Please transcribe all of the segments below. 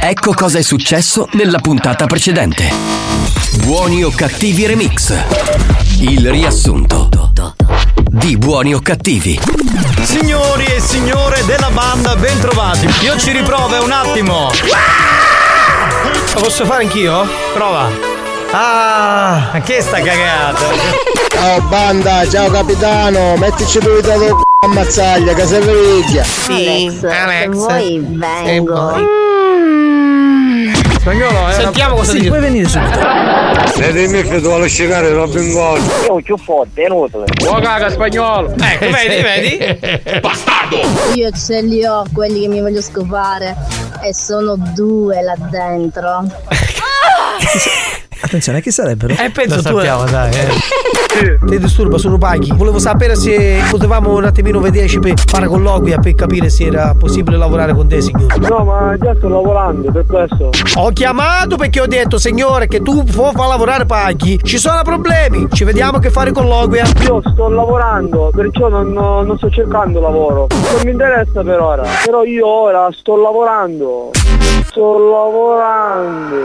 Ecco cosa è successo nella puntata precedente. Buoni o cattivi remix. Il riassunto di Buoni o cattivi. Signori e signore della banda, bentrovati. Io ci riprovo un attimo. Lo posso fare anch'io? Prova. Ah, ma che sta cagata? Ciao banda, ciao capitano, mettici due da c***o ammazzaglia, che se veriglia. Alex, se vuoi vengo. Spagnolo, eh. Sentiamo cosa dice. Puoi venire subito. Se ti mi fai vuole scegare Robin Gold. Io più forte, è inutile. Oh caga spagnolo. Ecco, vedi, vedi? Io ce li ho quelli che mi voglio scopare e sono due là dentro. Attenzione, chi sarebbero? Eh, penso Lo tu. sappiamo, dai. Ti disturba, sono paghi. Volevo sapere se potevamo un attimino vederci per fare colloquia per capire se era possibile lavorare con te, signore. No, ma già sto lavorando per questo. Ho chiamato perché ho detto, signore, che tu può far lavorare paghi. Ci sono problemi. Ci vediamo che fare colloquia. Io sto lavorando, perciò non, non sto cercando lavoro. Non mi interessa per ora. Però io ora sto lavorando. Sto lavorando.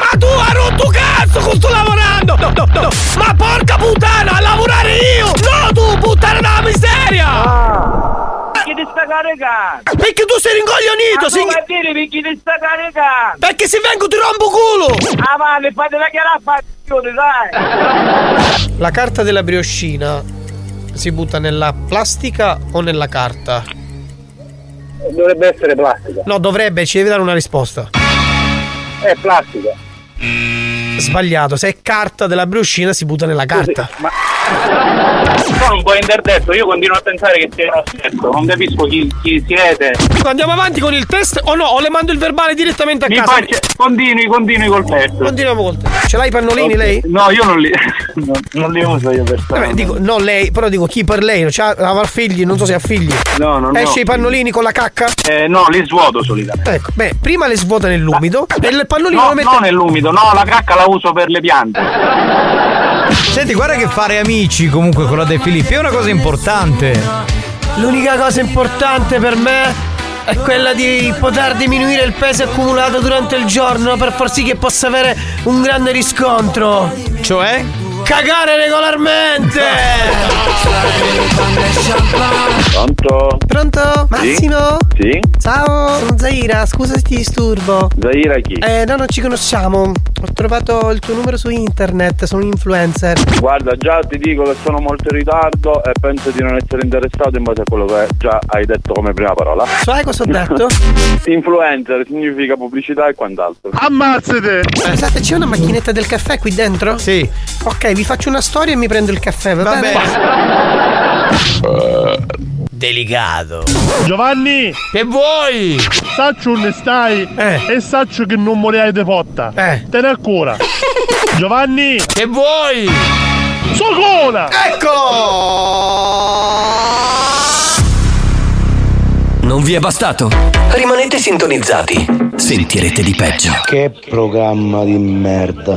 Ma tu hai rotto cazzo con sto lavorando! No, no, no. Ma porca puttana, a lavorare io! No, tu puttana della miseria! Ah, Chi ti sta caricando? Perché tu sei rincoglionito, Ma signore! come dire perché ti sta caricando? Perché se vengo ti rompo culo! Ah, ma ne fate la chiara fazione, dai! La carta della brioscina si butta nella plastica o nella carta? Dovrebbe essere plastica. No, dovrebbe, ci devi dare una risposta. È plastica. Sbagliato, se è carta della brioscina si butta nella carta. Sono un po' interdetto, io continuo a pensare che sia uno scherzo, non capisco chi, chi siete. Andiamo avanti con il test o no? O le mando il verbale direttamente a Mi casa? faccia, continui, continui col test. Continuiamo col test. Ce l'hai i pannolini lei? No, io non li, non, non li uso io Vabbè, personalmente. dico, no lei, però dico chi per lei, c'ha, avrà figli, non so se ha figli. No, no, no. Esce i pannolini con la cacca? Eh, no, li svuoto solitamente. Ecco, beh, prima le svuota nell'umido e il pannolino No, lo mette. non nell'umido, no, la cacca la uso per le piante. Senti, guarda che fare amici comunque con la De Filippi è una cosa importante. L'unica cosa importante per me è quella di poter diminuire il peso accumulato durante il giorno per far sì che possa avere un grande riscontro. Cioè? Cagare regolarmente! Pronto? Pronto? Massimo? Sì? Ciao, sono Zaira, scusa se ti disturbo. Zaira chi? Eh, no, non ci conosciamo. Ho trovato il tuo numero su internet, sono un influencer. Guarda, già ti dico che sono molto in ritardo e penso di non essere interessato in base a quello che già hai detto come prima parola. Sai cosa ho detto? Influencer significa pubblicità e quant'altro. Ammazzate! Scusate, c'è una macchinetta del caffè qui dentro? Sì. Ok, vi faccio una storia e mi prendo il caffè, va, Va bene? Delicato. Giovanni! Che vuoi? Saccio ne stai Eh. e saccio che non morirai di potta. Eh. Te ne ancora. Giovanni! Che vuoi? Socola! Non vi è bastato? Rimanete sintonizzati. Sentirete di peggio. Che programma di merda.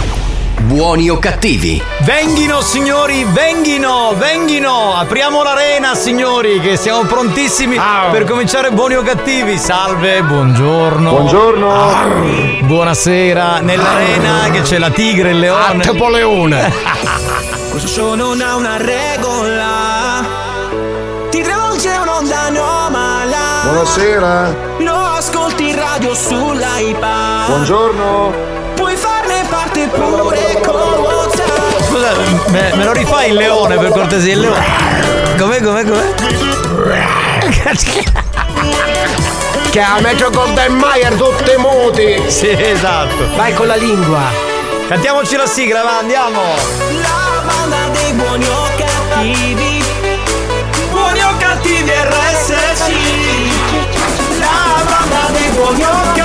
Buoni o cattivi? Venghino signori, venghino, venghino! Apriamo l'arena signori che siamo prontissimi per cominciare buoni o cattivi. Salve, buongiorno. Buongiorno. Buonasera, nell'arena che c'è la tigre e il leone. Napoleone. Questo show non ha una regola Ti travolge un'onda anomala Buonasera. Lo ascolti radio sull'iPad. Buongiorno. Parte pure con WhatsApp. Scusa, me, me lo rifai il leone per cortesia? Il leone. Com'è, com'è, com'è? Che a Metro Golden Mayer tutti muti. Sì, esatto. Vai con la lingua. Cantiamoci la sigla, va, andiamo. La banda dei buoni o cattivi. Buoni o cattivi RSC. La banda dei buoni o cattivi.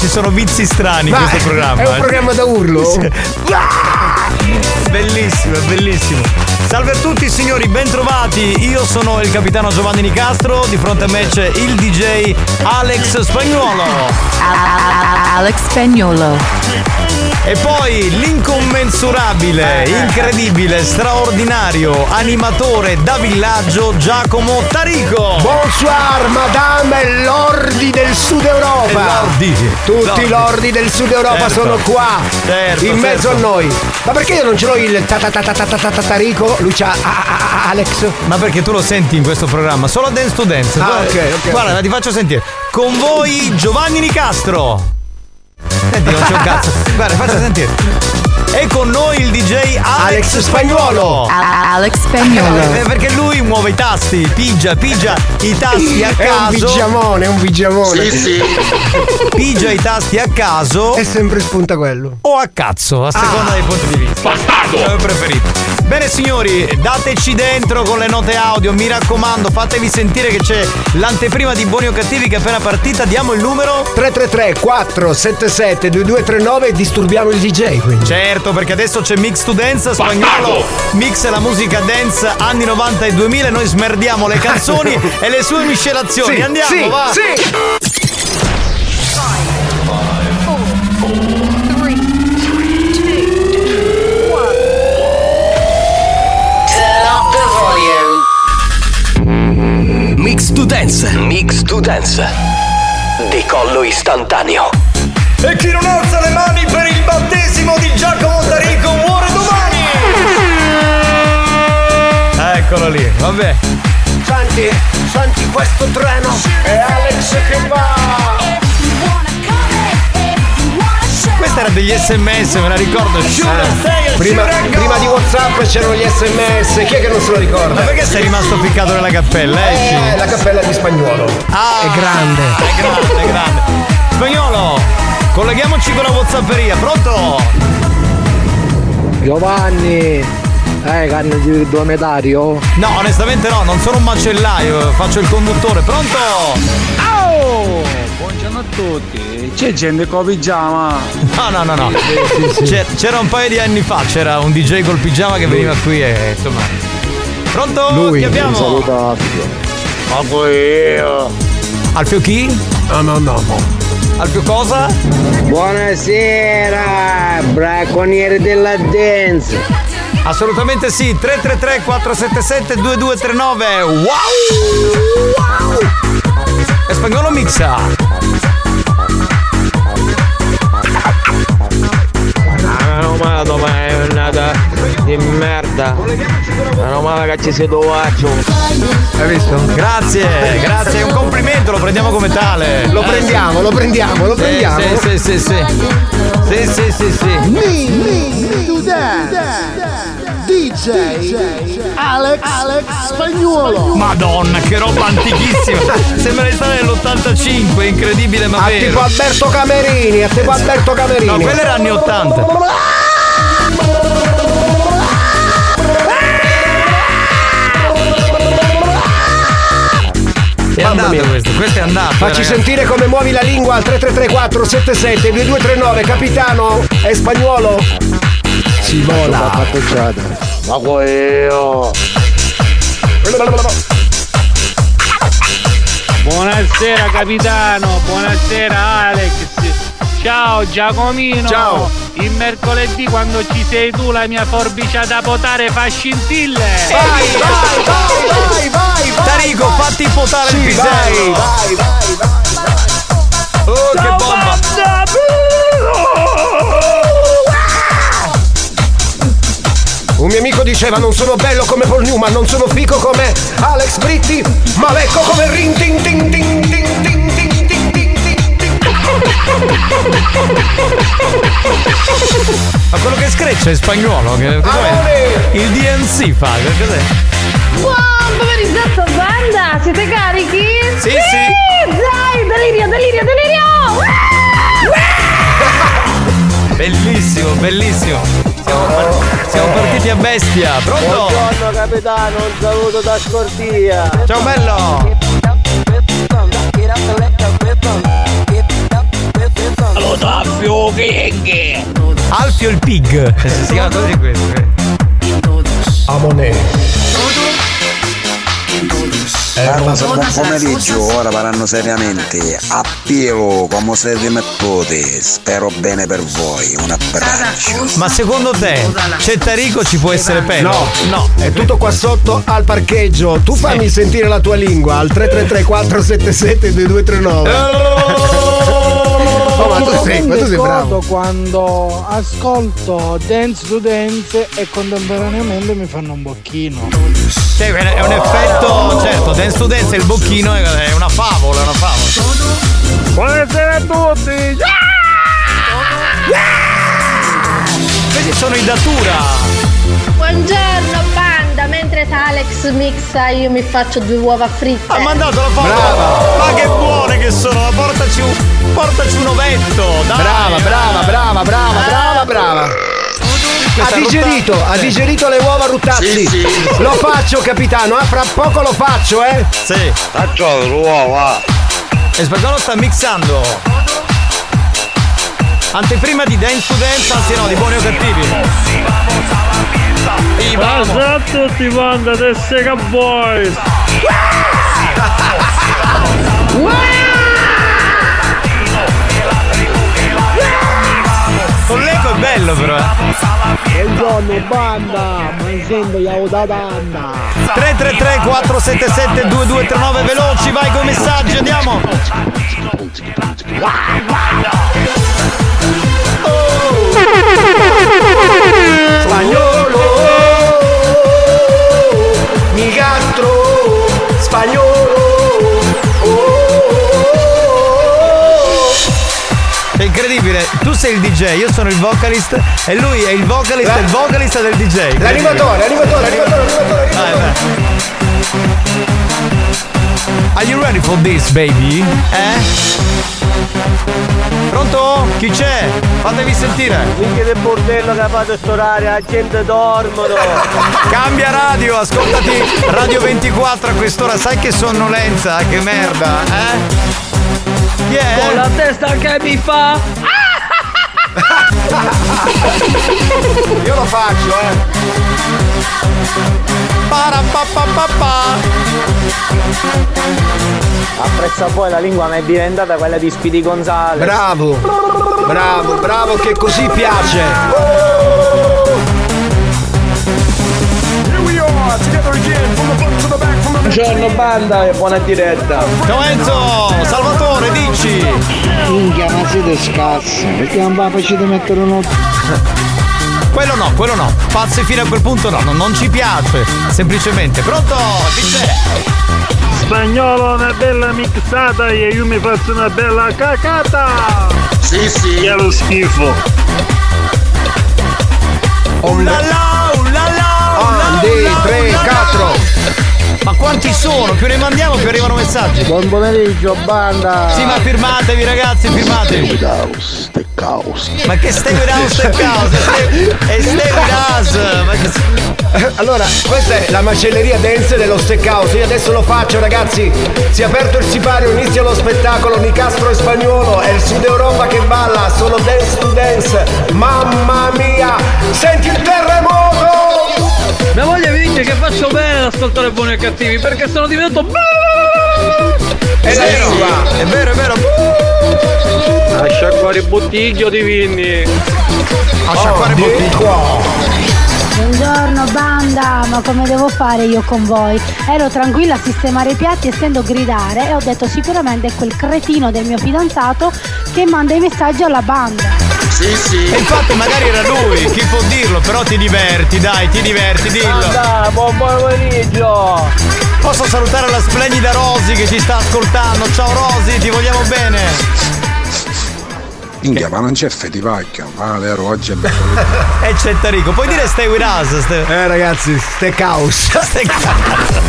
Ci sono vizi strani in Ma questo programma. È un eh. programma da urlo? Sì. Bellissimo, è bellissimo. Salve a tutti signori, bentrovati. Io sono il capitano Giovanni Nicastro, di fronte a me c'è il DJ Alex Spagnuolo. Alex Spagnolo. E poi l'incommensurabile, eh, eh. incredibile, straordinario animatore da villaggio Giacomo Tarico. Bonsoir, madame e lordi del Sud Europa. Lordi. Tutti i lordi del Sud Europa certo. sono qua, certo, in mezzo certo. a noi. Ma perché io non ce l'ho il Tarico? Lui c'ha Alex. Ma perché tu lo senti in questo programma? Solo Dance to Dance. Ah, ok, ok. Guarda, ti faccio sentire. Con voi Giovanni Nicastro. Senti, non c'è un cazzo. Guarda, faccio sentire. E con noi il DJ Alex, Alex Spagnuolo. Alex Spagnolo. Eh, perché lui muove i tasti, pigia, pigia i tasti a È un caso. pigiamone, è un pigiamone. Sì, sì. Pigia i tasti a caso. E sempre spunta quello. O a cazzo, a seconda dei punti di vista. Bastardo! Come preferito. Bene signori, dateci dentro con le note audio, mi raccomando, fatevi sentire che c'è l'anteprima di Buoni o Cattivi che è appena partita, diamo il numero 333 477 2239 e disturbiamo il DJ quindi. Certo, perché adesso c'è Mix to Dance spagnolo. Mix è la musica dance anni 90 e 2000, noi smerdiamo le canzoni e le sue miscelazioni. Sì, Andiamo, sì, va. sì. Mix to Dance. Mix to Dance. Decollo istantaneo. E chi non alza le mani per battesimo di Giacomo Tarico muore domani! Eccolo lì, vabbè. Senti, senti questo treno. È Alex che va. Questa era degli sms, me la ricordo. Sugar, stay a Prima, prima di Whatsapp c'erano gli sms. Chi è che non se lo Ma ricorda? perché sei rimasto ficcato nella cappella? Esci. Eh, la cappella di spagnolo. Ah, È grande. È grande, è grande. Spagnolo, colleghiamoci con la Whatsapperia, pronto? Giovanni, hai carne di dromedario? No, onestamente no, non sono un macellaio, faccio il conduttore, pronto? Oh, buongiorno a tutti. C'è gente con pigiama. No, no, no, no. C'è- C'era un paio di anni fa, c'era un DJ col pigiama che veniva qui e insomma. Pronto? Lui, Chi abbiamo? un saluto a Alfio. Ma poi io. Alfio chi? No, no, no. Alfio cosa? Buonasera, bracconieri della dance. Assolutamente sì, 333 477 2239. Wow! E spagnolo mixa. Ah, mano, ma è nata di merda. Meno male che ci sei faccio. Hai visto? Grazie, grazie, è un complimento, lo prendiamo come tale. Lo prendiamo, lo prendiamo, lo prendiamo. Sì, sì, sì, sì. Sì, sì, sì, sì. Me, me, to dance. DJ Alex, Alex Spagnuolo. Madonna, che roba antichissima. Sembra di stare nell'85, incredibile ma A vero. tipo Alberto Camerini, a tipo Alberto Camerini. No, quello era anni 80. È Mamma andato mia. questo, questo è andato. Facci eh, sentire come muovi la lingua al 3334 77 2239 capitano è spagnolo si vola Ma poi io. Buonasera capitano, buonasera Alex. Ciao Giacomino. Ciao. Il mercoledì quando ci sei tu la mia forbicia da potare fa scintille. Vai, vai, vai, vai, vai, vai Tarico, vai, fatti potare il pisello. Vai, vai, vai, vai. Oh, che bomba! Un mio amico diceva non sono bello come Paul Newman, non sono fico come Alex Britti, ma lecco come Rin Tin Tin Tin Tin Tin ma quello che screccia è spagnolo, che cos'è? Il DNC fa, che cos'è? Buon pomeriggio banda, siete carichi? Sì, sì. Dai, delirio, delirio, delirio! Bellissimo, bellissimo. Siamo, par- siamo partiti a bestia. Pronto? Buongiorno capitano, un saluto da Scordia. Ciao bello! Lo Alfio King! Alfio il pig. Si chiama così questo. eh. Amone. Carlos, buon pomeriggio, ora parlando seriamente. Appiro come siete mettute, spero bene per voi, un abbraccio. Ma secondo te c'è Tarico ci può essere peggio? No, no. È tutto qua sotto al parcheggio. Tu fammi sentire la tua lingua al 333 477 2239. Oh, ma tu sei, ma tu sei bravo. quando ascolto Dance to Dance e contemporaneamente mi fanno un bocchino. Sì, è un effetto, certo, dance to dance e il bocchino è una favola, è una favola. Buonasera a tutti! Vedi, sono in datura. Buongiorno banda, mentre Alex mixa io mi faccio due uova fritte. Ha mandato la foto. Ma che buone che sono, portaci un, portaci un ovetto, dai. Brava, brava, brava, brava, brava, brava. Ha digerito, ha digerito le uova Ruttazzi. Sì, sì. Lo faccio, capitano, eh? fra poco lo faccio, eh. Sì. Faccio l'uova. E spagnolo sta mixando. Anteprima di Dance to Dance, anzi no, di buoni o cattivi. Vamos. Buonasera a tutti, banda del Sega Boys! Con l'eco è bello però, eh. Buongiorno banda, ma sento io da banda. 333 477 2239 veloci, vai con messaggi, andiamo. Spagnolo, mi gatto, spagnolo. È incredibile, tu sei il DJ, io sono il vocalist e lui è il vocalist e il vocalist del DJ. L'animatore, l'animatore, l'animatore, l'animatore. Vai, vai. Are you ready for this, baby? Eh? Pronto? Chi c'è? Fatevi sentire. Minchia del bordello che ha fatto storare, la gente dormono. Cambia radio, ascoltati Radio 24 a quest'ora, sai che sonnolenza, che merda, eh? Chi è? Con la testa che mi fa! Io lo faccio, eh. Apprezza poi la lingua ma è diventata quella di Speedy Gonzales. Bravo, bravo, bravo, che così piace. Buongiorno banda e buona diretta. Ciao Enzo, Salvatore, dici. Minchia, ma siete scazzi, perché non va facete mettere un Quello no, quello no. Pazzi fino a quel punto no, non, non ci piace. Semplicemente. Pronto? Chi c'è? Spagnolo una bella mixata e io mi faccio una bella cacata! Sì, sì. Che è lo schifo! Ullala, ullala. Ma quanti sono? Più ne mandiamo più arrivano messaggi. Buon pomeriggio banda. Sì, ma firmatevi ragazzi, firmatevi. Ma che stai guidando ste cause? E stai guidando? Ma che... Allora, questa è la macelleria dance dello steakhouse. Io adesso lo faccio, ragazzi. Si è aperto il sipario, inizia lo spettacolo. Nicastro e spagnolo. È il Sud Europa che balla. Sono dance to dance. Mamma mia! Senti il terremoto! Mia moglie mi dice che faccio bene ad ascoltare buoni e cattivi perché sono diventato È vero, è vero, è vero. A sciacquare il bottiglio di vini. A sciacquare il bottiglio. Buongiorno banda, ma come devo fare io con voi? Ero tranquilla a sistemare i piatti e sento gridare e ho detto sicuramente è quel cretino del mio fidanzato che manda i messaggi alla banda. Sì, sì. E infatti magari era lui, chi può dirlo, però ti diverti, dai, ti diverti, dillo. Banda, buon pomeriggio. Posso salutare la splendida Rosy che ci sta ascoltando. Ciao Rosy, ti vogliamo bene. Minchia, ma non c'è fetivacchio, ma vero, oggi è E c'è Tarico, puoi dire stay with us? Stay... Eh ragazzi, steakhouse. steakhouse.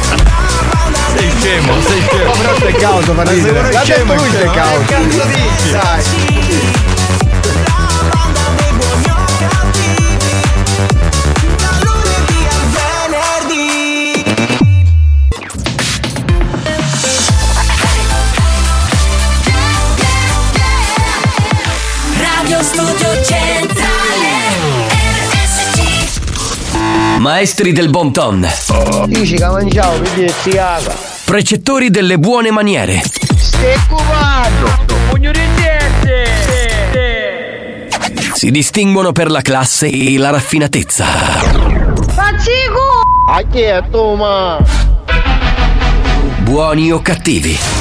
Sei scemo, sei scemo. Però steakhouse fa ridere. L'ha detto lui steakhouse. Che cazzo dici? Dai. Maestri del bon ton. Precettori delle buone maniere. Si distinguono per la classe e la raffinatezza. Buoni o cattivi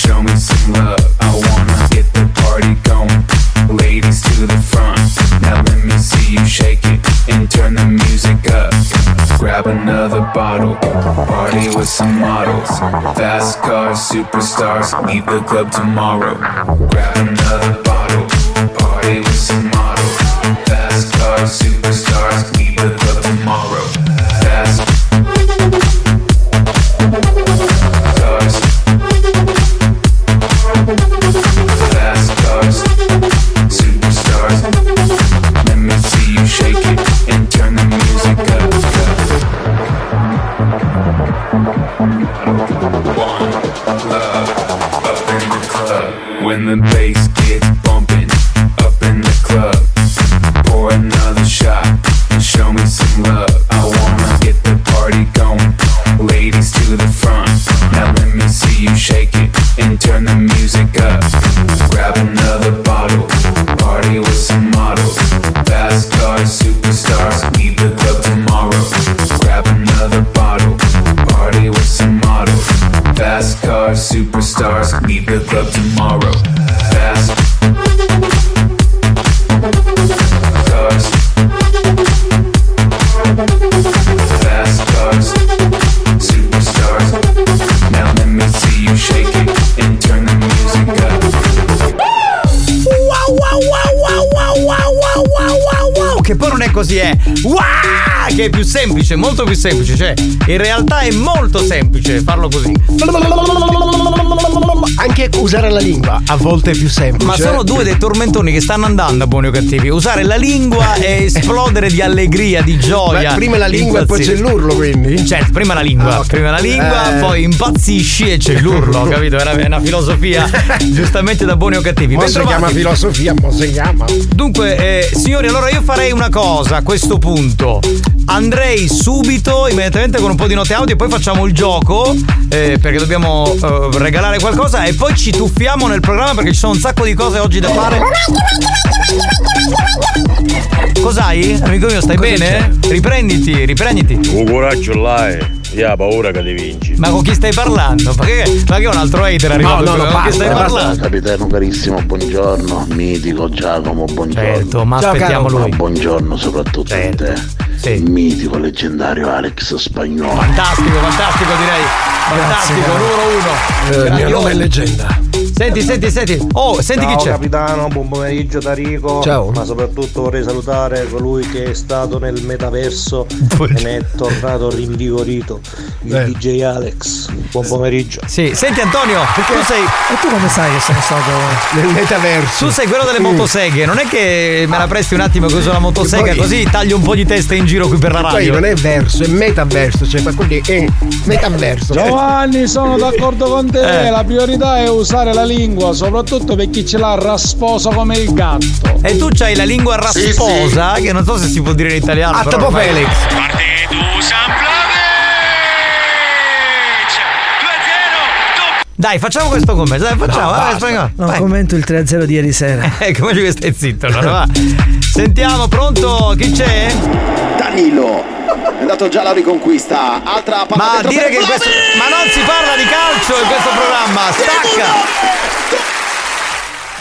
show me some love. I wanna get the party going, ladies to the front. Now let me see you shake it and turn the music up. Grab another bottle, party with some models. Fast cars, superstars, leave the club tomorrow. Grab another bottle, party with some models. Fast cars, superstars, superstars, leave the club tomorrow. Fast cars. Fast cars, superstars. Now let me see you and turn the music up. Che poi non è così, è wow Che è più semplice, molto più semplice Cioè, in realtà è molto semplice farlo così Anche usare la lingua a volte è più semplice. Ma sono due dei tormentoni che stanno andando buoni o cattivi Usare la lingua e esplodere di allegria, di gioia Beh, prima la lingua e poi c'è l'urlo, quindi. Certo, prima la lingua, Ah, ok. prima la lingua, Eh. poi impazzisci e c'è l'urlo, capito? Era è una filosofia giustamente da buoni o cattivi. Mo si chiama filosofia, mo si chiama. Dunque, eh, signori, allora io farei una cosa a questo punto. Andrei subito, immediatamente con un po' di note audio, e poi facciamo il gioco. eh, perché dobbiamo eh, regalare qualcosa e poi ci tuffiamo nel programma perché ci sono un sacco di cose oggi da fare. Cos'hai? Amico mio, stai bene? Riprenditi, riprenditi. Un coraggio là è. Io ho paura che ti vinci. Ma con chi stai parlando? Ma che, ma che è un altro hater arrivato? no, no, con chi basta, stai basta. parlando? Capitano carissimo, buongiorno. Mitico Giacomo, buongiorno. Certo, ma Ciao, aspettiamo caro. lui. Ma buongiorno soprattutto a te. Mitico, leggendario Alex Spagnolo. Fantastico, fantastico direi. Fantastico, numero uno. Eh, il mio nome è leggenda. Senti, senti, senti. Oh, senti Ciao chi c'è. capitano, buon pomeriggio da Rico. Ciao. Ma soprattutto vorrei salutare colui che è stato nel metaverso e ne è tornato rinvigorito. Il Eh. DJ Alex. Buon pomeriggio. Sì, senti Antonio, tu sei. E tu come sai che sono stato nel metaverso? Tu sei quello delle motoseghe, non è che me la presti un attimo che uso la motosega Poi- così taglio un po' di testa in giro qui per la Poi radio. non è verso, è metaverso, cioè quelli è metaverso. Giovanni, sono d'accordo con te. Eh. La priorità è usare la lingua, soprattutto per chi ce l'ha rasposa come il gatto. E tu c'hai la lingua rasposa, che non so se si può dire in italiano. Ah, però tipo ormai- Felix. Dai, facciamo questo commesso, dai, facciamo, vai, spagnolo. No, vai. commento il 3-0 di ieri sera. Ecco, invece che stai zitto, allora va. Sentiamo, pronto? Chi c'è? Danilo è andato già alla riconquista altra palla Ma dire che questo. Ma non si parla di calcio in questo programma, stacca!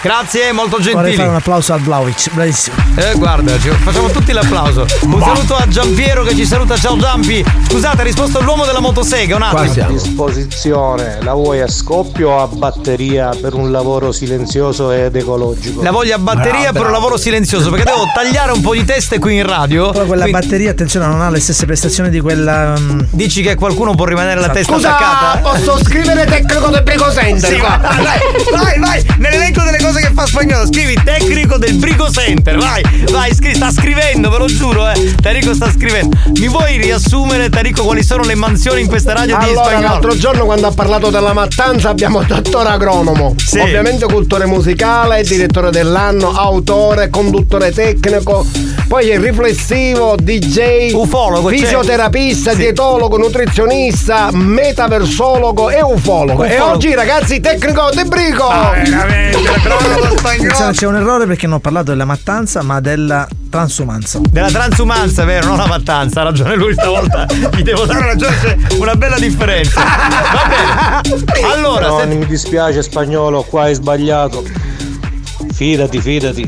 Grazie, molto Vorrei gentili. fare un applauso al Vlaovic, bravissimo. Eh, guarda, ci- facciamo tutti l'applauso. Un saluto a Giampiero che ci saluta. Ciao Giampi. Scusate, ha risposto l'uomo della motosega. Un attimo. A disposizione, la vuoi a scoppio o a batteria per un lavoro silenzioso ed ecologico? La voglio a batteria per un lavoro silenzioso perché devo tagliare un po' di teste qui in radio. Però quella batteria, attenzione, non ha le stesse prestazioni di quella. mm, Dici che qualcuno può rimanere la testa Scusa, attaccata? posso scrivere tecnico del Brico Center Sì, vai, vai, vai, nell'elenco delle cose che fa spagnolo, scrivi tecnico del Brico Center, vai, vai, scri- sta scrivendo, ve lo giuro, eh. Tarico sta scrivendo. Mi vuoi riassumere, Tarico, quali sono le mansioni in questa radio di Allora, spagnolo? l'altro giorno quando ha parlato della mattanza abbiamo dottore agronomo, Sì. ovviamente cultore musicale, direttore dell'anno, autore, conduttore tecnico, poi è riflessivo, DJ, Ufologo, fisioterapista, Sì. dietologo, nutrizionista, metaversologo e ufologo. E Ufologo. oggi ragazzi tecnico de brico! Attenzione, c'è un errore perché non ho parlato della mattanza, ma della transumanza. Della transumanza, vero, non la mattanza, ha ragione lui stavolta. Gli devo dare ragione, c'è una bella differenza. Va bene. Allora, No, senti- mi dispiace spagnolo, qua hai sbagliato. Fidati, fidati.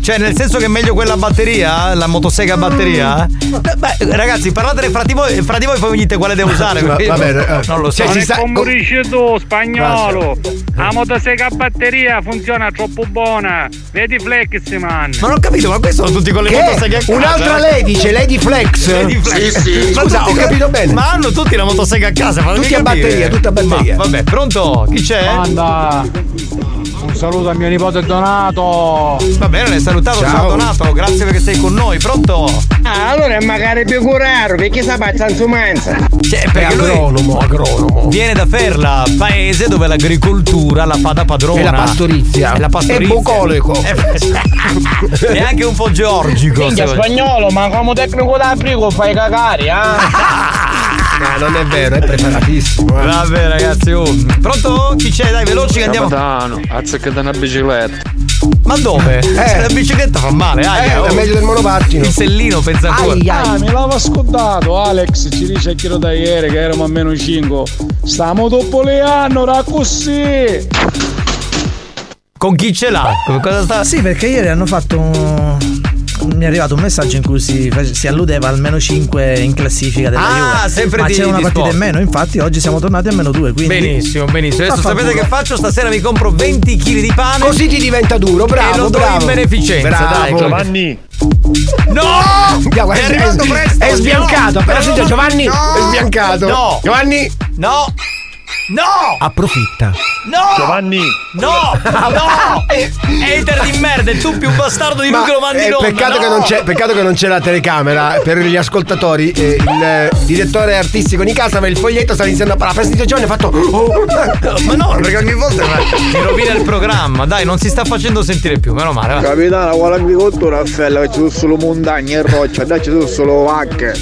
Cioè, nel senso che è meglio quella batteria? La motosega a batteria? Beh, beh, ragazzi, parlatene fra di voi, fra di voi poi mi dite quale devo usare. io Va bene, eh. non lo so. Cioè, Non sta- come dici tu, spagnolo. La motosega a batteria funziona troppo buona. Vedi Flexman. Ma non ho capito, ma questi sono tutti con le Che? motoseghe a casa. Un'altra eh? lady, c'è Lady Flex. Lady Flex. Ma Scusa, tutti ho capito bene. Ma hanno tutti la motosega a casa, fatemi Tutti a batteria, tutti a batteria. Ma, vabbè, pronto? Chi c'è? Anda. Un saluto a mio nipote Donato. Va bene, l'hai salutato, Ciao. ciao Donato, grazie perché sei con noi, pronto? Ah, allora magari più curare, perché sa faccia insumanza. Cioè, perché lui agronomo, agronomo. viene da Ferla, paese dove l'agricoltura la fa da padrona. E la pastorizia. E la pastorizia. E bucolico. E anche un po' georgico. Minchia spagnolo, ma come tecnico da frigo fai cagare, ah? No, non è vero, è preparatissimo. eh. Vabbè ragazzi, oh. pronto? Chi c'è? Dai, veloci che andiamo. Capitano, azzeccata una bicicletta. Ma dove? Se la bicicletta fa male, Eh, aia, è oh. meglio del monopattino. Il sellino pensa ancora. Ah, me l'aveva scontato. Alex ci dice a chilo da ieri che eravamo a meno 5. Stiamo dopo le anno, era così. Con chi ce l'ha? Cosa sta? Sì, perché ieri hanno fatto un... Mi è arrivato un messaggio in cui si, si alludeva al meno 5 in classifica della Ah, Juve. sempre Ma di- c'è una di partita sport. in meno, infatti oggi siamo tornati a meno 2, quindi Benissimo, benissimo. Adesso sapete che faccio? Stasera mi compro 20 kg di pane. Così ti diventa duro, bravo, E lo do bravo. in beneficenza, Bravo. dai. Giovanni. No! Già, È è- presto! è sbiancato, appena no, sentito Giovanni, no, è sbiancato. No! Giovanni, No! No! approfitta. No! Giovanni. No! No! Hater di merda, tu più bastardo di lo mandi eh, in onda, peccato, no! che non c'è, peccato che non c'è la telecamera per gli ascoltatori. eh, il eh, direttore artistico di casa aveva il foglietto, stava iniziando a parlare. Sentito Giovanni ha fatto. oh. Ma no, perché ogni volta mi rovina il programma. Dai, non si sta facendo sentire più, meno male. va. Capitano, con l'agricoltura a Fella che ci sono solo montagne e rocce, là ci sono solo vacche.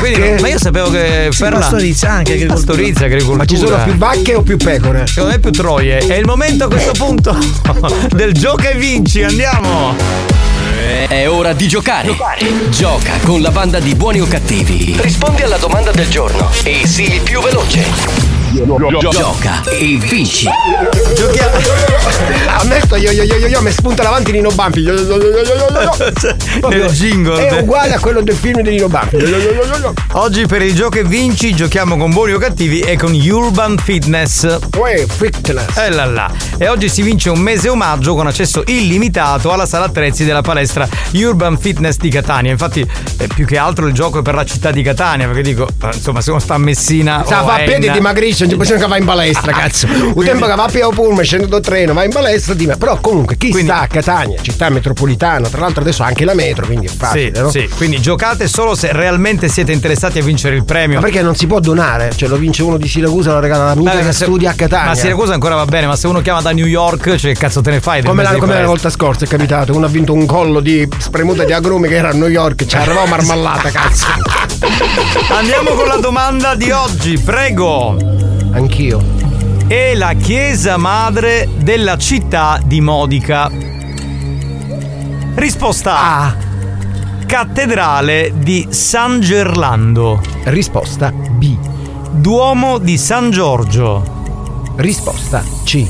Quindi, ma io sapevo che Ferla pastorizia anche agricoltura. Pastorizia, agricoltura. Ma ci sono più vacche o più pecore? Secondo me più troie. È il momento a questo punto del gioca e vinci, andiamo! È ora di giocare. Gioca con la banda di buoni o cattivi. Rispondi alla domanda del giorno e sii il più veloce. Gioca e vinci. Giochiamo. Ammetto, io, io, io, io, io mi spunta davanti Nino Banfi. Io, io, io, io, io, io, io. Proprio Nel jingle. È uguale a quello del film di Nino Banfi. Io, io, io, io, io. Oggi per il gioco e vinci giochiamo con buoni o cattivi e con Urban Fitness. Uè, fitness. E là là. E oggi si vince un mese omaggio con accesso illimitato alla sala attrezzi della palestra Urban Fitness di Catania. Infatti, eh, più che altro il gioco è per la città di Catania, perché dico, eh, insomma, se uno sta a Messina. Sa, o va a piedi dimagrisce, non c'è bisogno che va in palestra, cazzo. Un tempo che va a piedi pullman, scende dal treno, va in palestra, di Però comunque chi sta a Catania, città metropolitana, tra l'altro adesso anche la metro, quindi è facile, Sì, no? sì, quindi giocate solo se realmente siete interessati a vincere il premio. Ma perché non si può donare? Cioè lo vince uno di Siracusa, lo regala l'amica Beh, che se- studia a Catania. Ma Siracusa ancora va bene, ma se uno chiama da New York, cioè cazzo te ne fai? Come, la, come la volta scorsa è capitato, uno ha vinto un collo di spremuta di agrumi che era a New York, ci arrivava marmellata, cazzo. Andiamo con la domanda di oggi, prego. Anch'io. È la chiesa madre della città di Modica. Risposta A. Cattedrale di San Gerlando. Risposta B. Duomo di San Giorgio. Risposta C.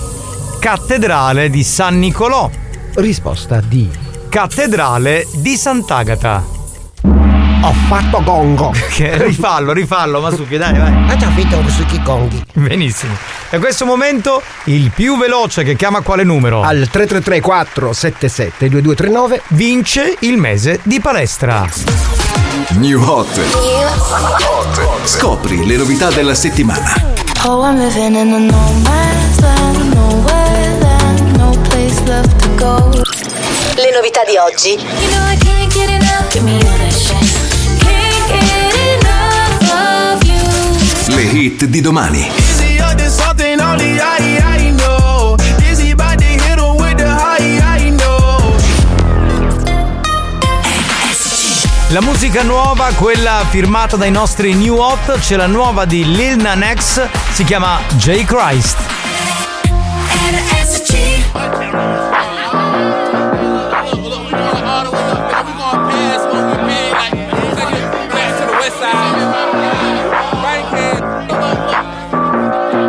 Cattedrale di San Nicolò. Risposta D. Cattedrale di Sant'Agata. Ho fatto gongo. Che- rifallo, rifallo, ma su che dai, vai. Ma già su chi gonghi. Benissimo. E a questo momento il più veloce che chiama quale numero? Al 333 477 2239 vince il mese di palestra. New Hot. Scopri le novità della settimana. Oh, I'm living in a no man's land, nowhere land, no place left to go. Le novità di oggi. You know I can't get enough, give me high, I know? La musica nuova, quella firmata dai nostri New Hot, c'è la nuova di Lil Nas X, si chiama J. Christ.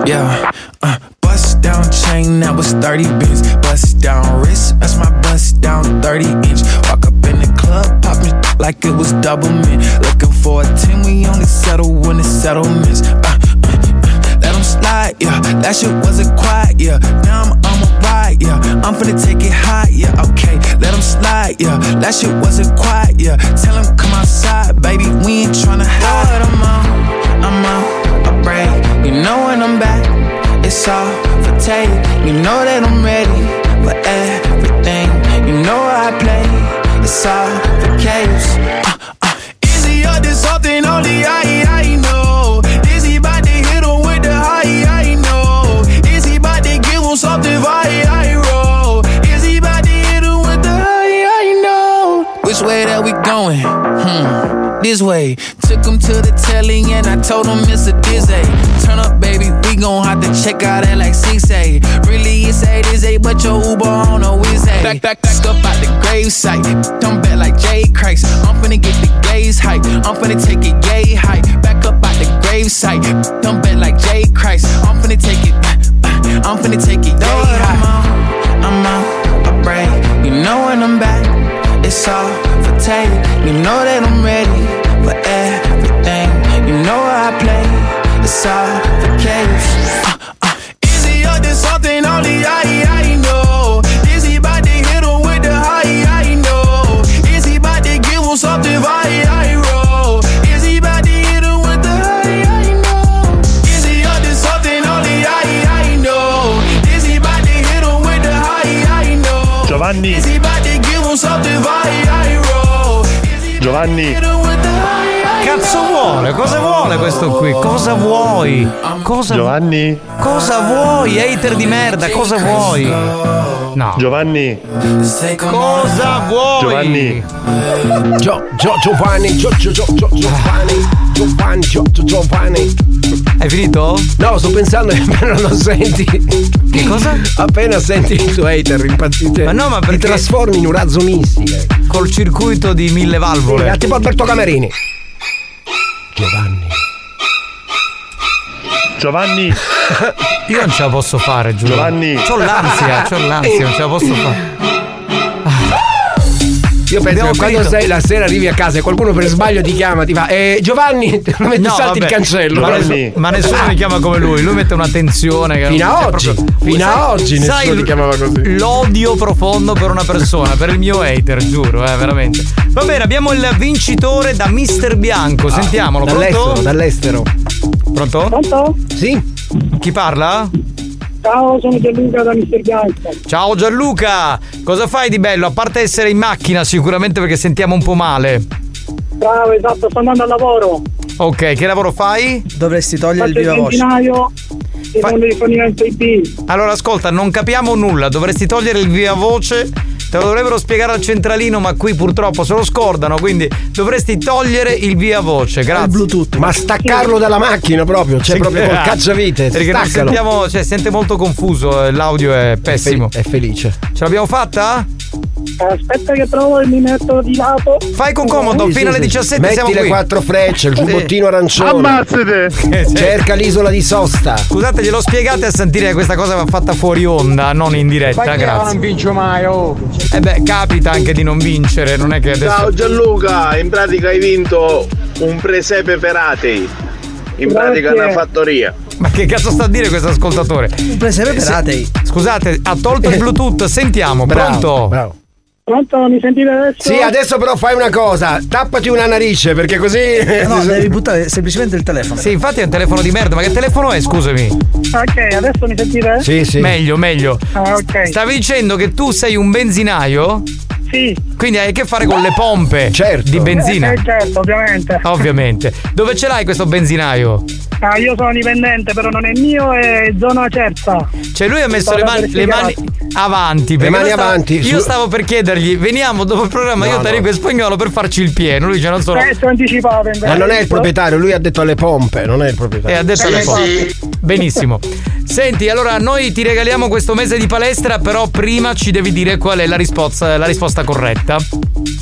Yeah, uh, bust down chain, that was 30 bins. Bust down wrist, that's my bust down 30 inch. Walk up in the club, popping like it was double mint. Looking for a 10, we only settle when it's settlements. Uh, uh, uh, let 'em slide, yeah. That shit wasn't quiet, yeah. Now I'm on a ride, yeah. I'm finna take it high, yeah. Okay, let 'em slide, yeah. That shit wasn't quiet, yeah. Tell 'em come outside, baby. We ain't tryna hide. I'm out, I'm out, a break. You know when I'm back, it's all for take. You know that I'm ready for everything. You know I play, it's all for chaos. Uh, uh. Up to something only I, This way. Took him to the telly and I told him it's a dizzy. Turn up, baby, we gon' have to check out at like 6A. Really, it's 8 is 8, but your Uber on a whiz Back, back, back up out the gravesite. Come back like Jay Christ. I'm finna get the gaze hype. I'm finna take it yay hype. Back up out the gravesite. Come back like Jay Christ. I'm finna take it. Uh, I'm finna take it high. I'm out, I'm out, a break. You know when I'm back, it's all for take. You know that I'm ready it's all for chaos. Uh, uh. Is up to something only I, I know? Is about to hit him with the high, I know? Is about to give him something I, I roll? Is about to hit him with the high, I know? Is up to something only I, I know? Is about to hit him with the high, I know? Giovanni. Is about to give him something I, I roll? Giovanni. Cazzo vuole? Cosa vuole questo qui? Cosa vuoi? Cosa Giovanni. Cosa vuoi? Hater di merda, cosa vuoi? No. Giovanni. Cosa vuoi? Giovanni. Gio, Gio, Giovanni, Gio, Gio, Gio, Gio, Giovanni, Giovanni, Gio, Gio, Giovanni. Hai finito? No, sto pensando che appena lo senti. Che cosa? Appena senti il tuo hater impazzito. Ma no, ma Ti perché- trasformi in un razzo missile. Col circuito di mille valvole. Sì, tipo Alberto Camerini. Giovanni. Giovanni. Io non ce la posso fare, giuro. Giovanni. C'ho l'ansia, c'ho l'ansia, non ce la posso fare. Io penso Abbiamo che quando sei la sera arrivi a casa e qualcuno per sbaglio ti chiama, ti fa eh, Giovanni, te lo metti No, salti il vabbè, cancello. Ma, nessuno, ma nessuno mi chiama come lui, lui mette un'attenzione che Fino a oggi, proprio- fino a Sai- oggi nessuno sai ti chiamava così. L'odio profondo per una persona, per il mio hater, giuro, eh, veramente. Va bene, abbiamo il vincitore da Mister Bianco, sentiamolo. dall'estero, pronto? dall'estero. Pronto? Pronto? Sì. Chi parla? Ciao, sono Gianluca da Mister Bianco. Ciao Gianluca, cosa fai di bello? A parte essere in macchina sicuramente perché sentiamo un po' male. Bravo, esatto, sto andando al lavoro. Ok, che lavoro fai? Dovresti togliere Faccio il benzinaio e non il rifornimento IP. Allora ascolta, non capiamo nulla, dovresti togliere il via voce. Te lo dovrebbero spiegare al centralino, ma qui purtroppo se lo scordano, quindi dovresti togliere il via voce. Grazie. Bluetooth. Ma staccarlo dalla macchina proprio, cioè Sì, proprio col eh, cacciavite. Perché staccalo. sentiamo, cioè sente molto confuso, eh, l'audio è pessimo. È felice. Ce l'abbiamo fatta? Aspetta che trovo e mi metto di lato. Fai con comodo, Sì, fino sì, alle sì. 17 Metti siamo le qui. quattro frecce, il Sì. giubbottino arancione. Ammazzate! Cerca l'isola di Sosta. Scusate, glielo spiegate a sentire che questa cosa va fatta fuori onda, non in diretta, grazie. vincio mai, oh. Eh beh, capita anche di non vincere, non è che adesso. Ciao Gianluca, in pratica hai vinto un presepe per atei. In pratica Grazie. una fattoria. Ma che cazzo sta a dire questo ascoltatore? Un presepe per Se- atei. Scusate, ha tolto il Bluetooth, sentiamo, pronto? Bravo. Pronto, mi sentite adesso? Sì, adesso però fai una cosa, tappati una narice perché così. No, devi buttare semplicemente il telefono. Sì, infatti è un telefono di merda, ma che telefono è, scusami? Ok, adesso mi sentite? Sì, sì. Meglio, meglio. Ah, ok. Stavi dicendo che tu sei un benzinaio? Sì. Quindi hai a che fare con le pompe Certo. di benzina. Eh, certo, ovviamente. Ovviamente. Dove ce l'hai questo benzinaio? Ah, io sono dipendente, però non è mio, è zona certa. Cioè lui ha messo le mani, le mani avanti. perché mani io stavo- avanti, Io su- stavo per chiedergli, veniamo dopo il programma, No, io ti no. arrivo in spagnolo per farci il pieno. Lui dice non sono. È anticipato invece. Ma non è il proprietario, lui ha detto alle pompe, non è il E proprietario. ha detto Eh, le cose. sì. Benissimo. Senti, allora noi ti regaliamo questo mese di palestra, però prima ci devi dire qual è la risposta, la risposta corretta.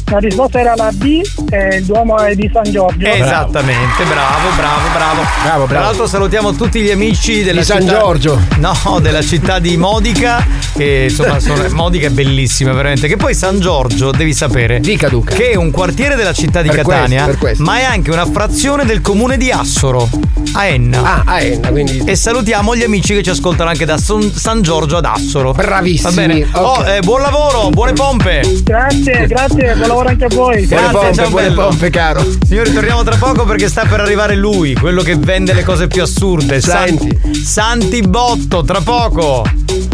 La risposta era la B e il Duomo è di San Giorgio. Esattamente, bravo, bravo, bravo. Bravo, Tra bravo. l'altro salutiamo tutti gli amici della Di San città- Giorgio. No, della città di Modica. Che insomma, sono- Modica è bellissima, veramente. Che poi San Giorgio, devi sapere. Dica Duca. Che è un quartiere della città di Per Catania, questo, per questo. ma è anche una frazione del comune di Assoro, a Enna. Ah, a Enna, quindi. E salutiamo gli amici che ci ascoltano anche da Son- San Giorgio ad Assoro. Bravissimi, Va bene. ok. Oh, eh, buon lavoro, buone pompe. Grazie, grazie, buon lavoro anche a voi. Buone Grazie, pompe, ciao, buone bello. pompe, caro. Signori, torniamo tra poco perché sta per arrivare lui, quello che vende le cose più assurde. Senti. Santi Botto, tra poco.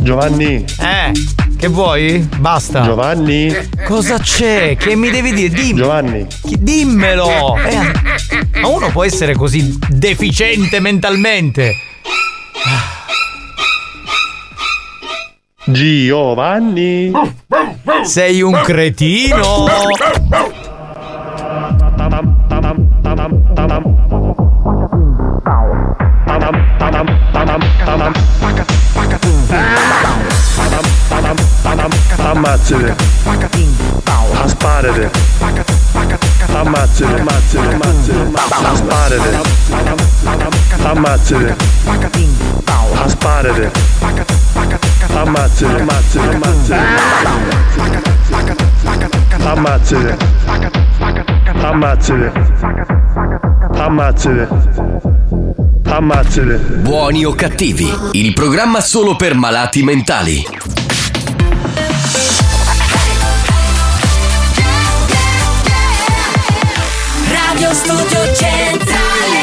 Giovanni. Eh, che vuoi? Basta. Giovanni. Cosa c'è? Che mi devi dire? Dimmi. Giovanni. Dimmelo. Eh, ma uno può essere così deficiente mentalmente. Giovanni. Sei un cretino. Ammazzate. Asparate. Ammazzate. Ammazzate. Ammazzate. Asparate. Ammazzate. Asparate. Ammazzate. Ammazzate. Ammazzate. Ammazzate. Ammazzate. Ammazzate. Buoni o cattivi, il programma solo per malati mentali. Radio Studio Centrale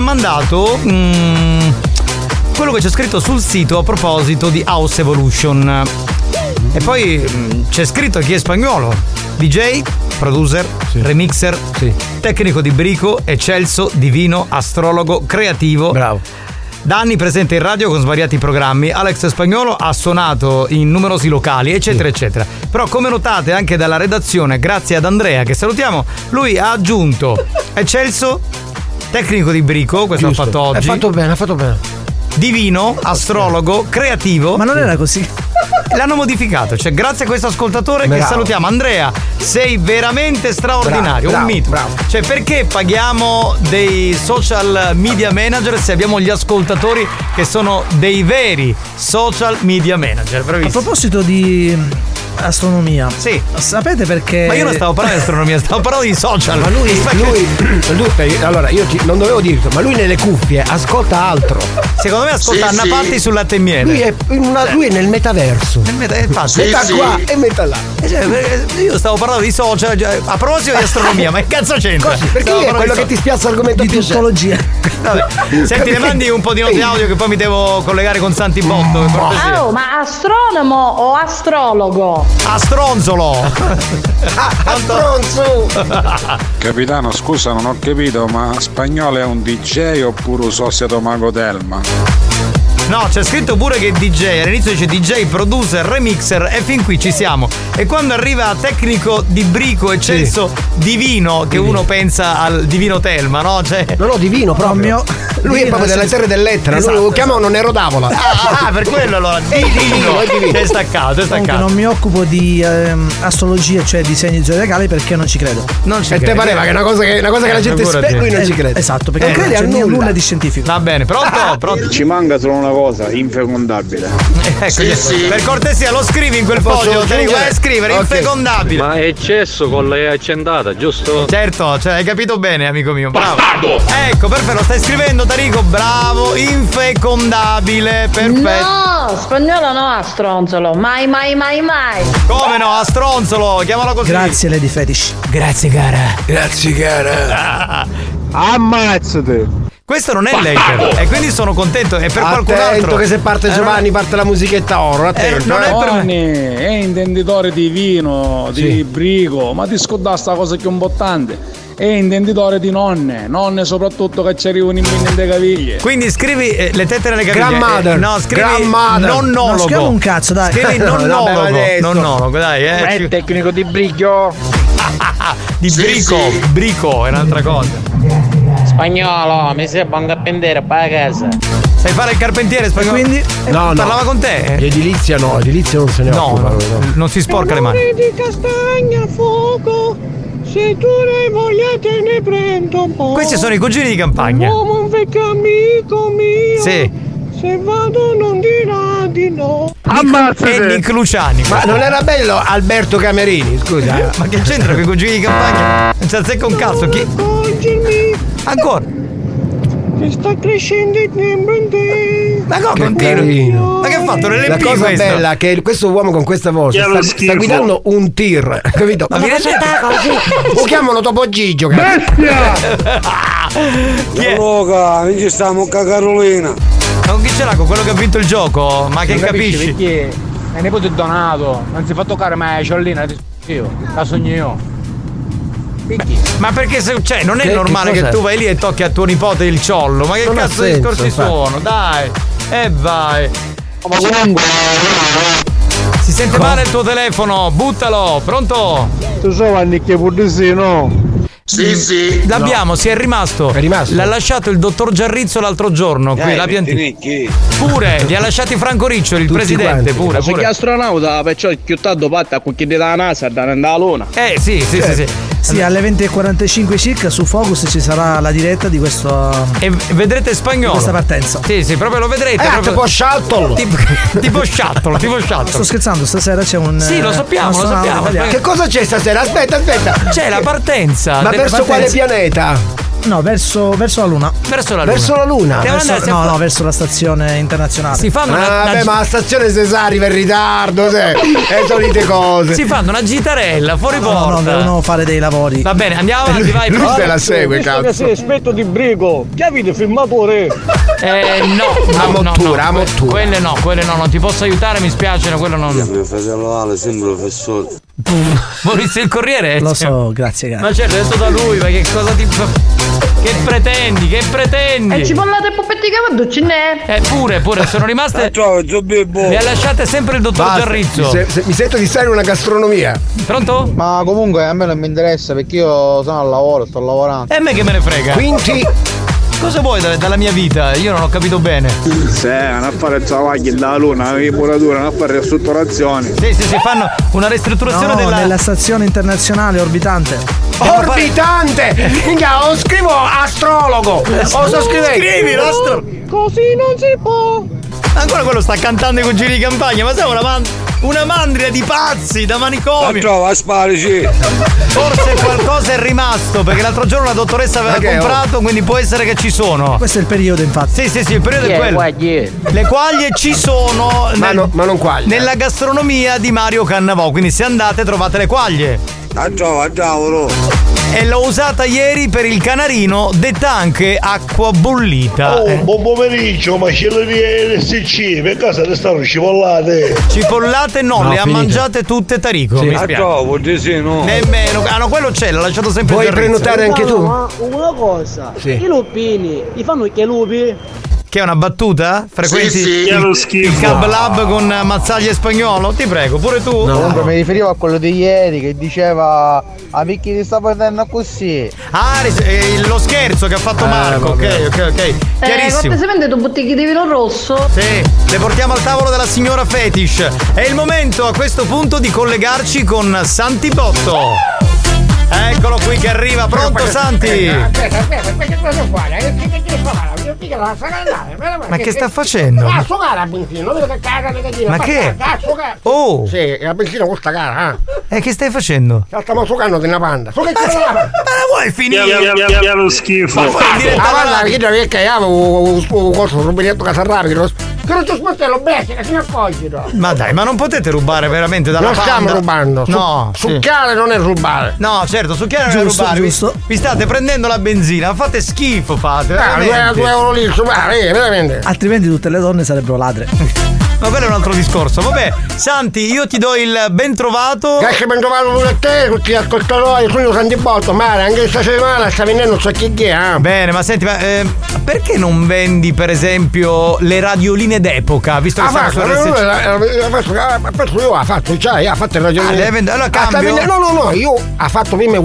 Ha mandato. mm, quello che c'è scritto sul sito a proposito di House Evolution. E poi mm, c'è scritto chi è spagnolo. DJ, producer, remixer, tecnico di brico, eccelso, divino, astrologo, creativo. Bravo. Da anni presente in radio con svariati programmi, Alex Spagnolo ha suonato in numerosi locali, eccetera, eccetera. Però, come notate anche dalla redazione, grazie ad Andrea, che salutiamo, lui ha aggiunto Eccelso, tecnico di brico, questo l'ha fatto oggi. Ha fatto bene, ha fatto bene. Divino, astrologo, creativo. Ma non era così. L'hanno modificato, cioè grazie a questo ascoltatore che Bravo. salutiamo. Andrea, sei veramente straordinario, Bravo, un mito. bravo. Cioè perché paghiamo dei social media manager se abbiamo gli ascoltatori che sono dei veri social media manager? A Bravissimo. proposito di astronomia. Sì. Sapete perché. Ma io non stavo parlando di astronomia, stavo parlando di social. Ma lui, lui, lui- allora io ti- non dovevo dirlo, ma lui nelle cuffie ascolta altro. Secondo me ascolta Sì, Anna sì. Patti sul latte e miele. Lui è, in una- lui è nel metaverso. Nel meta- infatti. metà qua e metà là. Eh, cioè, eh, io stavo parlando di social, cioè, a proposito di astronomia, ma che cazzo c'entra? Così, perché è quello di che ti spiazza l'argomento più tuttologia. Vabbè. Senti, ne mandi un po' di note audio che poi mi devo collegare con Santi Botto. Oh, ma astronomo o astrologo? A stronzolo! A stronzo! Capitano, scusa, non ho capito, ma spagnolo è un DJ oppure un socio mago Telma? No, c'è scritto pure che DJ, all'inizio dice DJ, producer, remixer e fin qui ci siamo. E quando arriva tecnico di brico eccelso divino, che uno pensa al divino Telma, no? Cioè... No, no, divino proprio. Lui è proprio delle terre dell'Etna, Esatto. lui lo chiamano Nero d'Avola. Ah, ah, per quello allora, divino, è divino. è staccato, è Comunque staccato. non mi occupo di ehm, astrologia, cioè di segni zodiacali, perché non ci credo. Non ci E te credo. pareva che è una cosa che, una cosa che la gente figurati. spera, lui non ci crede. Esatto, perché non non crede a nulla. nulla. di scientifico. Va bene, pronto? Pronto? Ci manca solo una cosa, infecondabile. Ecco, Per cortesia lo scrivi in quel foglio, te vai a scrivere, Ok. infecondabile. Ma è eccesso con lei accendata, giusto? Certo, cioè hai capito bene, amico mio. Bravo. Ecco, perfetto, stai scrivendo Tarico, bravo, infecondabile, perfetto. No, spagnolo no, a stronzolo. Mai, mai, mai, mai. Come no, a stronzolo, chiamalo così. Grazie, Lady Fetish. Grazie, cara. Grazie, cara. Ammazzate! Questo non è l'hater e quindi sono contento. E per qualcun Attento altro. che se parte Eh, Giovanni parte la musichetta oro, attento. non è eh. per me. Giovanni è intenditore di vino, di Sì. brico, ma ti scordare sta cosa più importante. È intenditore di nonne, nonne soprattutto che ci arrivano in mente le caviglie. Quindi scrivi eh, le tette nelle caviglie. Grandmother. Eh, no, scrivi Grandmother. nonnologo. Non scriviamo un cazzo, dai. Scrivi No, vabbè, nonnologo. adesso. Nonnologo, dai, eh. è tecnico di bricchio. Di brico, brico è un'altra cosa. Spagnolo, mi sembra un carpentiere, poi a casa. Sai fare il carpentiere spagnolo? quindi? Eh, No, no. Parlava con te? Di edilizia no, edilizia non se ne No, occupa. no, non si sporca le mani. di castagna a fuoco, se tu ne hai voglia te ne prendo un po'. Questi sono i cugini di campagna. Uomo un vecchio amico mio. Sì. Se vado non dirà di no. E Nick Luciani. Ma non era bello Alberto Camerini, scusa. Ma che c'entra con i cugini di campagna? Non ci azzecca un cazzo. Chi? Ancora? che sta crescendo il tempo in te. Ma Che continua. carino. Ma che ha fatto? La L'LP cosa questo? bella è che questo uomo con questa voce è sta, sta guidando un tir, capito? Ma viene Lo chiamano Topo Gigio, capito? Chi è? Non ci stiamo a Carolina. Ma con chi ce l'ha? Con quello che ha vinto il gioco? Ma che capisci? Perché è nipote di Donato, non si fa toccare mai la ciollina, io, la sogno io. Ma perché se, cioè, non è Che- normale che che, tu vai lì e tocchi a tuo nipote il ciollo? Ma che Non cazzo di discorsi infatti. sono? Dai! E vai! Si sente male il tuo telefono, buttalo, pronto? Tu so Vanni che pure sì, no? Sì, sì. L'abbiamo, si è rimasto. È rimasto? L'ha lasciato il dottor Giarrizzo l'altro giorno, qui la piantina. Pure, li ha lasciati Franco Riccioli, il Tutti presidente, quanti. pure, Sei pure. astronauta, perciò chiuttato patta con chi della NASA da andare alla luna. Eh sì, sì, sì, sì. Sì, alle 20.45 circa su Focus ci sarà la diretta di, questo, E vedrete spagnolo. questa partenza. Sì, sì, proprio lo vedrete. Eh, proprio- tipo shuttle. tipo, tipo shuttle, tipo Sto shuttle. scherzando, stasera c'è un. Sì, lo eh, sappiamo, lo sappiamo. italiano. Che cosa c'è stasera? Aspetta, aspetta. C'è la partenza. Ma verso quale partenza. pianeta? No, verso, verso la luna. Verso la Verso la luna? Verso- andare- no, no, verso la stazione internazionale. Si fanno una, Ah, una ma la stazione Cesare arriva in ritardo, se. E solite cose. si fanno una gitarella fuori No, no, porta. devono fare dei lavori. Va bene, andiamo avanti, vai. Lui se la Visto segue, che cazzo. sei esperto di brigo, che avete filmatore? Eh, no, A no, no, mottura, a no, mottura. Quelle no, quelle no, non ti posso aiutare, mi spiace, no, quello non. Mio fratello Ale, sempre professore. Maurizio il Corriere? Lo so, grazie, grazie. Ma certo, adesso da lui, ma che cosa ti. Che pretendi? Che pretendi? E ci parlate e puppetti cavallucci, ne? Eh, pure, pure, sono rimaste. Mi ha lasciate sempre il dottor Basta, Giarrizzo. mi, se- se- mi sento di stare in una gastronomia. Pronto? Ma comunque a me non mi interessa perché io sono al lavoro, sto lavorando. E a me che me ne frega? Quindi. Cosa vuoi da- dalla mia vita? Io non ho capito bene. Se non a fare travagli dalla luna, la muratura, non a fare ristrutturazioni. Sì, sì, si fanno una ristrutturazione No, della. nella stazione internazionale orbitante. Orbitante! Minchia, o scrivo astrologo! O sto scrivendo. Scrivi l'astro. Così non si può. Ancora quello sta cantando i cugini di campagna, ma sei una, man- una mandria di pazzi da manicomio. trova, sparici. Forse qualcosa è rimasto, perché l'altro giorno la dottoressa aveva Ma che- comprato, quindi può essere che ci sono. Questo è il periodo, infatti. Sì, sì, sì, il periodo è quello. Le quaglie ci sono Ma, nel- no- ma non quaglia. nella gastronomia di Mario Cannavò, quindi se andate trovate le quaglie. La trova, cavolo. E l'ho usata ieri per il canarino, detta anche acqua bollita. Oh, Eh, buon pomeriggio, macellerie NSC, per casa ne stanno scivolate. Cipollate no, No, le ha finite. mangiate tutte Tarico. Sì. mi spiace. trovo, sì, no. Nemmeno. Ah no, quello c'è, l'ha lasciato sempre Vuoi prenotare anche tu? Ma una cosa, Sì. i lupini, li fanno che lupi? Che è una battuta? Frequenti Sì, sì. Il, il Cab Lab con Mazzaglia e Spagnolo? Ti prego, pure tu. Comunque mi riferivo a quello di ieri che diceva a Micchi ti sta prendendo così. Ah, eh, lo scherzo che ha fatto Marco. Ok, ok, ok. Eh, Chiarissimo. cortesemente due bottiglie di vino rosso. Sì, le portiamo al tavolo della signora Fetish. È il momento a questo punto di collegarci con Santi Botto. Eccolo qui che arriva, pronto Santi? La. Ma che sta facendo? Ah, sto cara benzina, non vedo che caga negativa. Ma che? Oh! Sì, la benzina costa cara, eh. E che stai facendo? La stiamo succando di una panda. So che ce la Ma la vuoi finire? Che lo schifo. Ma fai Ah, alla guarda, radio? che avevo un coso, un rubinetto casarrapi, non non ti sportello bestia, che si ne accorgi, no? Ma dai, ma non potete rubare veramente dalla Non stiamo panda? rubando. Su- No, sì. Succhiare non è rubare. No, certo, succhiare non è rubare. Vi- giusto. Vi state prendendo la benzina, fate schifo, fate. Ah, due, due euro lì, su, ah, eh, veramente. Altrimenti tutte le donne sarebbero ladre. Ma quello è un altro discorso. Vabbè, Santi, io ti do il ben trovato. Grazie ben trovato pure a te, tutti gli ascoltatori, sono Santi Botto, male, anche questa settimana sta venendo non so chi è, eh. Bene, ma senti, ma eh, perché non vendi, per esempio, le radioline d'epoca? Visto che Ha stanno fatto, su no, no, RSC? no, ha fatto, ha fatto io, ha fatto già, io ha fatto il ragione. Ah, allora Ah, cambio? No, no, no, io ha fatto prima i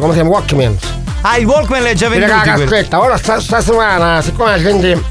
come si chiama, Walkman. Ah, il Walkman l'hai già venduto. la cassetta, ora sta, sta settimana, siccome la gente,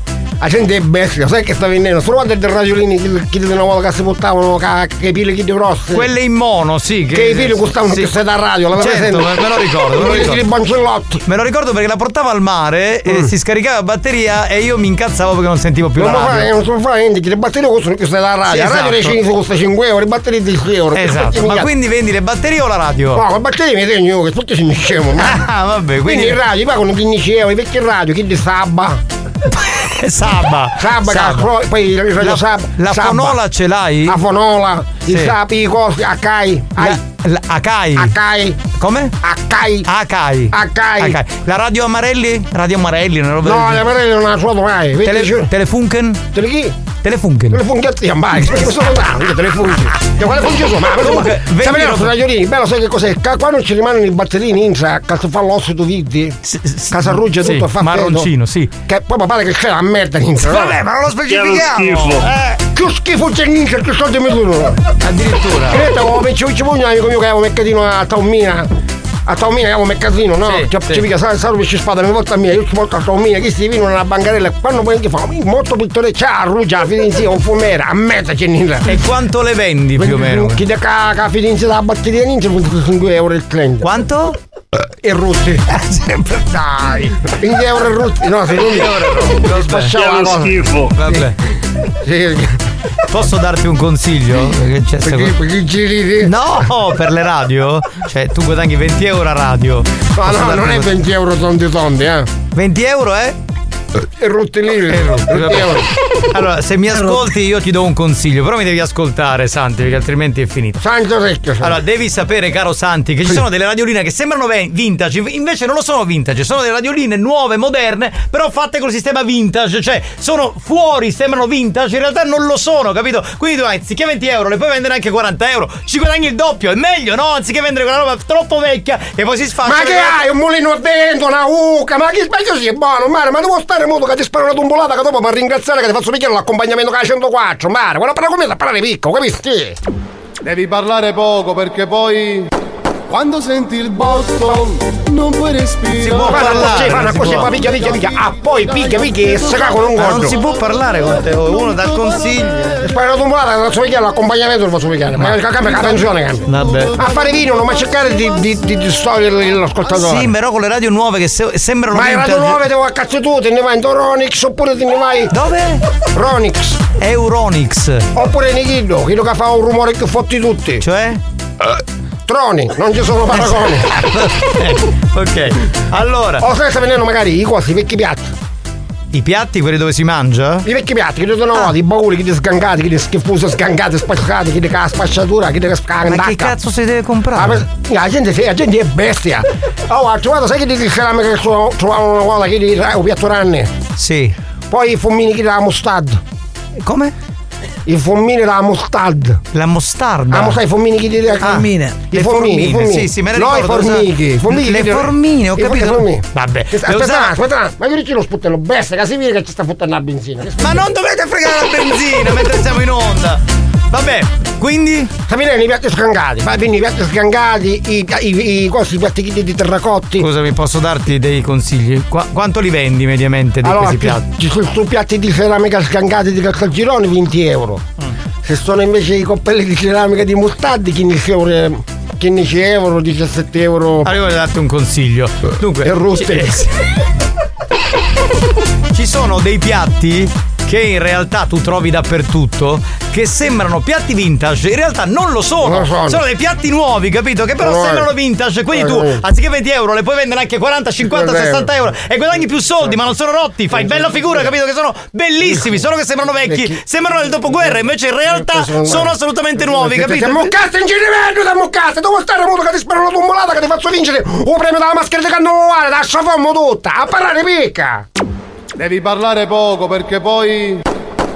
la gente è bestia, sai che sta vendendo? Solo quando del radiolini che, che di una volta che si buttavano, che, che i pili che di grossi. Quelle in mono, sì. Che i fili costavano sì. che sei da radio, la Certo, me, me lo ricordo, me lo I ricordo. Me lo ricordo perché la portavo al mare e si scaricava la batteria e io mi incazzavo perché non sentivo più Non la lo fai, radio. non può fare niente, che le batterie costano che stai da radio. Sì, la radio esatto. dei costa 5 euro, le batterie 10 euro. Esatto, ma quindi vendi le batterie o la radio? No, le batterie mi tengo io, che tutti si scemo. Ah, vabbè, Quindi quindi. il radio pagano 15 euro, i vecchi radio, chi di Sabba. Sabba. Sabba, Sabba. ha- poi il radio La- Sabba. la Sabba. fonola ce l'hai? La fonola, i Sì. sapi, i cosi. La, la, Akai. Akai. Come? Akai. Akai. Akai. La radio Amarelli? Radio Amarelli, una roba No, genere. amarelle non la suono mai. Tele, Telefunken? Tele chi? Telefunken. Te le funghetti a mai, perché sono tanti, te le funghi. Che quale fungi sono? Ma Comunque, Sapete vendi i roba- nostri ragionini, bello sai che cos'è? Ca- Quando ci rimangono i batterini in sa, che si fa l'osso tu vidi, casa ruggia sì, tutto fa marroncino, sì. Che poi mi pare che c'è la merda in sa. Vabbè, ma non lo specifichiamo. Eh, che schifo c'è in sa, che soldi mi durano. Addirittura. Vedete, avevo messo un pugno amico mio che avevo meccatino a Taumina. A Taumina avevo meccatino, no? Sì, Ci sì. ci mica sa, sa rubici spada, mi volta mia, io ci porto a Taumina, che si vino nella bancarella, quando poi che fa, molto pittore c'è a ruggia, la fidenza, un fumera, a mezza c'è in E quanto le vendi più o meno? chi da ca, fidenza della batteria ninja 25 euro il 30. Quanto? E rutti. Sempre dai. 20 euro e rutti. No, se non Vabbè. spacciava Che la lo cosa. schifo. Vabbè. Sì. Posso darti un consiglio? Perché c'è Perché, perché giri No, per le radio? Cioè, tu guadagni 20 euro a radio. No, Posso no, darti non è un- 20 euro tondi tondi, eh. 20 euro, eh? E rotti lì. 20 euro. Allora, se mi ascolti io ti do un consiglio, però mi devi ascoltare Santi, perché altrimenti è finito. Santo secchio. Allora, devi sapere, caro Santi, che ci sono delle radioline che sembrano vintage, invece non lo sono vintage, sono delle radioline nuove, moderne, però fatte col sistema vintage, cioè sono fuori, sembrano vintage, in realtà non lo sono, capito? Quindi tu anziché 20 euro le puoi vendere anche 40 euro, ci guadagni il doppio, è meglio, no? Anziché vendere quella roba troppo vecchia e poi si sfascia. Ma che hai? Un mulino dentro, una uca, ma che sbaglio sì, è buono, mare, ma devo stare muto che ti sparo una tumbolata che dopo per ringraziare che ti faccio picchiare l'accompagnamento la 104, mare, quella parla come a parlare piccolo, capisci? Devi parlare poco perché poi quando senti il botto non puoi respirare. Si può parlare, fanno così, poi picchia, picchia, picchia, ah poi picchia, picchia e se cago non Ma godo. non si può parlare con te, uno dà consigli. Sparo che ti faccio picchiare l'accompagnamento, lo faccio picchiare, ma cambia la pensione, cambia. Vabbè. A fare vino non mi cercare di, di, di distogliere l'ascoltatore. Sì, però con le radio nuove che se- sembrano Ma vintage. radio nuove devo a cazzo tu, te ne vai in Ronix oppure te ne vai. Dove? Ronix. Euronix. Oppure Nichillo, quello che fa un rumore che fotti tutti. Cioè? Troni, non ci sono paragoni. ok, allora. O se sta venendo magari i cosi, i vecchi piatti. I piatti, quelli dove si mangia? I vecchi piatti, che sono Ah. noti, i bauli, che sgangati, che schifosi, sgangati, spaccati, che la spacciatura, che la scandacca. Ma che cazzo si deve Ah, comprare? ma- la gente, la gente è bestia. Oh, ho trovato, sai che di ceramica che tro- trovavo una volta che di un piatto ranne? Sì. Poi i fommini che della mustard. Come? I fommini della mustard. La mostarda? Ah, ma sai i fommini che di Ah, Formine. I le formine, formini. sì, sì, me ne No, i ricordo, formichi. formichi le formine, ho capito. formini. Vabbè, Aspetta, le aspetta, ma che dici lo sputello? Bestia, che si vede che ci sta fottendo la benzina. Ma non dovete fregare la benzina mentre siamo in onda. Vabbè, quindi? Sapete, i piatti scangati, bene, i piatti scangati, i, i, i, cosi, i piatti di terracotti. Scusami, posso darti dei consigli? Qua- quanto li vendi mediamente di Allora, questi piatti? ci sono su piatti di ceramica scangati di calcagironi 20 euro. Mm. Se sono invece i coppelli di ceramica di mustardi 15 euro, 15 euro 17 euro. Allora, io voglio darti un consiglio. Dunque, E rotte. ci, ci sono dei piatti che in realtà tu trovi dappertutto che sembrano piatti vintage, in realtà non lo sono. Lo sono. Sono dei piatti nuovi, capito? Che però Nuovi. sembrano vintage. Quindi tu, Nuovi. anziché 20 euro, le puoi vendere anche 40, 50, È vero. 60 euro e guadagni più soldi, ma non sono rotti. Fai bella figura, capito? Che sono bellissimi, solo che sembrano vecchi, sembrano del dopoguerra, invece in realtà sono assolutamente nuovi, capito? Cazzo in giro siamo cazzo, devo stare muto che ti spero una tumbolata che ti faccio vincere un premio dalla maschera di carnevale, da sciafommo tutta, a parlare picca! Devi parlare poco perché poi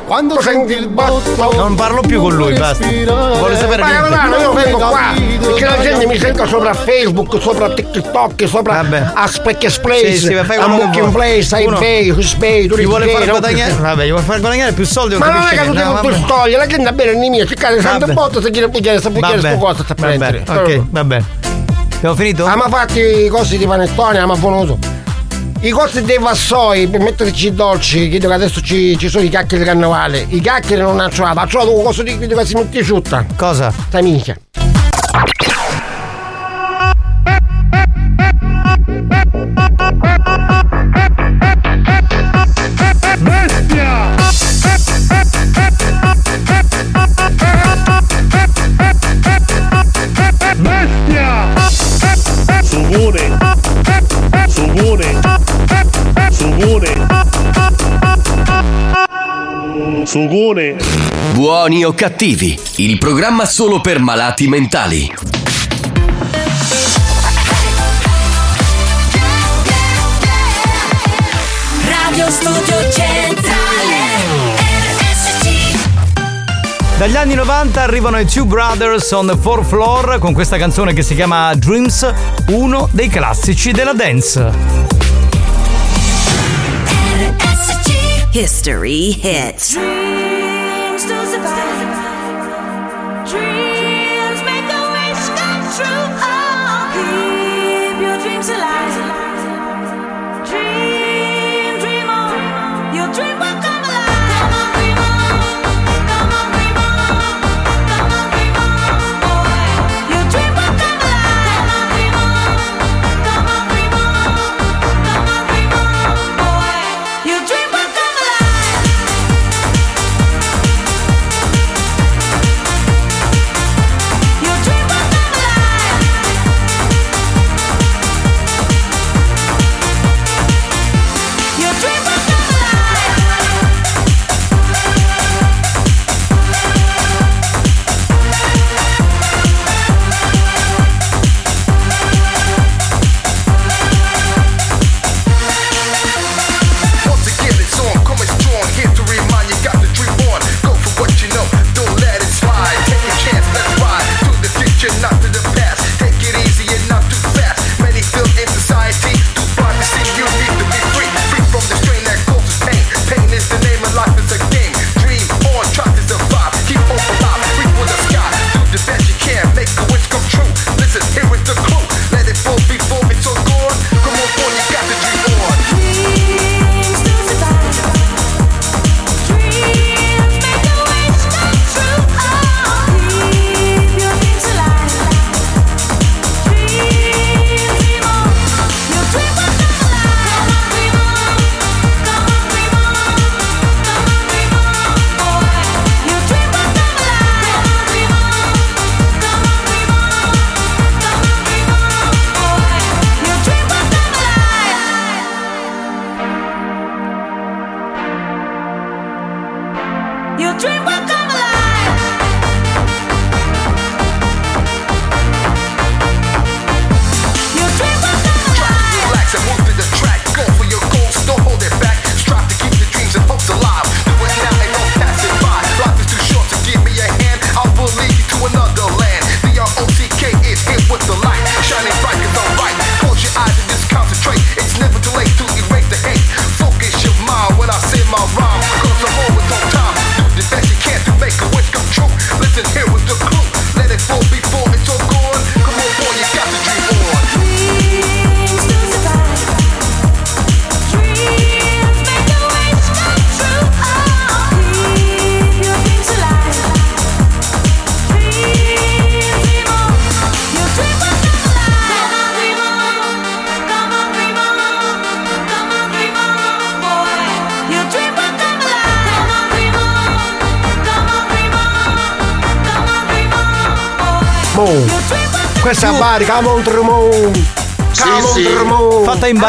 quando senti il botto Non parlo più con lui, basta. Voglio sapere Ma niente. Capitano, io vengo qua perché la gente mi sente sopra Facebook, sopra TikTok, sopra a Specchies Place, Sì, sì, ma fai a vuoi. Place, a eBay, Hushbay, Ti vuole far guadagnare. Vabbè, gli vuole far guadagnare più soldi o Ma non è che tu devi vabbè. stogli, la gente è bene in mia, cercare sempre Vabbè. botto se gira pugliare, sta pugliare Vabbè, sto cosa, sta vabbè, prendere. ok, va bene. Abbiamo finito? Ah, ma fatti i cosi di panettone, ah, ma buonoso. I cosi dei vassoi per metterci i dolci, credo che adesso ci, ci sono i cacchi di carnevale. I cacchi non ha trovato, ha trovato un coso di che si mette asciutta. Cosa? Sta minchia. Buoni o cattivi, il programma solo per malati mentali. Radio Studio Centrale Dagli anni 90 arrivano i Two Brothers on the Fourth Floor con questa canzone che si chiama Dreams, uno dei classici della dance. History hits.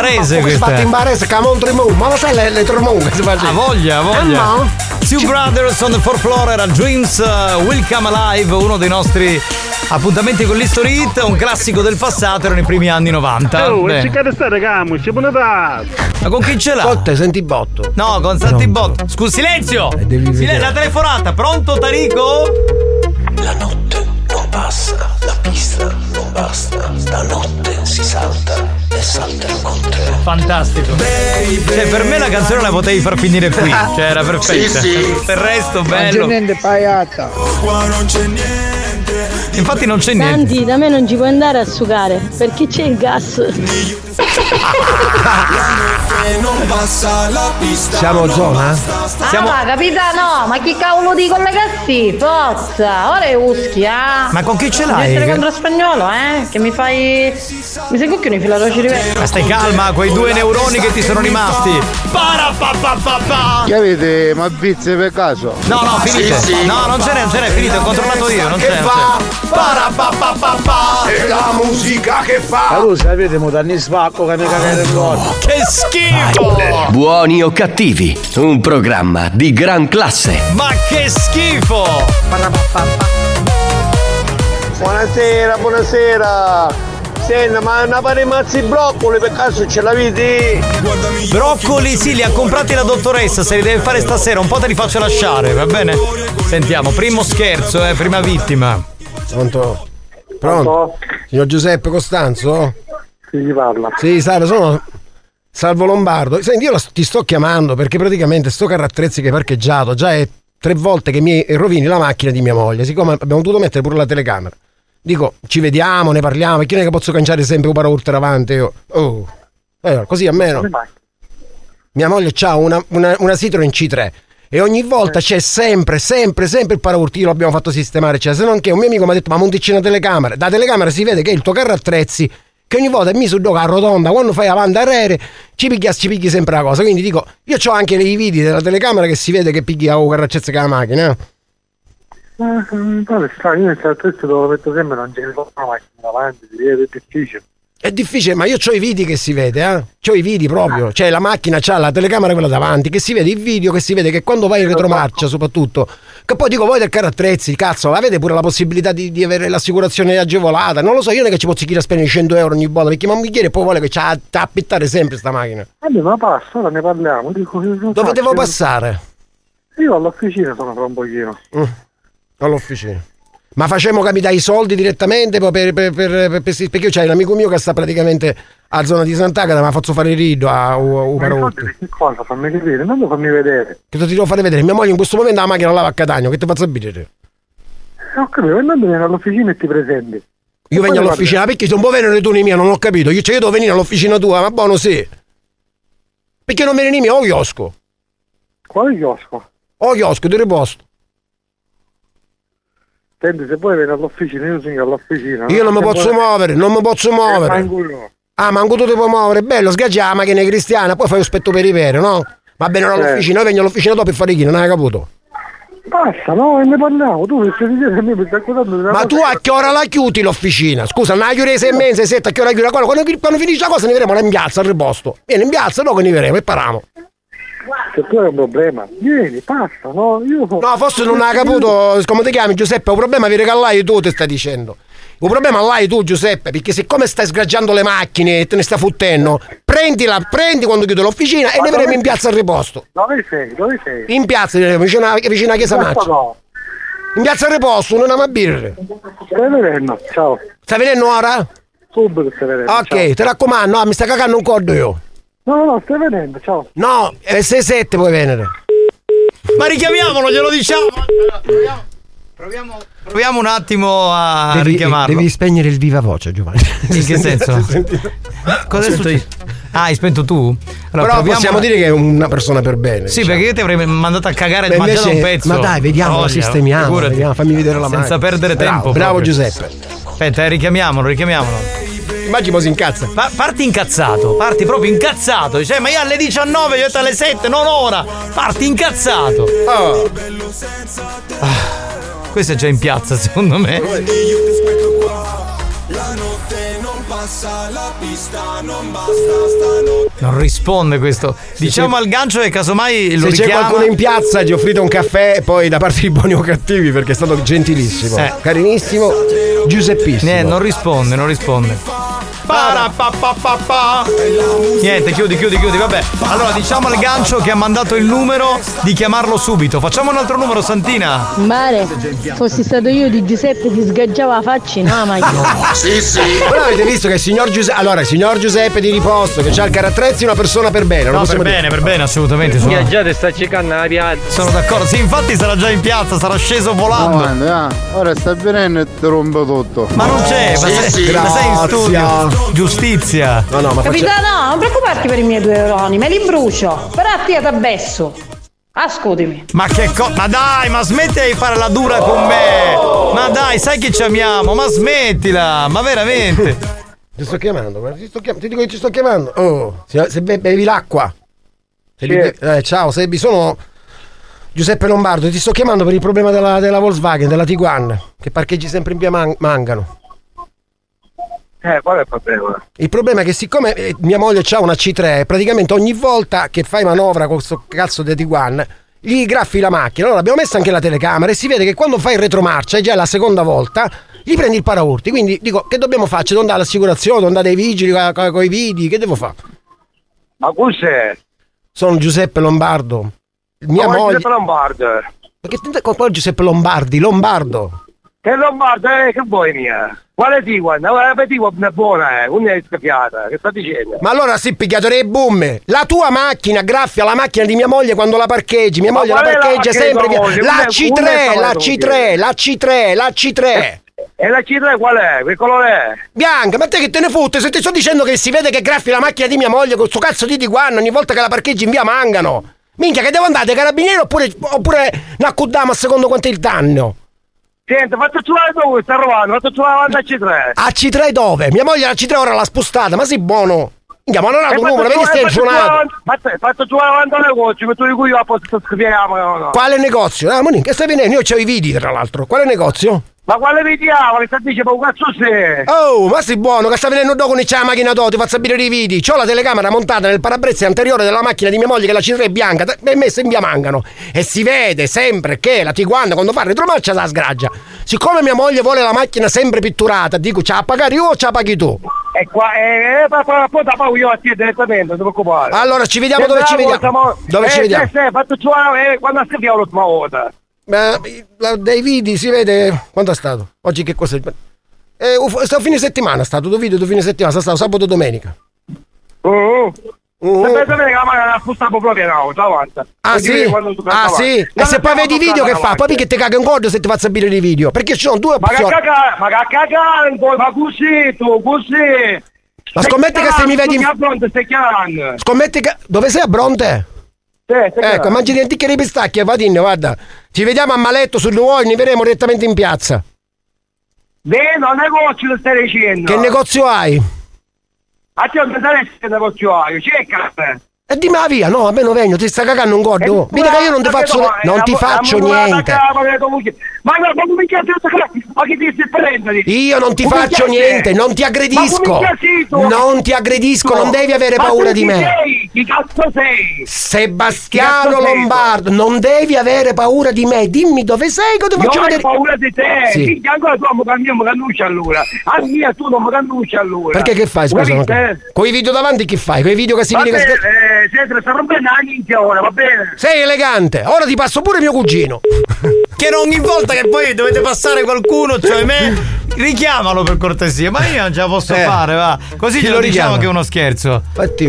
Barese questa. Fatta in barese, Camontre Mo. Ma lo sai le, le Tremont che si fa? Ha voglia, ha voglia. Eh no? Two Brothers on the Fourth Floor era Dreams uh, Will Come Alive, uno dei nostri appuntamenti con l'History Hit, un classico del passato, erano i primi anni 90. Oh, Beh. e cercate stare calmo, ci buona Ma con chi ce l'ha? Con te, senti botto. No, con Santi Botto. Scusa, silenzio! Silen- la telefonata, pronto Tarico? La notte non passa, la pista non basta, stanotte si salta e salterò con te. Fantastico. Cioè, per me la canzone la potevi far finire qui. Cioè, era perfetta. Sì, sì. Il resto Non c'è bello. niente paiata. Infatti non c'è niente. Santi, da me non ci puoi andare a sugare, perché c'è il gas. Non passa la pista. Siamo zona? Siamo- Ah, capitano, ma chi cavolo di collegasti? Forza, ora è uschi. Ma con chi ce l'hai? Devi essere contro spagnolo, eh? Che mi fai. Mi sei cucchioni filato ci rivede. Ma stai calma, quei due neuroni che ti sono rimasti. Para pa pa pa pa. Che avete? Ma pizze per caso? No, no, finito. No, non ce n'è, non ce n'è, finito, ho controllato io, non c'è. non c'è. Para pa pa pa pa. È la musica che fa. Ma voi sapete, mo danni spacco che mi cagate il cuore. Che schifo! Buoni o cattivi, un programma di gran classe. Ma che schifo! Buonasera, buonasera. Senta, ma una pare mazzi broccoli per caso ce l'avete? Broccoli, sì, li ha comprati la dottoressa, se li deve fare stasera, un po' te li faccio lasciare, va bene? Sentiamo, primo scherzo, eh, prima vittima. Pronto? Pronto? Signor Giuseppe Costanzo? Sì, si parla. Sì, salve, sono Salvo Lombardo. Senti, io la- ti sto chiamando perché praticamente sto carro attrezzi che hai parcheggiato già è tre volte che mi rovini la macchina di mia moglie, siccome abbiamo dovuto mettere pure la telecamera. Dico, ci vediamo, ne parliamo, perché non è che posso cangiare sempre un paraurter avanti io. Oh. Allora, così a meno. Mia moglie ha una, una, una Citroen C3 e ogni volta c'è sempre, sempre, sempre il paraurti. Io l'abbiamo fatto sistemare, cioè, se non che un mio amico mi ha detto: Ma montici una telecamera. Da telecamera si vede che il tuo carro attrezzi, che ogni volta mi su a rotonda, quando fai avanti arrere, ci piglia, ci pigli sempre la cosa. Quindi dico, io ho anche i video della telecamera che si vede che piglia o carro attrezzi che la macchina. eh. Ma pare strano, io nel dove lo metto sempre non c'è la macchina davanti, è difficile. È difficile, ma io ho i video che si vede, eh? C'ho i video proprio. Cioè la macchina c'ha la telecamera quella davanti, che si vede il video, che si vede che quando vai in retromarcia soprattutto. Che poi dico voi del carro attrezzi, cazzo, avete pure la possibilità di, di avere l'assicurazione agevolata. Non lo so, io non è che ci posso chiedere a spendere 100 euro ogni volta, perché mamma chiede poi vuole che c'ha da appittare sempre sta macchina. Vabbè, ma passa, ora ne parliamo. Dico, Dove devo passare? Io all'officina sono fra un pochino. Mm, all'officina. Ma facciamo capitare i soldi direttamente per, per, per, per- per- perché io c'ho un amico mio che sta praticamente a zona di Sant'Agata, ha fatto fare il rido a un Ma soldi di che cosa? Fammi capire, non lo fammi vedere. Che ti devo fare vedere? Mia moglie in questo momento ha la macchina lava a Catania, che ti faccio? Eh, Ho capito, e non vieni all'officina e ti presenti. Io vengo all'officina perché se non può venire tu miei, non ho capito. Io, cioè, io devo venire all'officina tua, ma buono sì. Perché non vieni nei miei? O chiosco? Quale chiosco? O chiosco, di riposto. Senti, se vuoi vieni all'officina, io sono all'officina. Io non mi posso vuoi- muovere, non mi posso Eh, muovere. fanculo. Ah, manco tu ti puoi muovere. Bello, sgaggia la macchina cristiana, poi fai lo spetto per ripetere, no? Va bene, ora Eh. all'officina, io vengo all'officina dopo per fare chi, non hai capito? Basta, no, ne parliamo. Tu mi stai dicendo a me mi stai accusando Ma cosa tu a che ora la chiudi l'officina? Scusa, non la chiudi alle sei e mezza, sette, a che ora chiudi? Quando, quando, quando finisce la cosa ne vedremo in piazza al riposto. Vieni in piazza, dopo ne vedremo e paramo. Se tu hai un problema, vieni, passa, no? Io No, forse non hai capito come ti chiami Giuseppe, un problema vi regalai tu ti stai dicendo. Un problema l'hai tu Giuseppe, perché siccome stai sgaggiando le macchine e te ne stai fottendo, prendila, prendi quando chiudo l'officina e Ma ne vedremo dove- in piazza al riposto. Dove sei? Dove sei? In piazza, vicino, alla- alla chiesa Maccia. no. In piazza al riposto, non ama birre. Stai venendo, ciao. Stai venendo ora? Subito stai venendo. Ok, ciao. ti raccomando, ah, mi sta cagando un cordo io. No, no, no, stai venendo, ciao. No, è 6-7 puoi venire. Ma richiamiamolo, glielo diciamo. Proviamo, proviamo un attimo a Devi, richiamarlo. devi spegnere il viva voce, Giovanni. In che senso? Cosa è successo? Ah, hai spento tu? Allora, Però proviamo possiamo una- dire che è una persona per bene. Sì, perché io ti avrei mandato a cagare Beh, e mangiato un pezzo. ma dai, vediamo, lo sistemiamo, vediamo, fammi vedere la Senza macchina. perdere Bravo, tempo. bravo proprio. Giuseppe. Aspetta, eh, richiamiamolo, richiamiamolo. Immagino si incazza. Pa- parti incazzato, parti proprio incazzato. Cioè, ma io alle 19, io alle 7, non ora. Parti incazzato. Oh. Questo è già in piazza, secondo me. La notte non passa, la pista non basta, stanotte. Non risponde questo. Diciamo al gancio che casomai lo Se c'è richiama. qualcuno in piazza, gli offrite un caffè poi da parte di buoni o cattivi perché è stato gentilissimo, Eh. carinissimo, Giuseppissimo. Eh, non risponde, non risponde. Para, pa, pa, pa, pa. Niente, chiudi, chiudi, chiudi. Vabbè. Allora, diciamo al gancio che ha mandato il numero di chiamarlo subito. Facciamo un altro numero, Santina. Mare, fossi stato io di Giuseppe ti sgaggiava la faccia in una macchina. Sì, sì. Però avete visto che il signor Giuseppe. Allora, il signor Giuseppe di riposto, che c'ha il carattrezzi, è una persona per bene. No, per dire- bene, per bene, assolutamente. Sono, Viaggiate sta cercando la piazza. sono d'accordo. Sì, infatti sarà già in piazza, sarà sceso volando. Guarda, ora sta venendo e ti rompo tutto. Ma non c'è, ma, sei, ma sei in studio. Giustizia. No, no, Capitano, non preoccuparti per i miei due euroni, me li brucio. Però a te t'abbesso. Ascoltami. Ma che co... Ma dai, ma smettila di fare la dura con me! Ma dai, sai che ci amiamo, ma smettila! Ma veramente! Ti sto chiamando, guarda, ti, sto chiam- ti dico che ti sto chiamando. Oh, se, se be- bevi l'acqua. Se Sì. bevi- eh, ciao, Sebi, sono Giuseppe Lombardo. Ti sto chiamando per il problema della, della Volkswagen, della Tiguan, che parcheggi sempre in via Man- Mangano. Eh, qual è il problema? Il problema è che siccome eh, mia moglie ha una C3, praticamente ogni volta che fai manovra con questo cazzo di Tiguan, gli graffi la macchina. Allora abbiamo messo anche la telecamera e si vede che quando fai il retromarcia, è già la seconda volta, gli prendi il paraurti. Quindi dico, che dobbiamo fare? Devo andare all'assicurazione, devo andare ai vigili con i video, che devo fare? Ma cos'è? Sono Giuseppe Lombardo. Mia Ma moglie. Giuseppe Lombardo. Ma che con Giuseppe Lombardi? Lombardo. Che Lombardo, eh, che vuoi mia? Quale Tiguan? La Tiguan è buona, eh, non è scaffiata, che sta dicendo? Ma allora sì, picchiatore di boom. La tua macchina graffia la macchina di mia moglie quando la parcheggi. Mia moglie la la parcheggia di sempre. via-? La Una- una C3, è la tua C3, la C3, la C3. E la C3 qual è? Che colore è? Bianca, ma te che te ne fotte? Se ti sto dicendo che si vede che graffi la macchina di mia moglie con sto cazzo di Tiguan ogni volta che la parcheggi in via Mangano. Minchia, che devo andare carabinieri oppure, oppure n'accudiamo a secondo quanto è il danno? Senti, fatto trovare dove sta arrivando, fatto trovare la C3. A C3 dove? Mia moglie la C3 ora l'ha spostata, ma sei buono. Minchia, ma non ha un numero, vedi stai suonato. trovare- Fatto trovare davanti al negozio, tu di cui io apposta scriviamo, no. Quale negozio? Ah, Monica, che stai venendo? Io c'ho i video, tra l'altro. Quale negozio? Ma quale vediamo? Che sta dicendo, ma cazzo sei? Oh, ma sei buono, che sta venendo dopo con c'è la macchina tua, ti faccio sapere i video. C'ho la telecamera montata nel parabrezza anteriore della macchina di mia moglie che la C3 è bianca e messa in via Mangano. E si vede sempre che la Tiguan quando fa retromarcia la sgraggia. Siccome mia moglie vuole la macchina sempre pitturata, dico, ce la pagare io o ce la paghi tu? E qua, eh, eh, poi la pago io a te direttamente, non ti preoccupare. Allora, ci vediamo dove ci bravo, vediamo. Dove eh, ci vediamo? Eh, quando scriviamo l'ultima volta. Ma dai video si vede quando è stato? Oggi che cos'è? Eh, uff, sta fine settimana, è stato due video, due fine settimana, sta stato sabato e domenica. Uh, Uh. Se che la macchina la spostavo proprio in auto, avanti. Ah sì? Ah sì? E se poi vedi i video che fa? Poi che ti caga in gordo se ti fa sapere i video. Perché ci sono due Ma che opzioni. cagare, ma che cagare, poi, ma così, tu, così. Ma scommetti che se mi vedi. Scommetti che. Dove sei a Bronte? Ecco, mangi dei antichi di pistacchi, vadinne, guarda. Ci vediamo a Maletto sul ne vedremo direttamente in piazza. Bene, un negozio lo stai dicendo. Che negozio hai? A te non ti interessa che negozio hai, cerca. E dimmi la via, no, a me non vengo, ti sta cagando un gordo. Vedi che io non ti faccio, non ti faccio niente. Ma no, ma cazzo Ma che ti prendere? Io non ti faccio niente, non ti Ma aggredisco. Non ti aggredisco, non devi avere Ma paura di me. Chi cazzo sei? Sebastiano? Lombardo, non devi avere paura di me. Dimmi dove sei che ti Non faccio vedere. paura di te, Sì. Ancora tu non mi cannucci- mi cannucci allora. A mia tu non mi cannucci allora. Perché che fai, scusa? Eh? Con i video davanti che fai? Con i video che si vede che... eh, senti, sta rompendo la minchia ora, va bene? Sei elegante, ora ti passo pure mio cugino. Che ogni volta che poi dovete passare qualcuno, cioè me, richiamalo per cortesia. Ma io non ce la posso Eh. fare, va. Così Chi ce lo lo diciamo richiama? che è uno scherzo. Infatti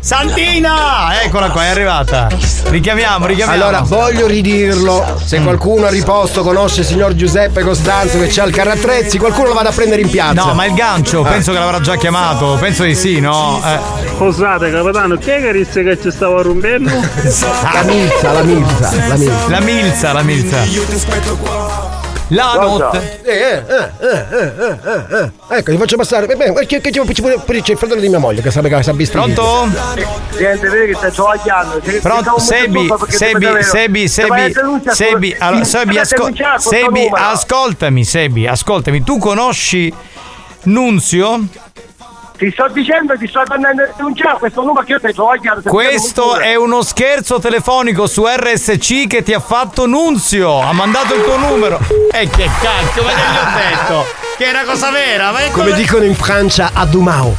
Santina! Eccola qua, è arrivata. Richiamiamo, richiamiamo. Allora, voglio ridirlo. Se qualcuno a riposto conosce il signor Giuseppe Costanzo che c'ha il carrattrezzi, qualcuno lo vada a prendere in piazza. No, ma il gancio, Ah. penso che l'avrà già chiamato. Penso di sì, no? Eh. Scusate capitano, chi è che disse che ci stava rompendo? La milza, la milza, la milza. La milza, la milza. Io ti aspetto qua la notte. Eh eh eh, eh, eh, eh, eh, Ecco, ti faccio passare. Beh, che, che, che, c'è il fratello di mia moglie che sarebbe che sa bistro. Pronto? Niente, vedi che sto agliando. Pronto? Sebi, Sebi, Sebi, Sebi, Sebi, Sebi, Sebi, ascoltami, Sebi, ascoltami. Tu conosci Nunzio? Ti sto dicendo, ti sto andando a denunciare questo numero che io stai travagliando. Questo è uno scherzo telefonico su RSC che ti ha fatto Nunzio. Ha mandato il tuo numero. E che cacchio, ma che gli ho detto? Che era cosa vera? Ma è Come cosa- dicono in Francia, a Dumao.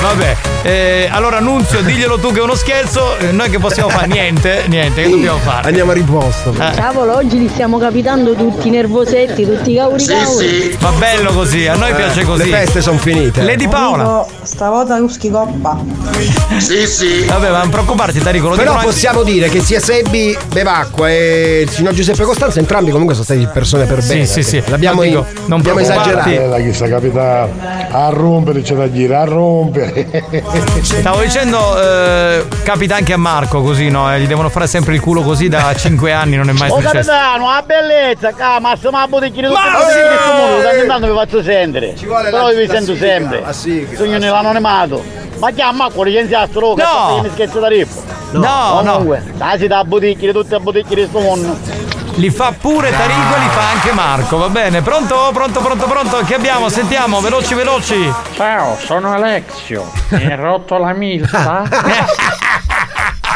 Vabbè, eh, allora Nunzio, diglielo tu che è uno scherzo. eh, Noi che possiamo fare? Niente, niente, che dobbiamo fare? Andiamo a riposto. Eh. Cavolo, oggi li stiamo capitando tutti nervosetti, tutti cauri cauri. Va bello così, a noi Eh, piace così. le feste son finite. Lady Paola. Stavolta Ruschi Coppa. Sì, sì. Vabbè, ma non preoccuparti, Tarico. lo Però dicono anche- possiamo dire che sia Sebbi Bevacqua e il signor Giuseppe Costanzo, entrambi comunque sono stati persone per Sì, bene. sì, sì. L'abbiamo, Non dico, in- non abbiamo preoccuparti. esagerato. Eh, chissà capita a rompere, c'è da dire, a rompere. Stavo dicendo, eh, capita anche a Marco così, no? Eh, Gli devono fare sempre il culo così da 5 anni, non è mai Oh successo. capitano, la bellezza, ca, ma se ma cose sì! di questo mondo, tanto vi faccio sentere. vuole Però la- vi la sento sigla, sempre. la sigla, Sogno la nell'anonimato. Ma chiama quello licenziato lo che No! no. mi scherzo da rippo. No, no. Comunque, dai da bottiglia, tutte le bottiglie di questo mondo. Li fa pure Tarico e li fa anche Marco, va bene? Pronto? Pronto, pronto, pronto? Che abbiamo? Sentiamo, veloci, veloci. Ciao, sono Alexio. Mi hai rotto la milza?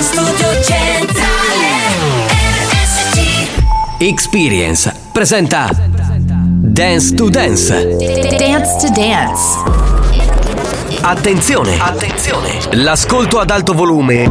Studio Centrale RSC Experience presenta Dance to Dance. Dance to Dance Attenzione! Attenzione! L'ascolto ad alto volume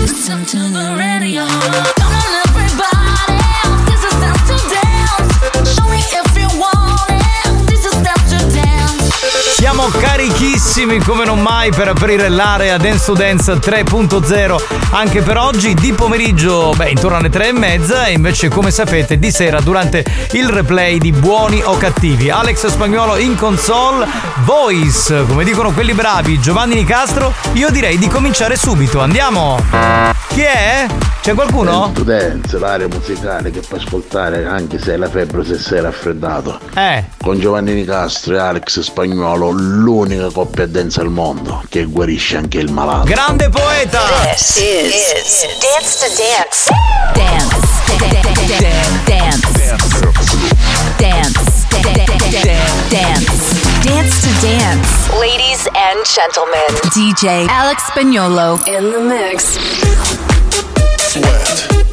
Listen to the radio. Come on, everybody. Siamo carichissimi come non mai per aprire l'area Dance to Dance 3.0 anche per oggi di pomeriggio, beh, intorno alle 3 e mezza e invece come sapete di sera durante il replay di Buoni o Cattivi. Alex Spagnolo in console, voice, come dicono quelli bravi, Giovanni Nicastro, io direi di cominciare subito. Andiamo! Chi è? C'è qualcuno? To dance, l'area musicale che puoi ascoltare anche se hai la febbre o se sei raffreddato. Eh. Con Giovanni Nicastro e Alex Spagnolo, l'unica coppia dance al mondo che guarisce anche il malato. Grande poeta! This is Dance to Dance. Dance. Dance. Dance. Dance. Dance to Dance. Ladies and gentlemen, DJ Alex Spagnolo in the mix. sweat.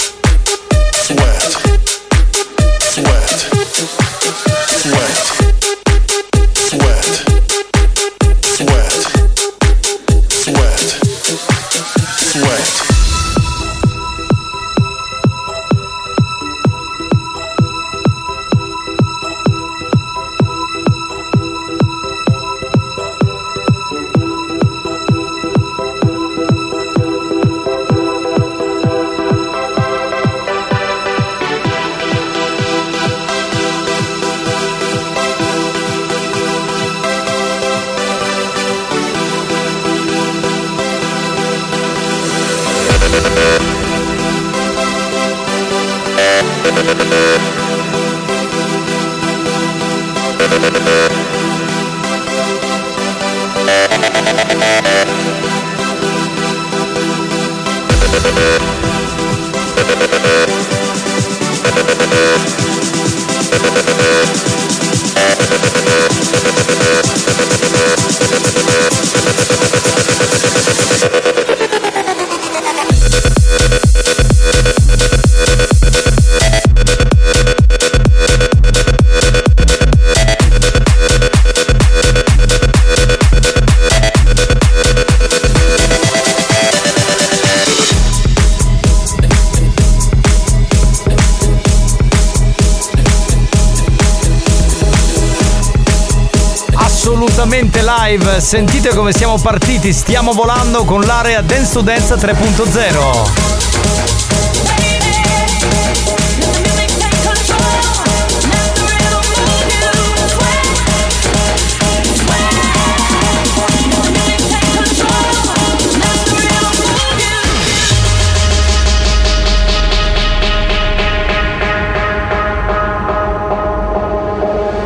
Come siamo partiti, stiamo volando con l'area Dance to Dance 3.0.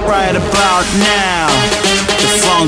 right about now.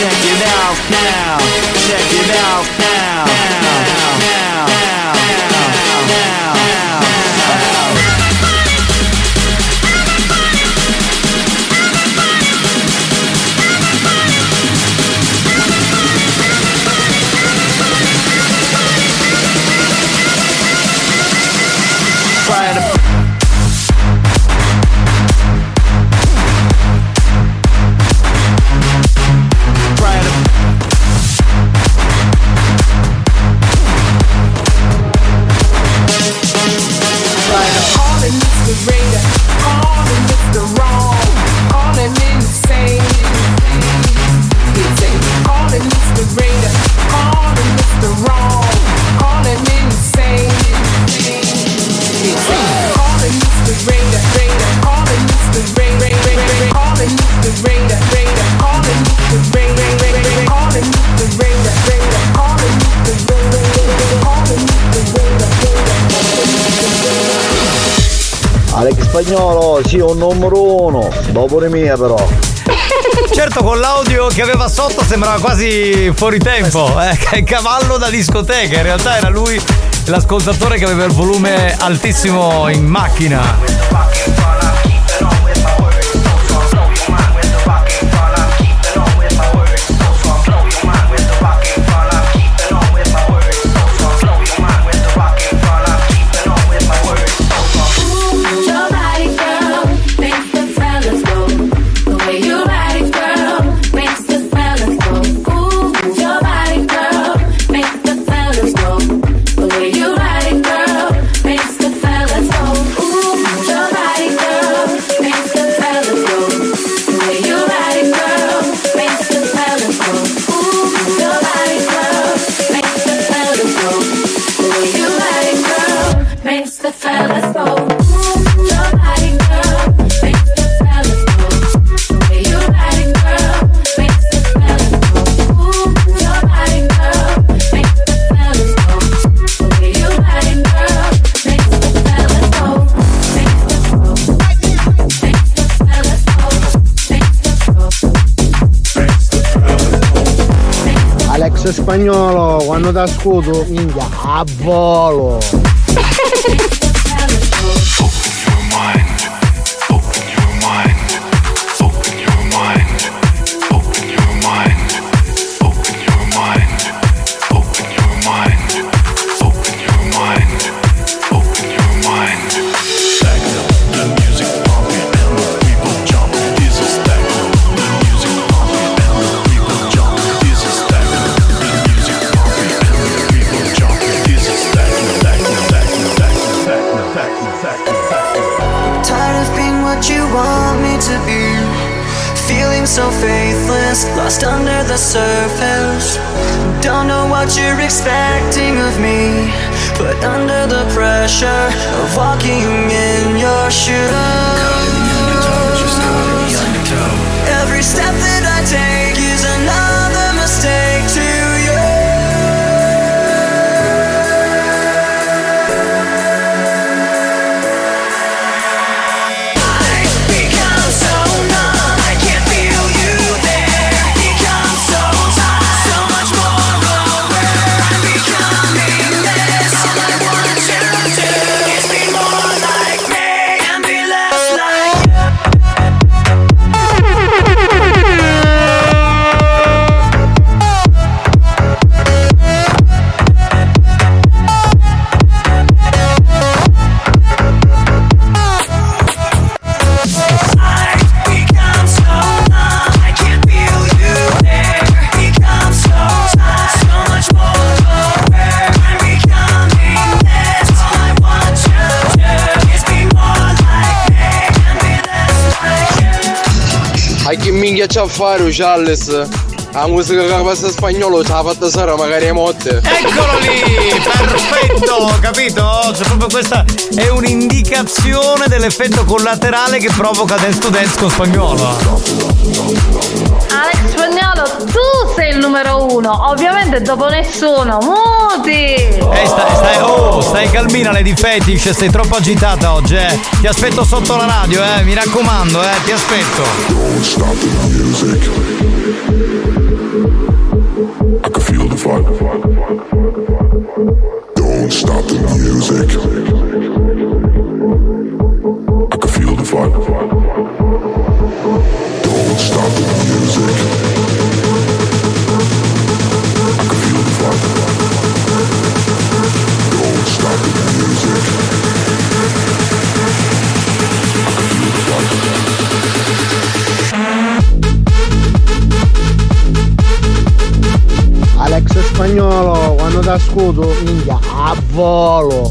Check it out now. Check it out now. Spagnolo, sì, un numero uno. Dopo di mia però. Certo, con l'audio che aveva sotto sembrava quasi fuori tempo. Eh, cavallo da discoteca. In realtà era lui l'ascoltatore che aveva il volume altissimo in macchina. Spagnolo, quando ti ascolto, minchia, a volo. fare, Charles? La musica che passa spagnolo ce l'ha fatta sera magari a motte. Eccolo lì, perfetto, capito? Cioè proprio questa è un'indicazione dell'effetto collaterale che provoca Dance to Dance con spagnolo. Alex Spagnolo, tu sei il numero uno, ovviamente dopo nessuno, muti! Eh, stai, stai, oh, stai calmina Lady Fetish, sei troppo agitata oggi, eh. Ti aspetto sotto la radio, eh, mi raccomando, eh, ti aspetto. Don't stop the music. I can feel the vibe. Don't stop the music. I can feel the vibe. Don't stop the music. Spagnolo, quando da scudo, minchia, a volo.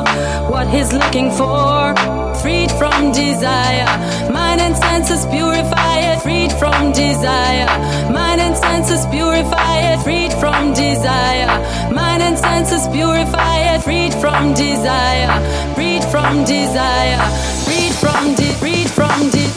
What he's looking for, freed from desire, mind and senses purify it, freed from desire, mind and senses purify it, freed from desire, mind and senses purify it, freed from desire, freed from desire, freed from freed from de,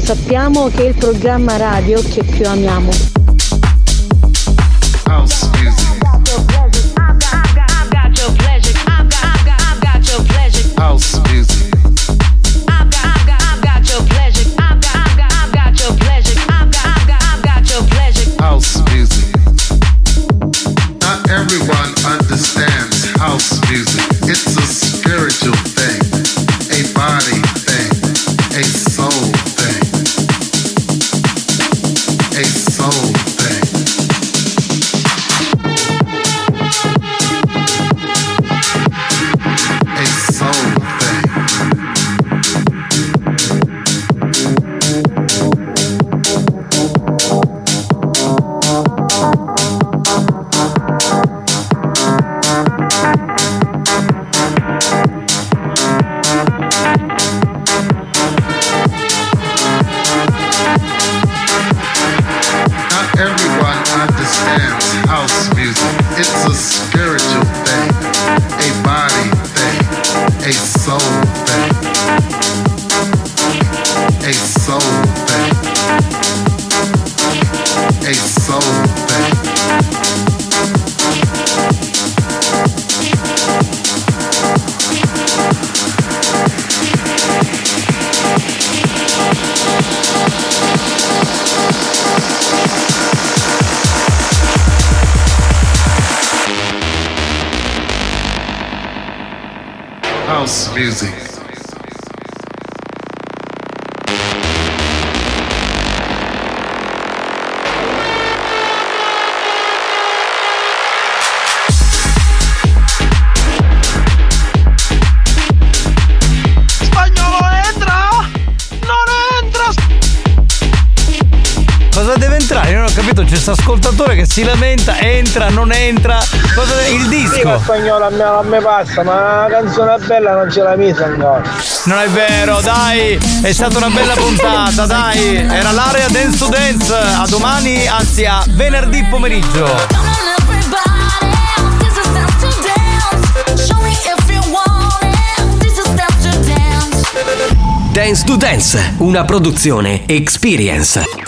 sappiamo che è il programma radio che più amiamo. Entra, non entra. Cosa il Sì, ma disco? spagnolo a me, a me passa, ma la canzone bella non ce l'ha messa ancora. Non è vero, dai, è stata una bella puntata, dai. Era l'area Dance to Dance. A domani, anzi a venerdì pomeriggio. Dance to Dance, una produzione Experience.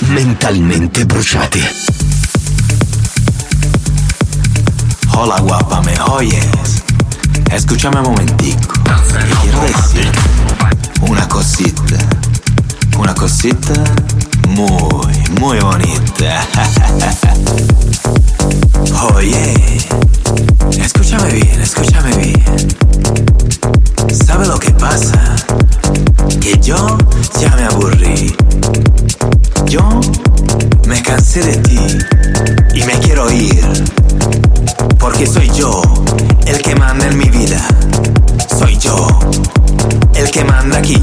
Mentalmente bruciati. Hola guapame, oyes. Escúchame un momentico. Quiero decir una cosita. Una cosita muy, muy bonita. Oye, escúchame bien, escúchame bien. ¿Sabe lo que pasa? Que yo ya me aburrí. Yo me cansé de ti y me quiero ir. Porque soy yo el que manda en mi vida. Soy yo el que manda aquí.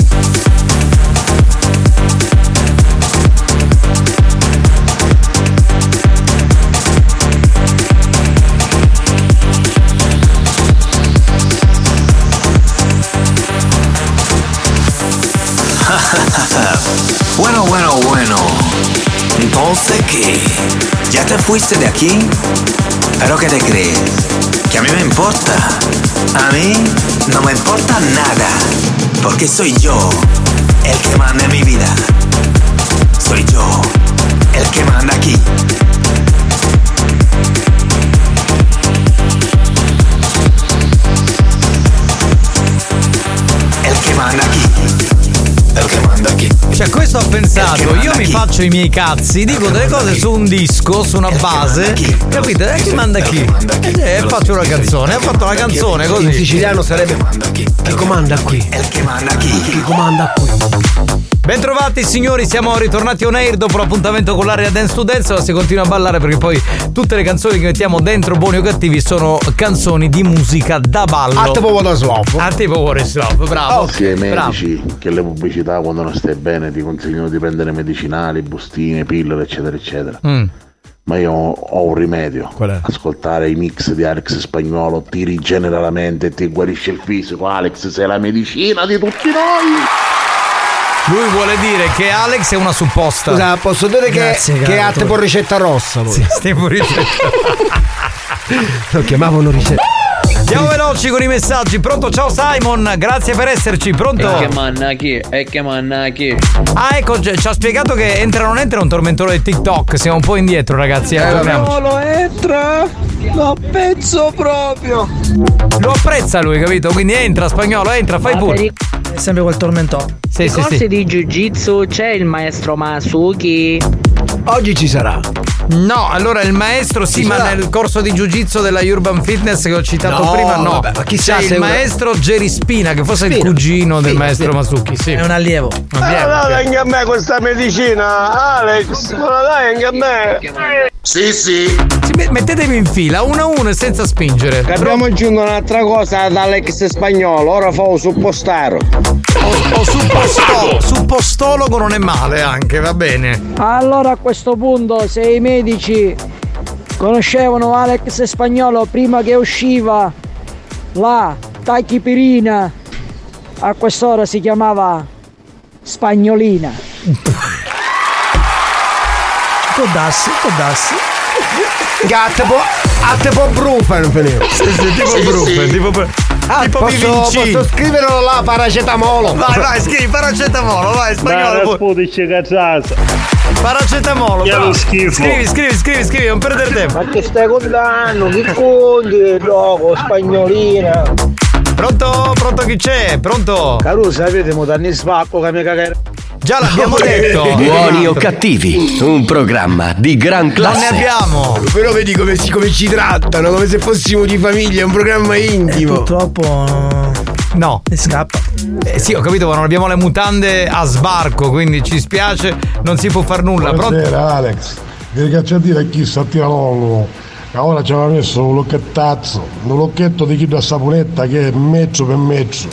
Entonces, ¿qué? ¿Ya te fuiste de aquí? ¿Pero qué te crees? ¿Que a mí me importa? A mí no me importa nada. Porque soy yo el que manda en mi vida. Soy yo el que manda aquí. Cioè, questo ho pensato, io mi chi? faccio i miei cazzi, dico delle cose su un disco, su una base, capito? E chi manda chi? E eh, faccio una canzone, ha fatto una canzone così. In siciliano sarebbe chi comanda qui. El que manda aquí. Chi comanda qui. Bentrovati signori, siamo ritornati on air dopo l'appuntamento con l'area Dance to Dance, ma si continua a ballare perché poi tutte le canzoni che mettiamo dentro Buoni o Cattivi sono canzoni di musica da ballo. A tipo Water Slow. A tipo Water Slow, bravo. Sia i bravo. medici che le pubblicità quando non stai bene ti consigliano di prendere medicinali, bustine, pillole, eccetera, eccetera. Mm. Ma io ho, ho un rimedio. Ascoltare i mix di Alex Spagnolo ti rigenera la mente e ti guarisce il fisico. Alex, sei la medicina di tutti noi. Lui vuole dire che Alex è una supposta. Scusa, posso dire che, Grazie, che caro ha tipo ricetta rossa lui. Sì, stiamo ricetta. Lo chiamavano ricetta. Andiamo veloci con i messaggi. Pronto? Ciao Simon, grazie per esserci. Pronto? E che manna chi? E che manna chi? Ah, ecco, ci ha spiegato che entra o non entra un tormentore di TikTok. Siamo un po' indietro, ragazzi. Eh, torniamoci. Spagnolo entra! Lo pezzo proprio! Lo apprezza lui, capito? Quindi entra, spagnolo, entra, fai pure. È sempre quel tormentone. Sì, sì, corsi sì. di jiu jitsu c'è il maestro Masuki. Oggi ci sarà. No, allora il maestro sì, ma nel corso di jiu-jitsu della Urban Fitness che ho citato No, prima, no. vabbè, ma chissà C'è se il una- maestro Jerry Spina, che forse è il Spina. cugino del Spina, maestro Spina. Masuki, sì. È un allievo. Ok. dai anche a me questa medicina, Alex, me la dai anche a me. Sì, sì. mettetevi in fila, uno a uno e senza spingere. Abbiamo aggiunto un'altra cosa dall'ex spagnolo, ora fa un suppostaro. O, o supposto- suppostologo non è male anche, va bene. Allora a questo punto se i medici conoscevano Alex Spagnolo prima che usciva la tachipirina, a quest'ora si chiamava Spagnolina. Può darsi, può darsi. Gatto può. A te può brufen finire. Sì, sì, tipo Brufen, tipo, Ah, tipo posso, posso scriverlo là, paracetamolo. Vai, vai, scrivi paracetamolo, vai, spagnolo. pure. Paracetamolo, lo bravo. schifo. Scrivi, scrivi, scrivi, scrivi, non perdere tempo. Ma che stai contando? Che conti, dopo, spagnolina. Pronto? Pronto chi c'è? Pronto? Caruso, sapete, mo danni spacco che mi cagare. Già l'abbiamo detto. Buoni o cattivi, un programma di gran classe. abbiamo. Però vedi come, si- come ci trattano, come se fossimo di famiglia, è un programma intimo. Purtroppo. No. E scappa. Eh, sì, ho capito, ma non abbiamo le mutande a sbarco, quindi ci spiace, non si può far nulla. Pronto? Buonasera Alex, che caccia a dire a chi sta tirando Ora ci aveva messo un locchettazzo, un locchetto di chi da saponetta che è mezzo per mezzo.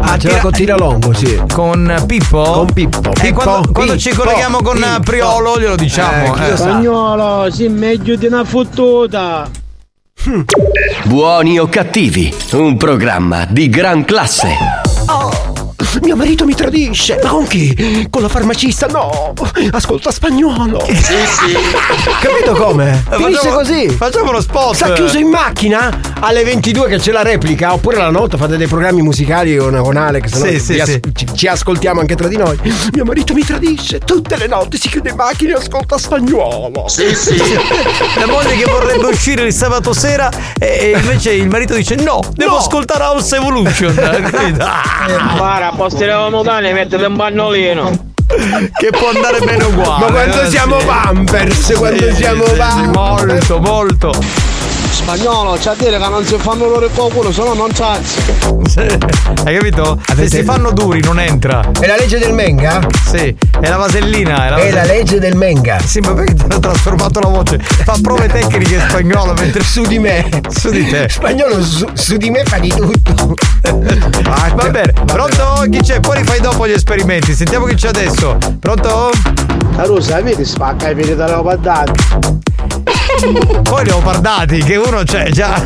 Ah, ce l'ha con Tiralongo, sì. Con Pippo? Con Pippo. E Pippo, quando, quando ci colleghiamo con Pippo. Priolo glielo diciamo. Eh, sa. Spagnolo, sì, meglio di una fottuta. Buoni o cattivi, un programma di gran classe. Mio marito mi tradisce. Ma con chi? Con la farmacista? No. Ascolta spagnolo. Sì, sì. Capito come? Eh, Finisce facciamo- così. facciamo lo spot. Sta chiuso in macchina alle 22 che c'è la replica. Oppure la notte fate dei programmi musicali con, con Alex. no? Sì, sì, Ci as- sì. Ci, ci ascoltiamo anche tra di noi. Mio marito mi tradisce. Tutte le notti si chiude in macchina e ascolta spagnolo. Sì, sì. La moglie che vorrebbe uscire il sabato sera e e invece il marito dice no, devo ascoltare House Evolution. Ah, Para, posteremo mutande e mettete un pannolino. che può andare bene uguale. Ma quando eh, siamo sì. pampers, quando Sì, siamo sì, sì, pampers. Molto, molto. Spagnolo, c'è a dire che non si fanno loro il culo, se no non c'azzi. Hai capito? Se si fanno duri non entra. È la legge del Menga? Sì, è la vasellina. È la, È la legge del Menga. Sì, ma perché ti hanno trasformato la voce? Fa prove tecniche in spagnolo mentre Su di me. su di te. Spagnolo su, su di me fa di tutto. Va bene, pronto? Chi c'è? Poi rifai dopo gli esperimenti. Sentiamo chi c'è adesso. Pronto? Caruso, vedi spacca i piedi da leopardati. Poi leopardati, che uno c'è già.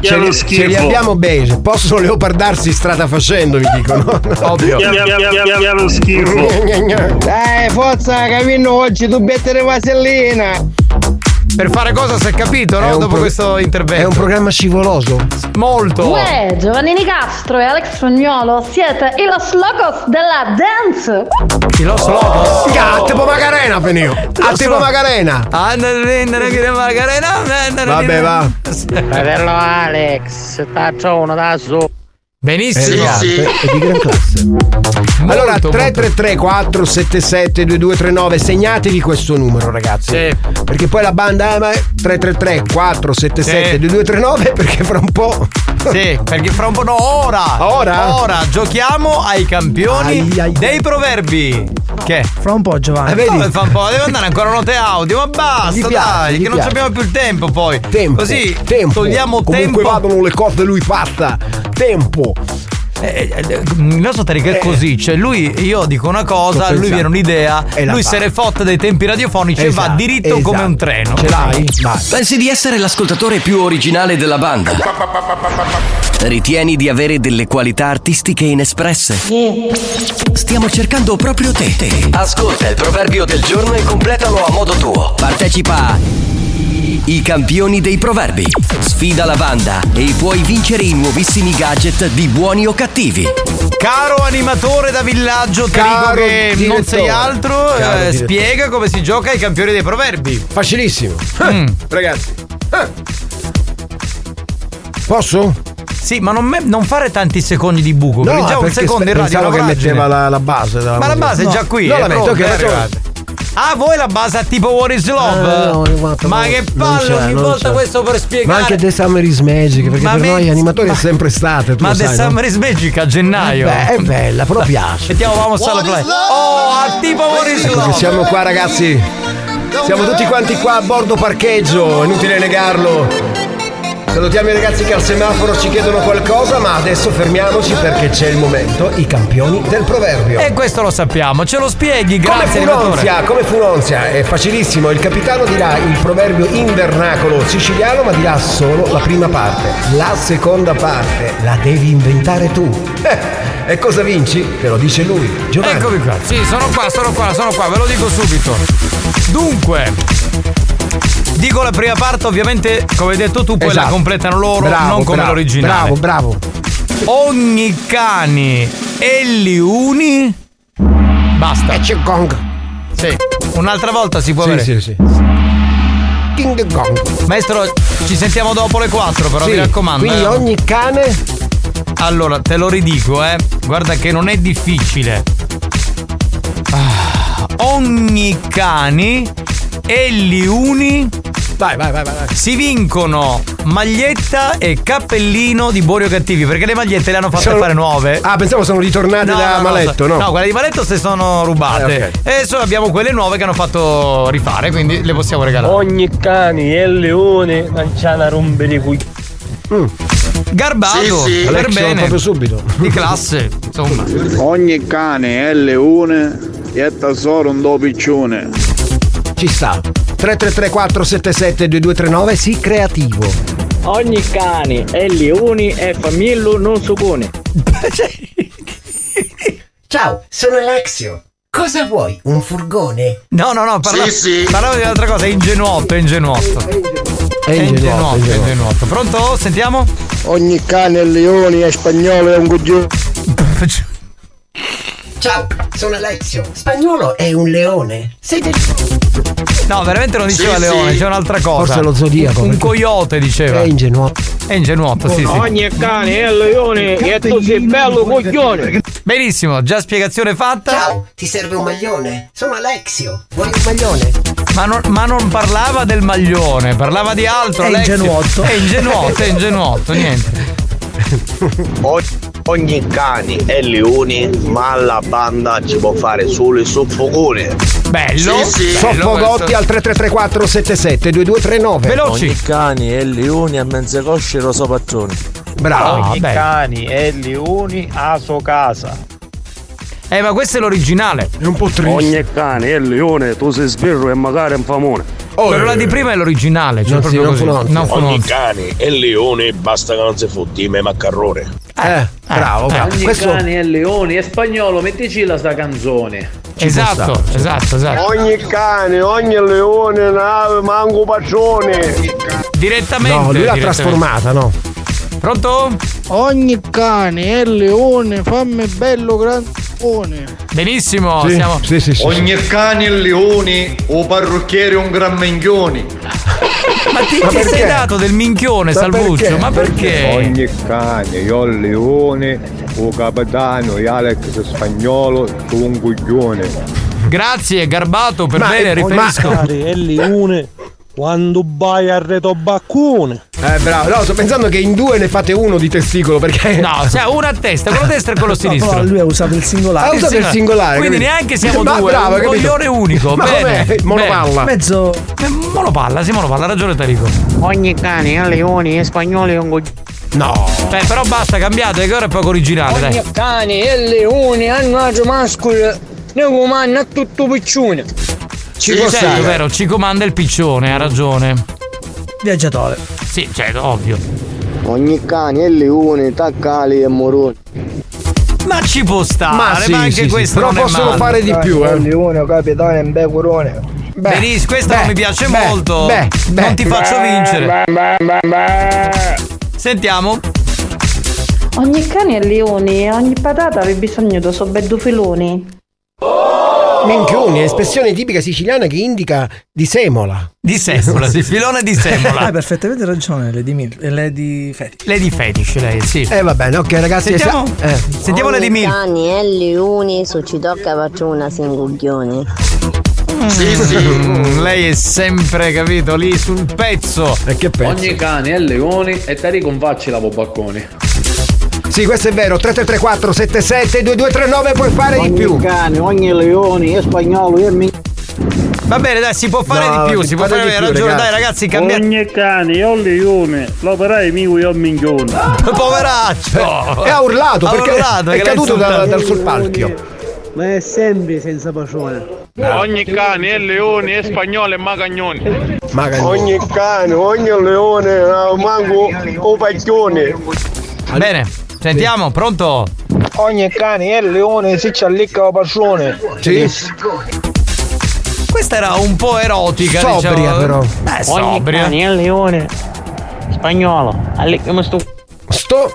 Ce li, ce li abbiamo bene, possono leopardarsi strada facendo, mi dicono. Ovvio. lo schifo. Dai, forza, capino oggi tu mettere vasellina. Per fare cosa si è capito, no? È un Dopo pro- questo intervento. È un programma scivoloso. Molto. Uè, Giovannini Castro e Alex Spagnolo siete i los locos della dance. Chi lo so? A tipo Macarena, Penio. A tipo Macarena. Vabbè, va. Fratello Alex, taccio uno da su. Benissimo. Sì, sì. Di gran classe. Allora, Molto, 333 477 2239 segnatevi questo numero, ragazzi. Sì. Perché poi la banda, ma è 333 477 Sì. 2239 perché fra un po'. Sì, perché fra un po'. No, ora! Ora? Ora giochiamo ai campioni Ai, ai, dei proverbi. Che? Fra un po' Giovanni. Eh, vedi? Come fa un po'? Deve andare ancora note audio, ma basta, piace, dai, che non piace. abbiamo più il tempo poi. Tempo. Così tempo. togliamo Comunque tempo. vadano le cose lui fatta. Tempo. Eh, eh, il nostro Tariq è così, cioè lui, io dico una cosa, lui viene un'idea, E lui se ne fotte dei tempi radiofonici e va Esatto, diritto come esatto. un treno. Ce l'hai? Vai. Pensi di essere l'ascoltatore più originale della banda? Ritieni di avere delle qualità artistiche inespresse? Stiamo cercando proprio te. Ascolta il proverbio del giorno e completalo a modo tuo. Partecipa a I campioni dei proverbi. Sfida la banda e puoi vincere i nuovissimi gadget di buoni o cattivi. Caro animatore da villaggio, Caro che non direttore. sei altro, eh, spiega come si gioca ai campioni dei proverbi. Facilissimo. Mm. Ragazzi. Eh. Posso? Sì, ma non, me- non fare tanti secondi di buco, perché già un perché secondo in radio è pensavo che metteva la, la base. Ma la base è No. già qui. No, è la metto, ok, è arrivata. Ah, voi la base a tipo What is Love? Eh, no, guarda, ma no, che palle ogni non volta c'è. questo per spiegare. Ma anche The Summer is Magic, perché Ma per me- noi animatori ma- è sempre estate. Ma lo The sai, no? Summer is Magic a gennaio. Beh, è bella, però piace. Mettiamo vamos alla play. Oh, a tipo What is Ecco che Love. siamo qua, ragazzi. Siamo tutti quanti qua a bordo parcheggio, inutile negarlo. Salutiamo i ragazzi che al semaforo ci chiedono qualcosa, ma adesso fermiamoci perché c'è il momento, i campioni del proverbio. E questo lo sappiamo, ce lo spieghi, Come grazie funonzia, animatore. come funonzia, è facilissimo, il capitano dirà il proverbio in vernacolo siciliano ma dirà solo la prima parte, la seconda parte la devi inventare tu. Eh, e cosa vinci? Te lo dice lui, Giovanni. Eccomi qua, sì, sono qua, sono qua, sono qua, ve lo dico subito. Dunque, dico la prima parte, ovviamente, come hai detto tu, poi la Esatto. completano loro, Bravo, non come bravo, l'originale. Bravo, bravo. Ogni cani e li uni. Basta. E gong. Sì. Un'altra volta si può Sì, avere. sì, sì. King Gong. Maestro, ci sentiamo dopo le 4, però Sì, mi raccomando. Quindi eh. ogni cane Allora, te lo ridico, eh. Guarda che non è difficile. Ah, ogni cani e li uni. Vai, vai, vai, vai. Si vincono maglietta e cappellino di Borio Cattivi. Perché le magliette le hanno fatte Sono- fare nuove. Ah, pensavo sono ritornate da Maletto, no? No, quelle di Maletto se sono rubate. Eh, ok. E adesso abbiamo quelle nuove che hanno fatto rifare, quindi le possiamo regalare. Ogni cani e leone non c'è una rompe di cui. Garbato, Sì, sì. per Alex, bene. proprio subito. Di classe, insomma. Ogni cane è leone e tesoro un do piccione. Ci sta. 3334772239, sì, creativo. Ogni cani e leoni e famiglia non suppone. Ciao, sono Alexio. Cosa vuoi? Un furgone? No, no, no, parla- Sì, sì. parlavo di un'altra cosa, è ingenuotto, è ingenuotto. È ingenuotto, è ingenuotto. Pronto? Sentiamo? Ogni cane e leone è spagnolo è un coglione. Ciao, sono Alexio. Spagnolo è un leone. Sei No, veramente non diceva Sì, leone, sì. c'è un'altra cosa. Forse lo zodiaco, Un, coyote diceva. È ingenuotto. È ingenuotto, sì, sì. Ogni cane e leone e tu sei bello coglione. Benissimo, già spiegazione fatta. Ciao, ti serve un maglione? Sono Alexio. Vuoi un maglione? Ma non, ma non parlava del maglione, parlava di altro. È Alexio. ingenuotto. È ingenuotto, è ingenuotto, niente. Ogni cani e leoni, ma alla banda ci può fare solo il soffocone. Bello. Soffogotti al 3334 77 2239. Ogni cani e leoni a mezze cosce rosa patrone. Bravo. Ogni cani e leoni a sua casa. Eh, ma questo è l'originale. È un po' Ogni cane e leone, tu sei sbirro e magari un famone. Quello là di prima è l'originale, cioè Non si- proprio non così. funonzia. Non Ogni cane e leone basta che non si fotti me maccarrone. Eh, bravo, bravo. Ogni Questo cane e leoni e spagnolo, mettici la sta canzone. Esatto, esatto, esatto. Ogni cane, ogni leone, nave, manco pacione. Direttamente. No, lui l'ha direttamente. trasformata, no? Pronto? Ogni cane e leone, fammi bello grandone. Benissimo, Sì, siamo. sì, sì, sì. Ogni cane e leoni, o parrucchiere un gran minchioni. Ma ti, Ma ti sei dato del minchione, Ma Salvuccio? perché? Ma perché? Ogni cane, io il leone, o capitano, e Alex spagnolo, tu un coglione. Grazie, Garbato, per Ma- bene, ma- riferisco. e leone quando vai a reto baccone. Eh, bravo. No, sto pensando che in due ne fate uno di testicolo perché. No, cioè una a testa, quello destro e quello sinistro. No, lui ha usato il singolare. Ha usato il singolare. Quindi capito? neanche siamo Ma due, bravo, un coglione unico. Ma bene? Monopalla. Mezzo. Eh, Monopalla, sì, monopalla, ha ragione Tarico. Ogni cane e leoni e spagnoli è un coglione. No. Beh, però basta, cambiate, che ora è poco originale, dai. Ogni cane e leoni hanno agio mascolo, ne comanda a tutto piccione. Ci può certo, vero, ci comanda il piccione, ha ragione. Viaggiatore. Sì, cioè, ovvio. Ogni cane e leone, taccali e moroni. Ma ci può stare, Ma ma, sì, anche sì, sì, questo però non è possono male. fare di più, eh. leone, capitano e becurone. Benissimo, questa non mi piace beh, molto. beh, beh. non ti faccio vincere. Sentiamo. Ogni cane è leone, ogni patata aveva bisogno di sobeddu filoni. Minchioni, espressione tipica siciliana che indica di semola. Di semola, sì, filone di semola. Hai perfettamente ragione, Lady, Mil- eh, Lady Fetish. Lady Fetish, lei, sì. Eh va bene, ok ragazzi. Sentiamo, sa- eh. sentiamo Lady Mil. cani e leoni, su ci tocca faccio una singuglione. Sì, sì. lei è sempre, capito, lì sul pezzo. E che pezzo? Ogni cane e leoni e Tarico un facci la baccone. Sì, questo è vero. 3334 77 2239 puoi fare di più. cane, ogni leone e spagnolo e mi... Va bene, dai, si può fare No, di più, si può fare di hai più, ragione, ragazzi. dai ragazzi, cambia. Ogni cane, io leone, l'operai mio io minchione. Poveraccio! E ha urlato Ha perché urlato, è l'ha caduto da- dal sul palchio. Ma è sempre senza pacione. Ogni cane è leone, è spagnolo e magagnone. Ogni cane, ogni leone, eh, manco un paglione. Bene, sentiamo, pronto? Ogni cane è leone se ci allicca la pacione. Sì. Questa era un po' erotica, Sobria, diciamo. però. Eh, Ogni sobria. cane è leone. Spagnolo. Allicchami sto. Sto.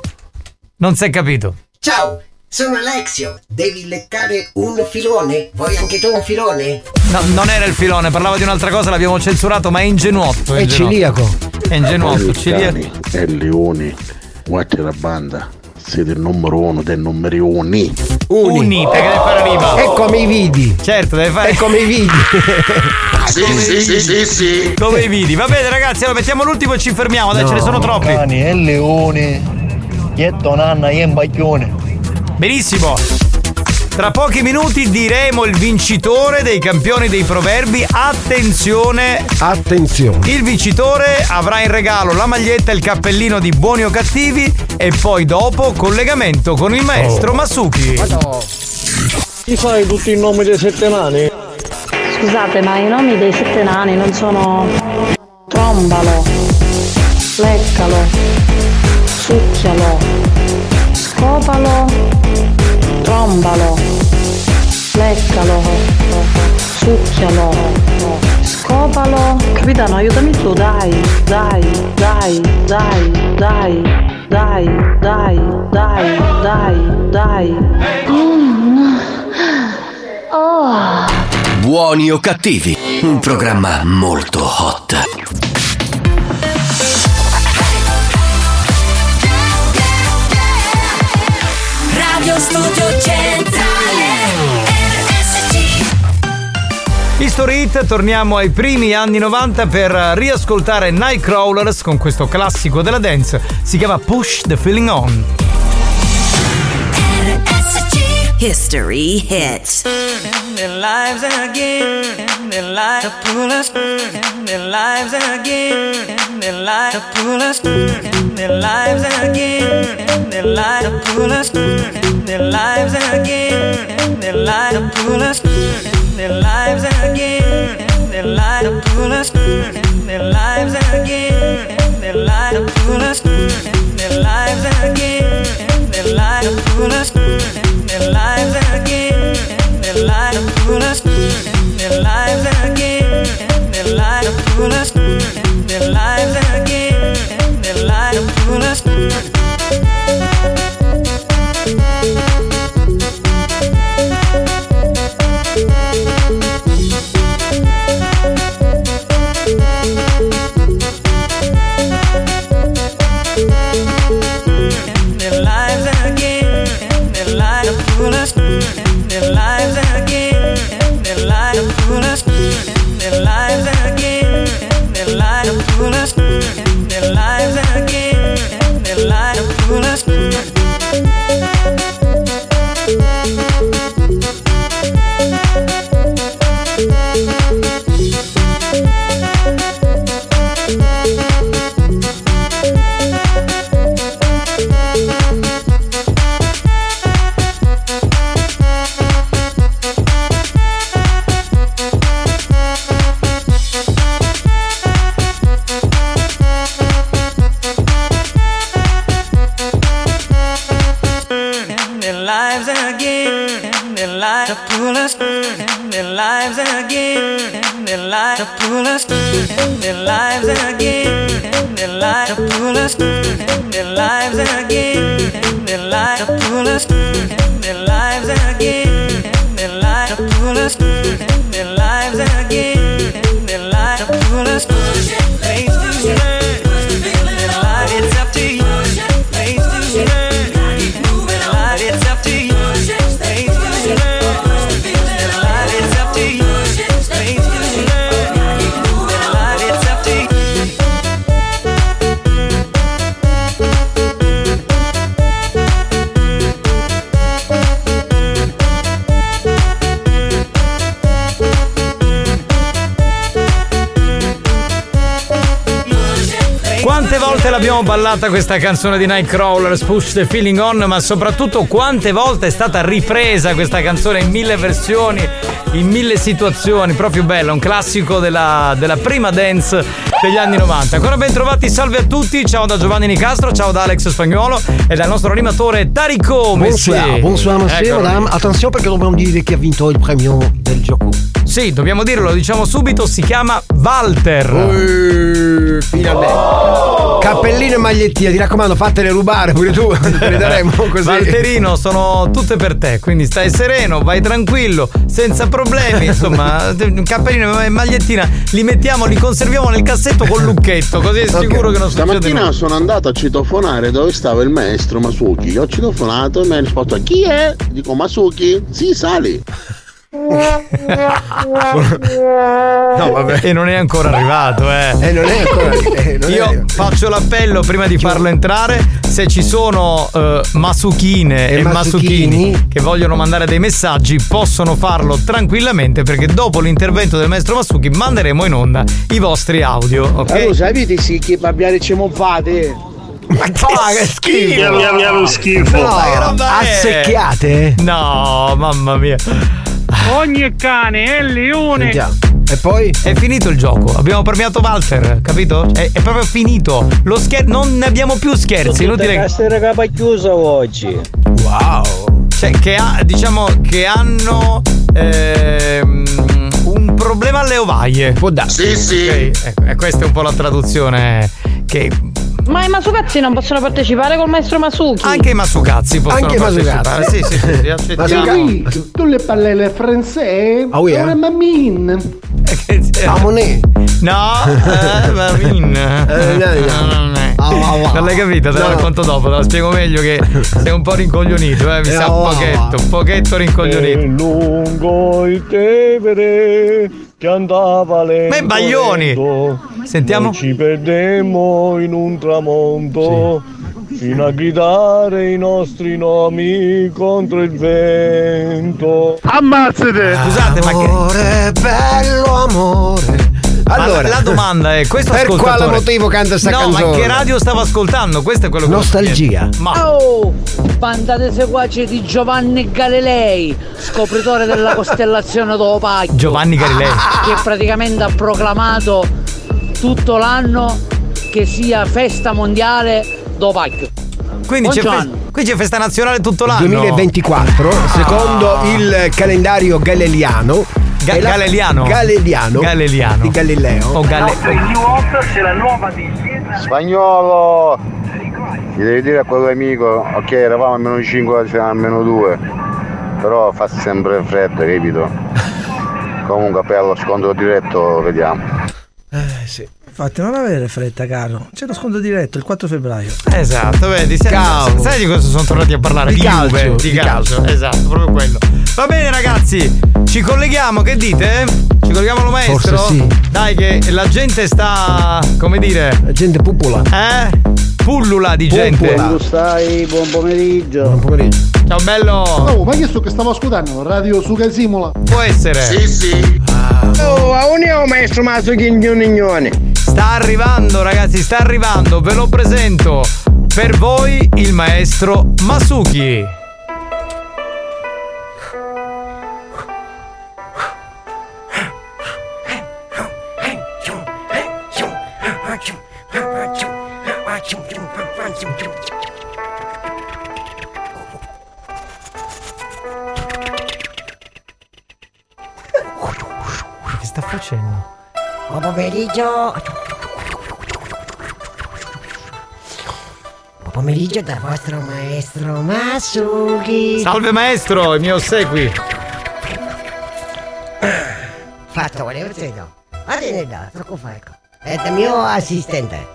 Non si è capito. Ciao, sono Alexio. Devi leccare un filone? Vuoi anche tu un filone? No, non era il filone, parlava di un'altra cosa, l'abbiamo censurato, ma è ingenuotto. È ingenuotto. ciliaco. È ingenuotto, ciliaco. cani e leoni, guarda la banda, siete il numero uno dei numeri uni. Uni, perché deve fare rima. È come i vidi. Certo, deve fare. È come i vidi. Sì, sì, sì, sì, sì. Come i vidi. Va bene, ragazzi, allora mettiamo l'ultimo e ci fermiamo. Dai, ce ne sono troppi. Cani è leone. Ietto nanna è un baglione. Benissimo. Tra pochi minuti diremo il vincitore dei campioni dei proverbi. Attenzione! Attenzione! Il vincitore avrà in regalo la maglietta e il cappellino di buoni o cattivi. E poi dopo collegamento con il maestro Oh. Masuki. Ti sai tutti i nomi dei sette nani? Scusate, ma i nomi dei sette nani non sono trombalo, leccalo, succhialo, scopalo, trombalo, leccalo, succhialo, scopalo. Capitano, aiutami tu, dai, dai, dai, dai, dai, dai, dai, dai, dai, dai. Mm. Oh. Buoni o cattivi, un programma molto hot. Studio Centrale RSC History Hit, torniamo ai primi anni 90 per riascoltare Nightcrawlers con questo classico della dance. Si chiama Push the Feeling On. History Hits their lives again. Their lives to pull us. Their lives again. Their lives to pull us. Their lives again. Their lives to pull us. Their lives again. And their lives to pull us. Their lives again. Their lives to pull us. Their lives again. And their lives to pull us. Their lives again. And their lives to pull us. Their lives again. And their lives to pull us. Their lives again. And their lives to pull us. Their lives again. Their lives to pull us. Ballata questa canzone di Nightcrawler, Push the Feeling On, ma soprattutto quante volte è stata ripresa questa canzone in mille versioni, in mille situazioni, proprio bella, un classico della, della prima dance degli anni 90. Ancora ben trovati, salve a tutti, ciao da Giovanni Nicastro, ciao da Alex Spagnuolo e dal nostro animatore Tarico Messi. Bonsoir, bonsoir monsieur, Eccolo. madame. Attenzione perché dobbiamo dire chi ha vinto il premio del gioco. Sì, dobbiamo dirlo, lo diciamo subito, si chiama Walter. finalmente. Cappellino e magliettina, ti raccomando, fatele rubare pure tu, te le daremo così. Valterino, sono tutte per te, quindi stai sereno, vai tranquillo, senza problemi. Insomma, cappellino e magliettina li mettiamo, li conserviamo nel cassetto col lucchetto, così è sicuro che non succede Stamattina nulla. sono andato a citofonare dove stava il maestro Masuki. Ho citofonato e mi ha risposto chi è? Dico Masuki? Sì, sali. No, vabbè. E non è ancora arrivato, eh. Eh, non è ancora- eh, non è Io arrivato. faccio l'appello prima di farlo entrare. Se ci sono eh, Masukine E e, Masuchini. Che vogliono mandare dei messaggi, possono farlo tranquillamente perché dopo l'intervento del maestro Masuki manderemo in onda i vostri audio, ok? Allora, sapete sì che babbiare ci fate? Ma che schifo! Via, via, via lo schifo. No, che è? Assecchiate? No, mamma mia. Ogni cane è leone. Sentiamo. E poi? È finito il gioco, abbiamo premiato Walter, capito? È, è proprio finito. Lo scher- non ne abbiamo più scherzi, inutile. Essere capa chiusa oggi. Wow. Cioè, che ha, diciamo che hanno ehm, un problema alle ovaie. Può darsi. Sì, sì. ecco, e questa è un po' la traduzione che Ma i Masukazzi non possono partecipare col maestro Masuki? anche i masukazzi possono Anche i partecipare. masukazzi. Sì, sì, sì, sì, accettiamo. Oui, tu le parli le francese? Ah oui, eh? Ora mammin. Ah, Monet. No, eh, Marin. Eh, no, no. Non è. Ah. Non l'hai capita, te la No. racconto dopo, te la spiego meglio che sei un po' rincoglionito, eh, mi Eh, sa un pochetto, un pochetto rincoglionito. lungo il Tevere che andava lento. Ma è Baglioni! Sentiamo. Ci perdemmo in un tramonto fino a gridare i nostri nomi contro il vento. Ammazzate! Scusate, ma che. Amore, bello amore. Allora, la, la domanda è: questo per quale motivo canta sta no, canzone? ma che radio stava ascoltando? Questo è quello che Nostalgia. Ma Oh, banda di seguaci di Giovanni Galilei, scopritore della costellazione d'Opacchio. Giovanni Galilei. Che praticamente ha proclamato tutto l'anno che sia festa mondiale d'Opacchio. quindi c'è, fe- qui c'è festa nazionale tutto l'anno. 2024, secondo il calendario galeliano. Ga- è la- Galeliano? Galeliano. Galeliano. Di Galileo. O Galle- Spagnolo! Gli devi dire a quell'amico, ok, eravamo a meno 5, siamo a meno 2. Però fa sempre fretta, capito? Comunque per lo scontro diretto vediamo. Sì. Infatti non avere fretta, caro. C'è lo sconto diretto il 4 febbraio. Esatto, vedi, Cavolo. sai di cosa sono tornati a parlare? Di Di, calcio, Juve, di, di calcio. calcio. esatto, proprio quello. Va bene ragazzi, ci colleghiamo, che dite? Ci colleghiamo allo maestro? Forse sì. Dai che la gente sta, come dire... La gente pupola. Eh? Pullula di gente. Come stai? Buon pomeriggio. Buon pomeriggio. Ciao bello. Oh, ma io so che stavo ascoltando Radio Suga Simola. Può essere. Sì, sì. Oh, a unione maestro Maso Chignone. Sta arrivando ragazzi, sta arrivando, ve lo presento. Per voi il maestro Masuki. Pomeriggio. Buon pomeriggio dal vostro maestro Masuki. Salve maestro, i miei ossequi. Fatto, volevo dire. Vatti da, so che fai. È il mio assistente.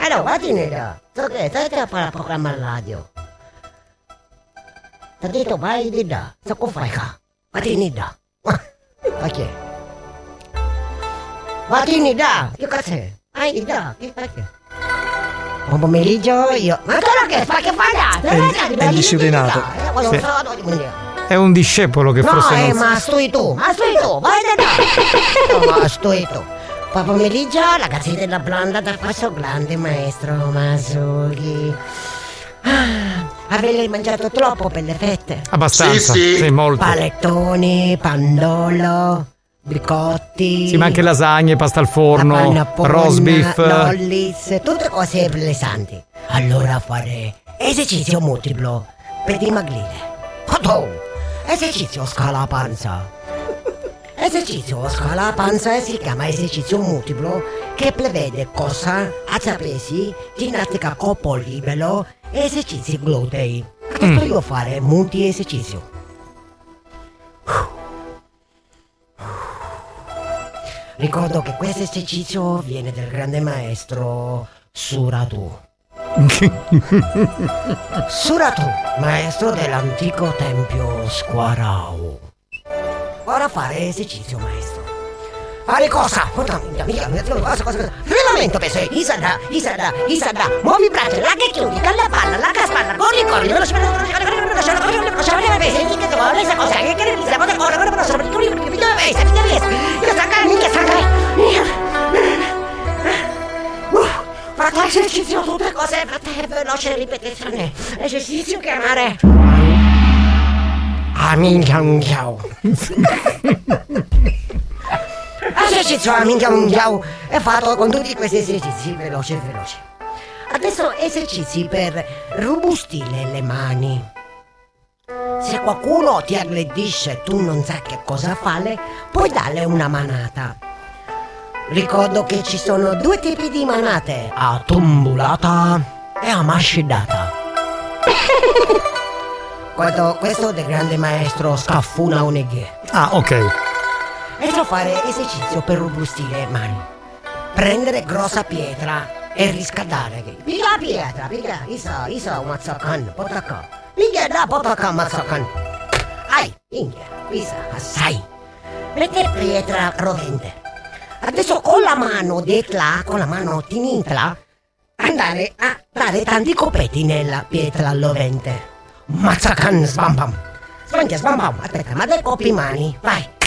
Allora, vatti da. So che stai a fare programma radio. Detto vai di là, so che fai qua. Vatti da. Perché? Vatti da, che cazzo? Vai di là, che cazzo? Buon pomeriggio, io. Ma tu non che fai che fai là? È. Sì. È un discepolo che No, forse eh, non ma stai tu, ma stai tu, vai da. No, ma stai tu. Buon pomeriggio, ragazzi della blonda da questo grande maestro Masuki. Ah, avete mangiato troppo per le fette? Abbastanza. Sì, sì. molto. Palettoni, pandolo, bicotti. Sì, ma anche lasagne, pasta al forno, roast beef. lollis, tutte cose pesanti. Allora fare esercizio multiplo per dimagrire. Cotò, esercizio scala panza. Esercizio scala panza si chiama esercizio multiplo che prevede cosa, alza pesi, ginnastica corpo libero e esercizi glutei. Adesso Mm. io fare multi esercizio. Ricordo che questo esercizio viene dal grande maestro Suratu. Suratu, maestro dell'antico tempio Squarao. Ora fare esercizio, maestro. Fare cosa? Cosa, mica, mica, mica, cosa, cosa, cosa. Allenamento peso, Isada, Isada, Isada, muovi braccia, la che chiudi, calla palla, la caspalla, corri, corri, veloce, veloce, veloce, veloce, veloce, veloce, veloce, veloce, veloce, mica, tu, questa cosa, che che ne pisa, cosa, cosa, cosa, cosa, cosa, corri, corri, mica, veloce, mica, veloce, mica, stanca, mica, stanca. Uh, Fate esercizio, tutte cose, fate veloce ripetizione. Esercizio chiamare. Aminca un chiao. Esercizio aminca un chiao è fatto con tutti questi esercizi veloce veloce. Adesso esercizi per robustire le mani. Se qualcuno ti aggredisce e tu non sai che cosa fare, puoi darle una manata. Ricordo che ci sono due tipi di manate, a tombulata e a mascidata. questo, questo del grande maestro Scaffuna Oneghe. Ah, ok. Adesso fare esercizio per robustire le mani. Prendere grossa pietra e riscaldare. Piga la pietra, piga, isa, isa, mazzacan, potacan. Piga da potacan, mazzacan. Ai, inghia, isa, assai. Mette pietra rovente. Adesso con la mano detla, con la mano tinitla, andare a dare tanti copetti nella pietra lovente. Mazzacan, sbam bam. Sbanchia, sbam bam. Aspetta, ma dai coppi mani, vai.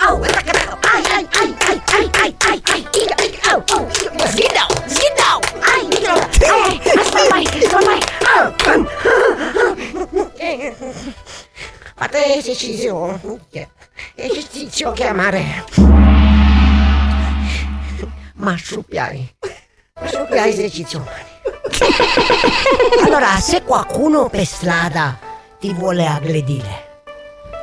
Au. Ai, ai, ai, ai, ai, ai, ai, ai, inga, inga, au, au, sit down. Ai, inga, ai, aspetta, vai, aspetta, vai. Au, pam. Fate esercizio. Esercizio chiamare. Masciupiai. Masciupiai esercizio Allora, se qualcuno per strada ti vuole aggredire,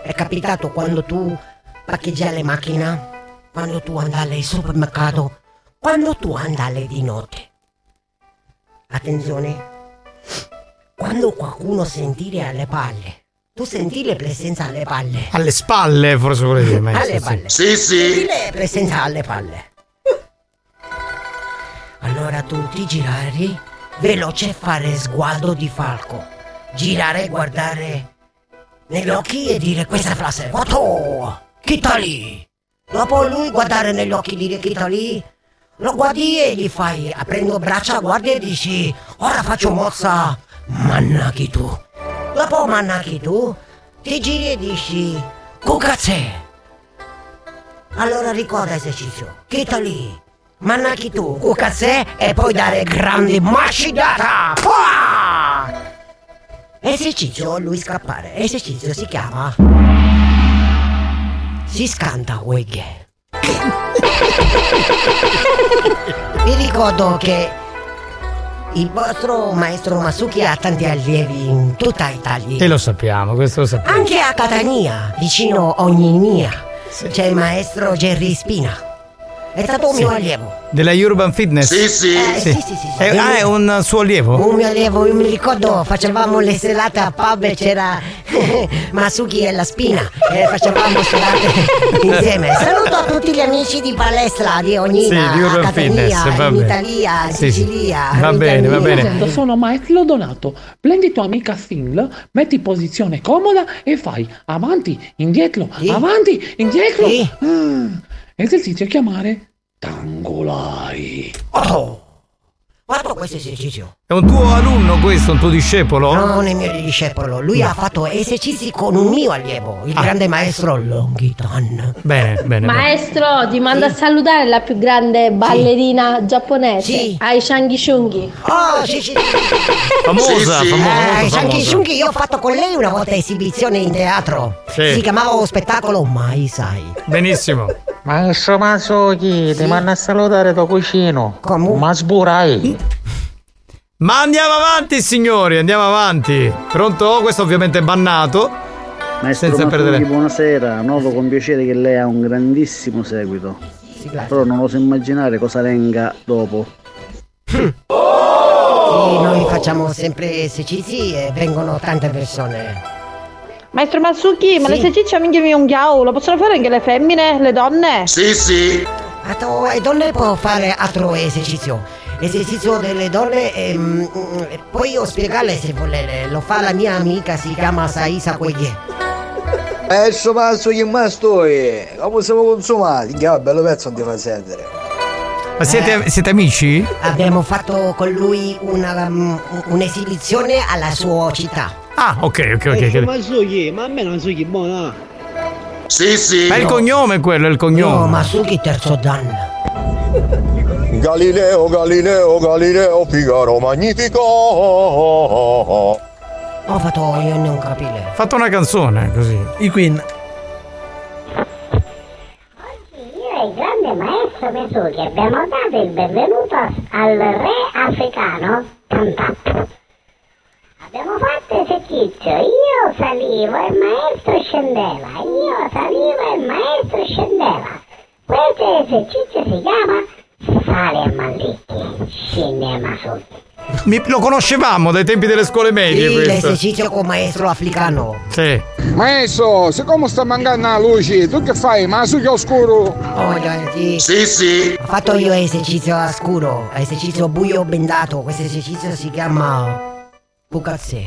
è capitato quando tu parcheggiai le macchine, quando tu andavi al supermercato, quando tu andavi di notte. Attenzione, quando qualcuno sentire alle palle, tu senti le presenza alle palle. Alle spalle, forse vuole dire. Alle palle. Senti le presenza alle palle. Allora tu ti girare, veloce fare sguardo di falco. Girare, guardare negli occhi e dire questa frase. Otto! Chi sta lì? Dopo lui guardare negli occhi e dire chi sta lì? Lo guardi e gli fai, aprendo braccia, guardi e dici, ora faccio mossa, mannaki tu. Dopo mannaki tu, ti giri e dici, cucazze. Allora ricorda esercizio, chi sta lì? Mannaki tu, cucazze e poi dare grandi mascidata. Esercizio, lui scappare. Esercizio si chiama... Si scanta Weghe. Vi ricordo che il vostro maestro Masuki ha tanti allievi in tutta Italia. E lo sappiamo, questo lo sappiamo. Anche a Catania, vicino a Ogninia, c'è il maestro Jerry Spina. È stato un mio allievo. Della Urban Fitness? Sì, sì. Eh, sì, sì, sì, sì. È- ah, è un suo allievo? Un mio allievo, io mi ricordo, facevamo le serate a pub e c'era Masuki e la Spina e facevamo serate insieme. Saluto a tutti gli amici di palestra di Ognina, Sì, di Urban Catania, Fitness, va in. Italia. Sicilia. Va bene, va bene. Sono Maestro Donato. Prendi tua amica Singla, metti in posizione comoda e fai avanti, indietro, avanti, indietro. Mm. Esercizio a chiamare Tangolai. Oh. fatto questo esercizio. È un tuo alunno questo, un tuo discepolo? Non è mio discepolo, lui ha fatto esercizi con un mio allievo, il Ah. grande maestro Longitan. Bene, bene. bene. Maestro, ti mando a salutare la più grande ballerina giapponese, Ai Shanghi Shungi. Oh, sì, sì. Famosa, famosa, Eh, molto Shanky famosa. Shunki, io ho fatto con lei una volta esibizione in teatro. Sì. Si chiamava lo spettacolo Mai Sai. Benissimo. Maestro Masuki, ti mando a salutare tuo cugino. Ma sburai. Ma andiamo avanti, signori, andiamo avanti. Pronto? Questo ovviamente è bannato. Maestro Senza Masuki, perdere. buonasera. Noto con piacere che lei ha un grandissimo seguito. Però non oso immaginare cosa venga dopo. Sì, noi facciamo sempre esercizi e vengono tante persone. Maestro Masuki, ma l'esercizio minchia mi un ghiau, lo possono fare anche le femmine, le donne? Sì, sì. Altro, e donne può fare altro esercizio. L'esercizio delle donne, ehm, poi io spiegarle se volete. Lo fa la mia amica, si chiama Saisa Queglie. Adesso passo che ma stoi, come siamo consumati? Che bello pezzo non ti fa sentire. Ma siete, siete amici? Abbiamo fatto con lui una, mm, un'esibizione alla sua città. Ah, ok, ok, ok. ok. Masuki, ma a me non so chi buona. Sì, sì. Ma il cognome è quello, è il cognome. No, Masuki terzo dan. Galileo, Galileo, Galileo, Figaro magnifico. Ho fatto io non capire. Fatto una canzone così. I Queen. Io e il grande maestro Mesuki abbiamo dato il benvenuto al re africano Tantat. Abbiamo fatto esercizio, io salivo e il maestro scendeva, io salivo e il maestro scendeva. Questo esercizio si chiama Sale a Mallicchi, scende a. Mi- lo conoscevamo dai tempi delle scuole medie Sì, questo. l'esercizio con maestro africano. Sì. Maestro, siccome sta mancando la luce, tu che fai? Ma su che oscuro? Oh, sì. Sì, sì. Ho fatto io esercizio a scuro, esercizio buio bendato. Questo esercizio si chiama Pucazze.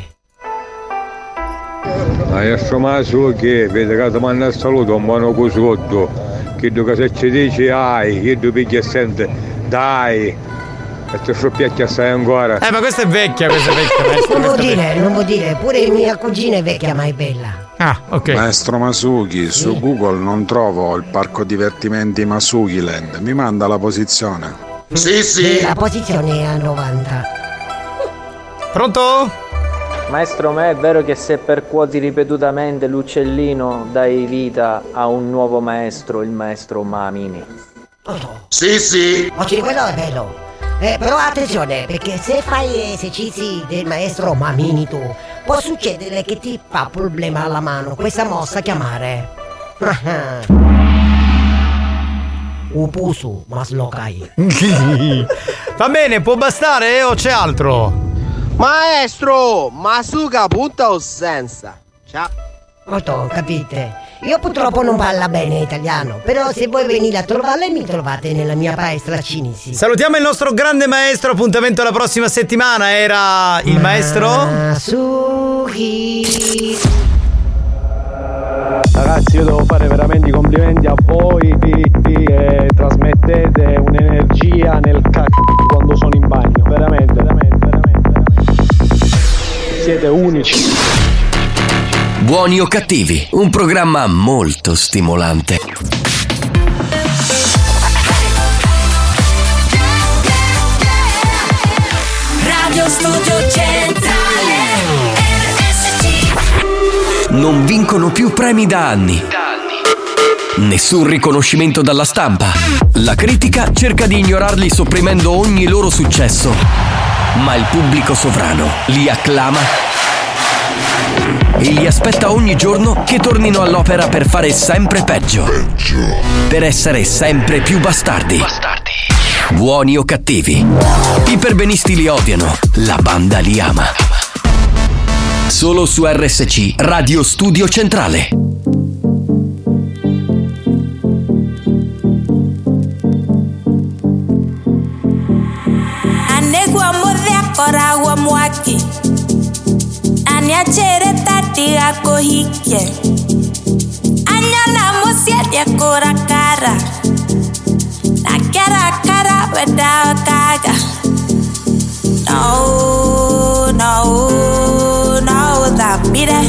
Maestro Masuki, vede che ti manda il saluto, un buono cusotto. Che tu cosa ci dici ai, che tu pigli e sente, dai. E ti scioppiacchi assai ancora. Eh, ma questa è vecchia, questa è vecchia, maestro. Non vuol è dire, vecchia. non vuol dire, pure mia cugina è vecchia ma è bella. Ah, ok. Maestro Masuki, su Google non trovo il parco divertimenti Masuki Land. Mi manda la posizione. Sì, La posizione è a 90. Pronto? Maestro, ma è vero che se percuoti ripetutamente l'uccellino dai vita a un nuovo maestro, il maestro Mamini? Sì, sì. Oggi quello è bello. Eh, però attenzione, perché se fai esercizi del maestro Mamini tu, può succedere che ti fa problema alla mano questa mossa chiamare. Upusu Maslokai. Va bene, può bastare o c'è altro? Maestro, Masuka punta o senza? Ciao. Molto, capite? Io purtroppo non parlo bene italiano, però se voi venite a trovarle mi trovate nella mia palestra cinesi. Salutiamo il nostro grande maestro, appuntamento la prossima settimana. Era il maestro? Masuki. Ragazzi, io devo fare veramente i complimenti a voi che trasmettete un'energia nel cazzo quando sono in bagno. Veramente. Siete unici. Buoni o cattivi, un programma molto stimolante. Radio Studio Centrale Non vincono più premi da anni. Nessun riconoscimento dalla stampa. La critica cerca di ignorarli sopprimendo ogni loro successo. Ma il pubblico sovrano li acclama e li aspetta ogni giorno che tornino all'opera per fare sempre peggio. Per essere sempre più bastardi. Buoni o cattivi. I perbenisti li odiano, la banda li ama. Solo su RSC, Radio Studio Centrale. quiere tati ako hikye Anyala musiete kora cara Na cara cara weda kaga No, no, no, that mire.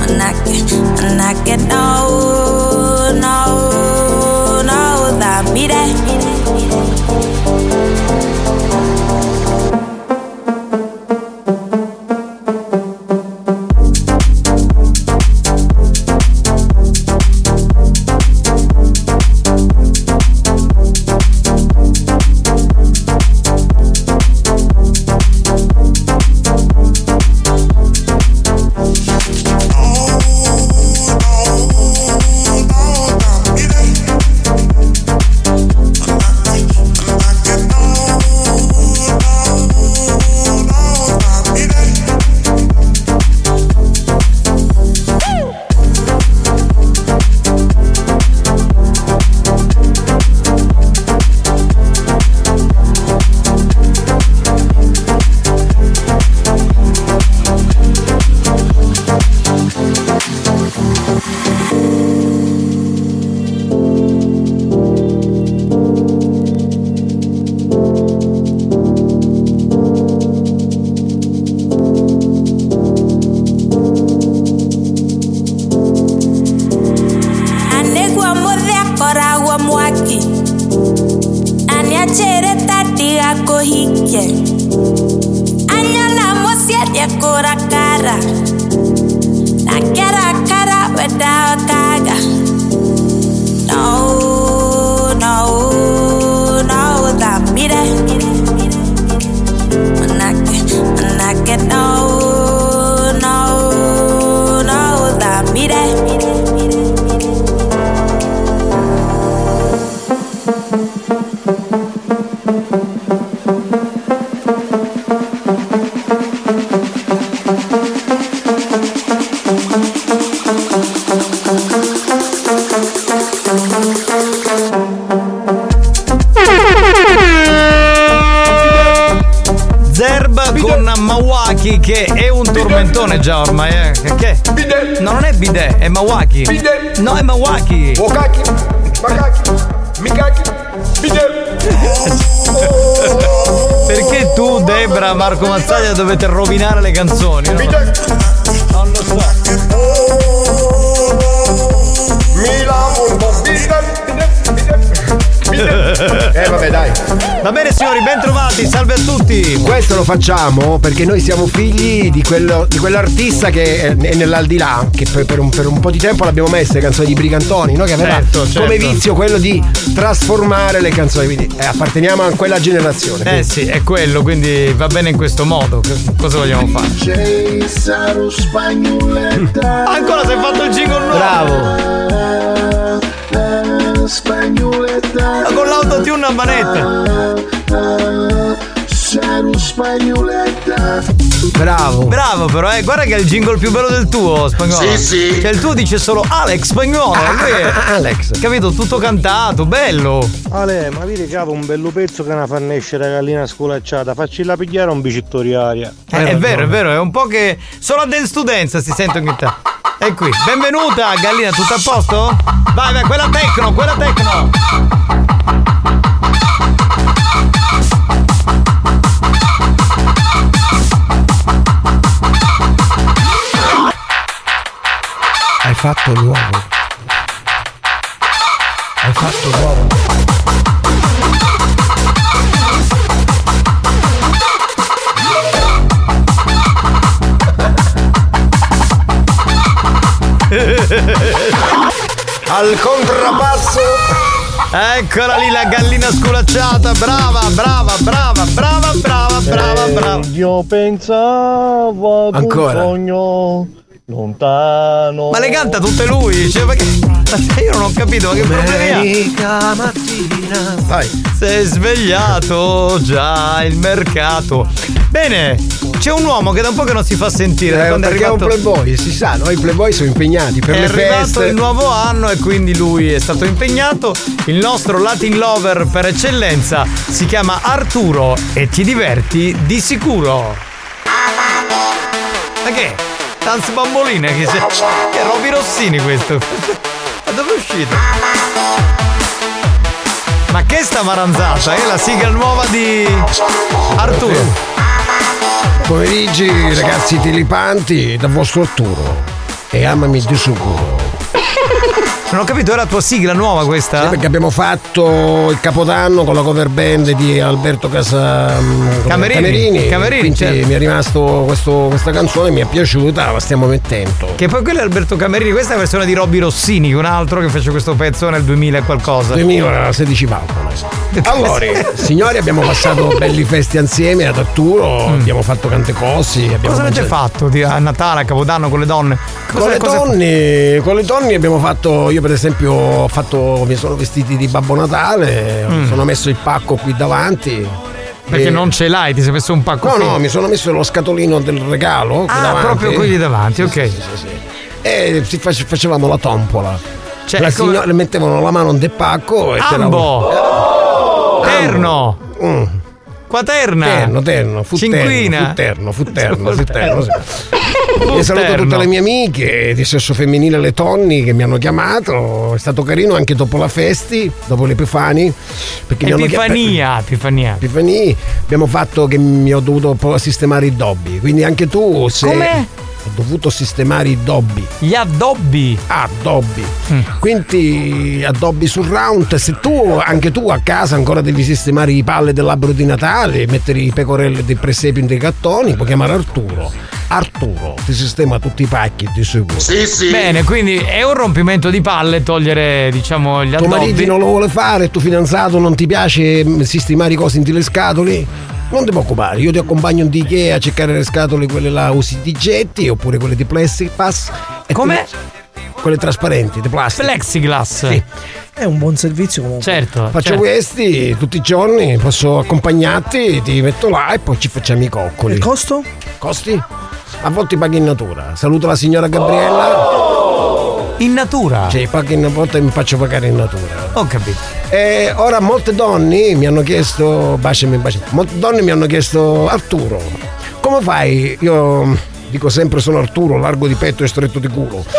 Manake, manake, no, no, no, that mire. È Mawaki. No, è Mawaki. Wakaki, Makaki, Mikaki, Perché tu, Debra, Marco Mazzaglia dovete rovinare le canzoni? No? Eh vabbè dai. Va bene signori, ben trovati, salve a tutti. Questo lo facciamo perché noi siamo figli di, quello- di quell'artista che è nell'aldilà, che per, per un, per un po' di tempo l'abbiamo messa le canzoni di Brigantoni, no? che aveva Certo, certo. come vizio quello di trasformare le canzoni, quindi eh, apparteniamo a quella generazione. Eh sì, è quello, quindi va bene in questo modo. Cosa vogliamo fare? Ancora si è fatto il jingle nuovo. Bravo. Ma Con l'autotune a manetta. Bravo. Bravo però, eh. Guarda che è il jingle più bello del tuo, spagnolo. Sì, sì. Cioè il tuo dice solo Alex spagnolo. Ah, ah, Alex. Capito? Tutto cantato, bello. Ale, ma vedi capo un bello pezzo che ne fa nascere la gallina scolacciata, faccila pigliare un bicittolaria. Eh, è vero, è vero, è un po' che. Solo a Dance Studenza si sente ogni tanto. E qui, benvenuta, Gallina, tutto a posto? Vai, vai, quella tecno, quella tecno! Hai fatto l'uovo. Hai fatto l'uovo. Al contrappasso. Eccola lì la gallina sculacciata, brava, brava, brava, brava, brava, brava, brava. Io pensavo ad Ancora? un sogno lontano. Ma le canta tutte lui, cioè perché. Io non ho capito, ma che? Domenica mattina. Vai. Sei svegliato già il mercato. Bene, c'è un uomo che da un po' che non si fa sentire. Eh, quando perché è un arrivato- playboy, si sa, no? I playboy sono impegnati per è le arrivato feste. il nuovo anno e quindi lui è stato impegnato. Il nostro Latin lover per eccellenza si chiama Arturo e ti diverti di sicuro. Ma che? Dance bamboline che, se... che è Roby Rossini questo. Ma dove è uscito? Ma che sta maranzata? È la sigla nuova di Arturo. Pomeriggi, ragazzi tilipanti, da vostro Arturo. E amami di sicuro. Non ho capito, è la tua sigla nuova questa? Sì, perché abbiamo fatto il capodanno con la cover band di Alberto Casa mm, Camerini, Camerini, quindi certo. mi è rimasto questo- questa canzone, mi è piaciuta, la stiamo mettendo. Che poi quello è Alberto Camerini, questa è la versione di Robby Rossini, un altro che fece questo pezzo nel 2000 e qualcosa. 2016 valvole. Allora, signori, abbiamo passato belli festi insieme ad Arturo, abbiamo fatto tante cose. Mm. Cosa avete mangiato- fatto a Natale, a Capodanno con le donne? Cosa- Con le, donne, con le donne abbiamo fatto, io per esempio ho fatto, mi sono vestiti di Babbo Natale, Mm. sono messo il pacco qui davanti. Perché E- non ce l'hai, ti sei messo un pacco No, qui. no, mi sono messo lo scatolino del regalo. qui Ah, davanti. proprio quelli davanti, ok. Sì, sì, sì, sì. E facevamo la tompola. Cioè, la come- signora mettevano la mano nel pacco e Ambo! Terno! Mm. Quaterna! Terno, terno, fu Cinquina! terno, fu terno, fu terno, E saluto tutte le mie amiche di sesso femminile, le Tonni, che mi hanno chiamato. È stato carino anche dopo la festi, dopo l'Epifani. Perché Epifania, Epifania. Epifani, abbiamo fatto che mi ho dovuto sistemare i dobbi. Quindi anche tu se. Come? Ho dovuto sistemare i dobbi. Gli addobbi. Addobbi. Mm. Quindi addobbi sul round. Se tu, anche tu a casa ancora devi sistemare i palle dell'albero di Natale, mettere i pecorelle dei presepi nei gattoni, puoi chiamare Arturo. Arturo ti sistema tutti i pacchi di sicuro. Bene, quindi è un rompimento di palle togliere, diciamo, gli Tuo marito addobbi. non lo vuole fare, il tuo fidanzato non ti piace mm, sistemare i cosi in le scatole? Non ti preoccupare, io ti accompagno in Ikea a cercare le scatole, quelle là usi di getti oppure quelle di plastic pass. Com'è? Quelle trasparenti, di plastica. Plexiglass. Sì. È un buon servizio comunque. Certo. Faccio certo. questi tutti i giorni, posso accompagnarti, ti metto là e poi ci facciamo i coccoli. Il costo? Costi? A volte paghi in natura. Saluto la signora Gabriella. In natura? Sì, paghi in, a volte mi faccio pagare in natura. Ho capito. E ora molte donne mi hanno chiesto, baciami, baciami, molte donne mi hanno chiesto Arturo, come fai? Io dico sempre sono Arturo, largo di petto e stretto di culo.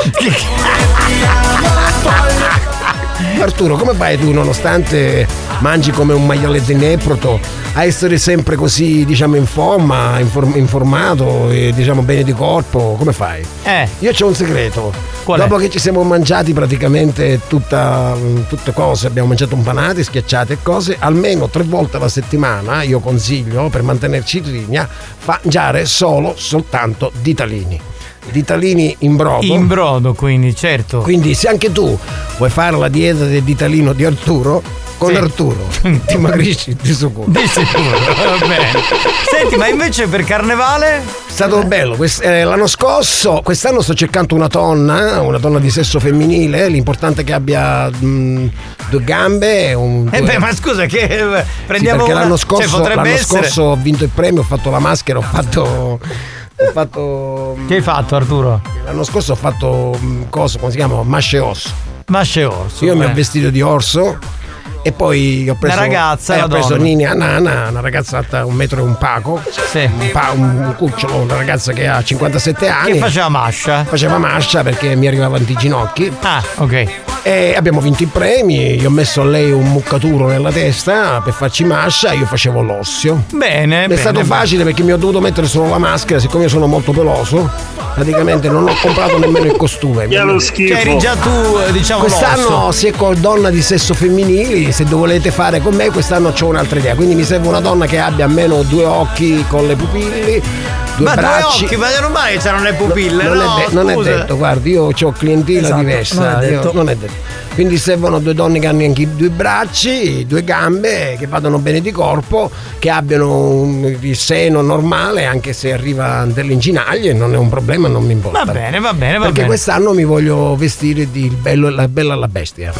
Arturo, come fai tu nonostante mangi come un maiale di neproto a essere sempre così, diciamo, in forma, inform- informato e diciamo bene di corpo? Come fai? Eh. Io c'ho un segreto. Qual è? Dopo che ci siamo mangiati praticamente tutta, tutte cose, abbiamo mangiato impanati, schiacciate e cose, almeno tre volte alla settimana, io consiglio, per mantenerci in linea, mangiare solo, soltanto ditalini. Ditalini in brodo. In brodo, quindi, certo. Quindi se anche tu vuoi fare la dieta del ditalino di Arturo, con Sì. Arturo ti dimagrisci di sicuro. Di sicuro, va bene. Senti, ma invece per carnevale? È stato bello, eh, l'anno scorso, quest'anno sto cercando una donna, una donna di sesso femminile, l'importante è che abbia mh, due gambe, un, Eh due- beh, ma scusa, che eh, Sì, prendiamo perché una- l'anno scorso, cioè, l'anno essere. scorso ho vinto il premio, ho fatto la maschera, ho fatto. Ho fatto. Che hai fatto, Arturo? L'anno scorso ho fatto cosa, come si chiama? Masce osso. Masce orso. Io mi ho eh. vestito di orso e poi ho preso. La ragazza, eh, ho preso donna. Nini Anana, una ragazza alta un metro e un paco. Un, pa- un cucciolo, una ragazza che ha 57 anni. Che faceva mascia? Faceva mascia perché mi arrivavano i ginocchi. Ah, ok. E abbiamo vinto i premi, gli ho messo a lei un muccaturo nella testa per farci mascia, io facevo l'ossio. Bene, È bene, stato bene. facile perché mi ho dovuto mettere solo la maschera, siccome io sono molto peloso, praticamente non ho comprato nemmeno il costume. Che è lo schifo. Cioè, eri già tu, eh, diciamo, Quest'anno l'osso. se con donna di sesso femminili, se volete fare con me, quest'anno ho un'altra idea. Quindi mi serve una donna che abbia almeno due occhi con le pupilli, due Ma bracci. due occhi, ma è normale che c'erano le pupille, non, no? è de- non è detto, guardi, io ho clientela Esatto, diversa. non è io- detto. non è detto. Quindi servono due donne che hanno anche due bracci, due gambe, che vadano bene di corpo, che abbiano un, il seno normale, anche se arriva delle inginaglie, non è un problema, non mi importa. Va bene, va bene, va Perché bene. quest'anno mi voglio vestire di bello, la bella alla bestia.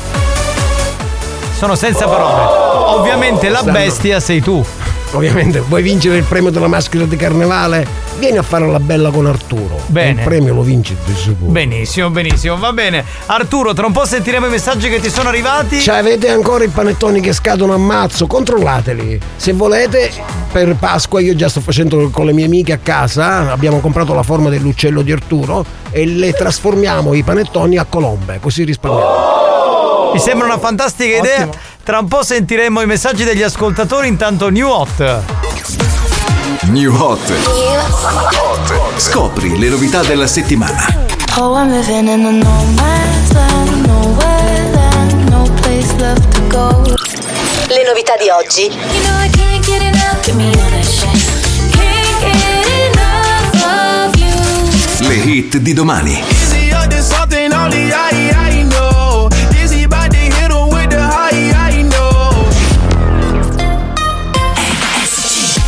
Sono senza parole. Ovviamente la bestia sei tu. Ovviamente, vuoi vincere il premio della maschera di carnevale? Vieni a fare la bella con Arturo. Bene. Il premio lo vinci di sicuro. Benissimo, benissimo, va bene. Arturo, tra un po' sentiremo i messaggi che ti sono arrivati. Cioè, avete ancora i panettoni che scadono a mazzo? Controllateli. Se volete, per Pasqua io già sto facendo con le mie amiche a casa. Abbiamo comprato la forma dell'uccello di Arturo e le trasformiamo i panettoni a colombe, così risparmiamo. Mi sembra una fantastica idea. Tra un po' sentiremo i messaggi degli ascoltatori, intanto New Hot. New Hot. Scopri le novità della settimana. Oh, I'm living in a no man's land, nowhere land, no place left to go. Le novità di oggi. You know I can't get enough, give me all that shit. Can't get enough of you. Le hit di domani. Is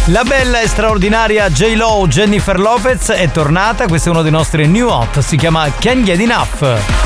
La bella e straordinaria J-Lo Jennifer Lopez è tornata, questo è uno dei nostri new hot, si chiama Can't Get Enough.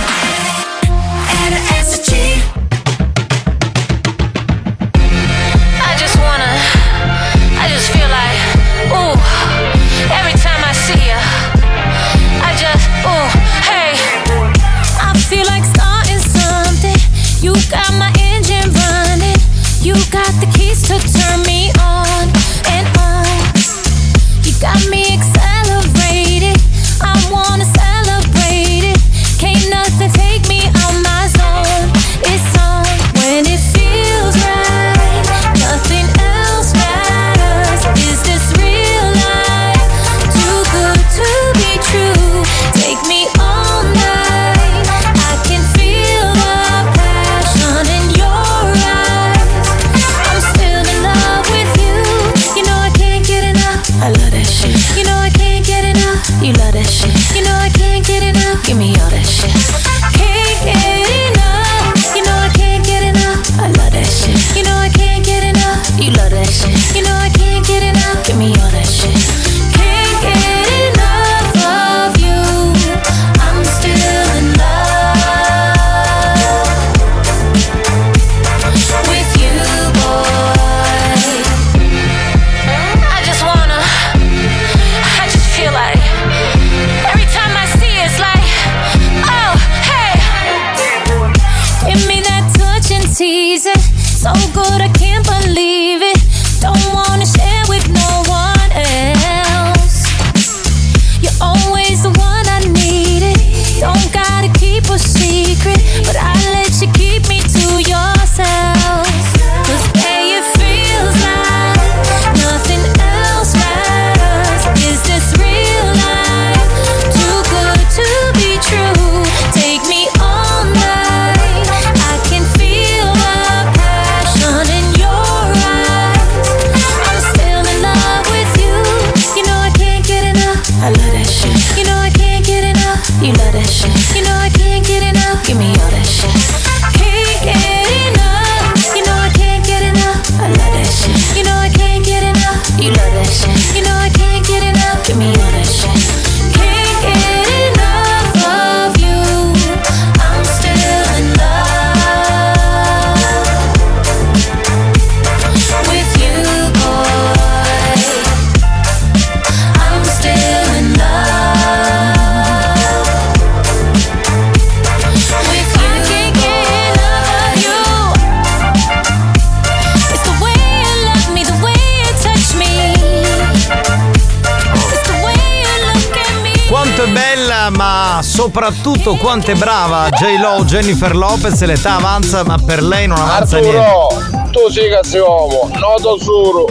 Soprattutto quanto è brava J-Lo Jennifer Lopez, l'età avanza, ma per lei non avanza niente. Arturo, tu sei che uomo, noto solo.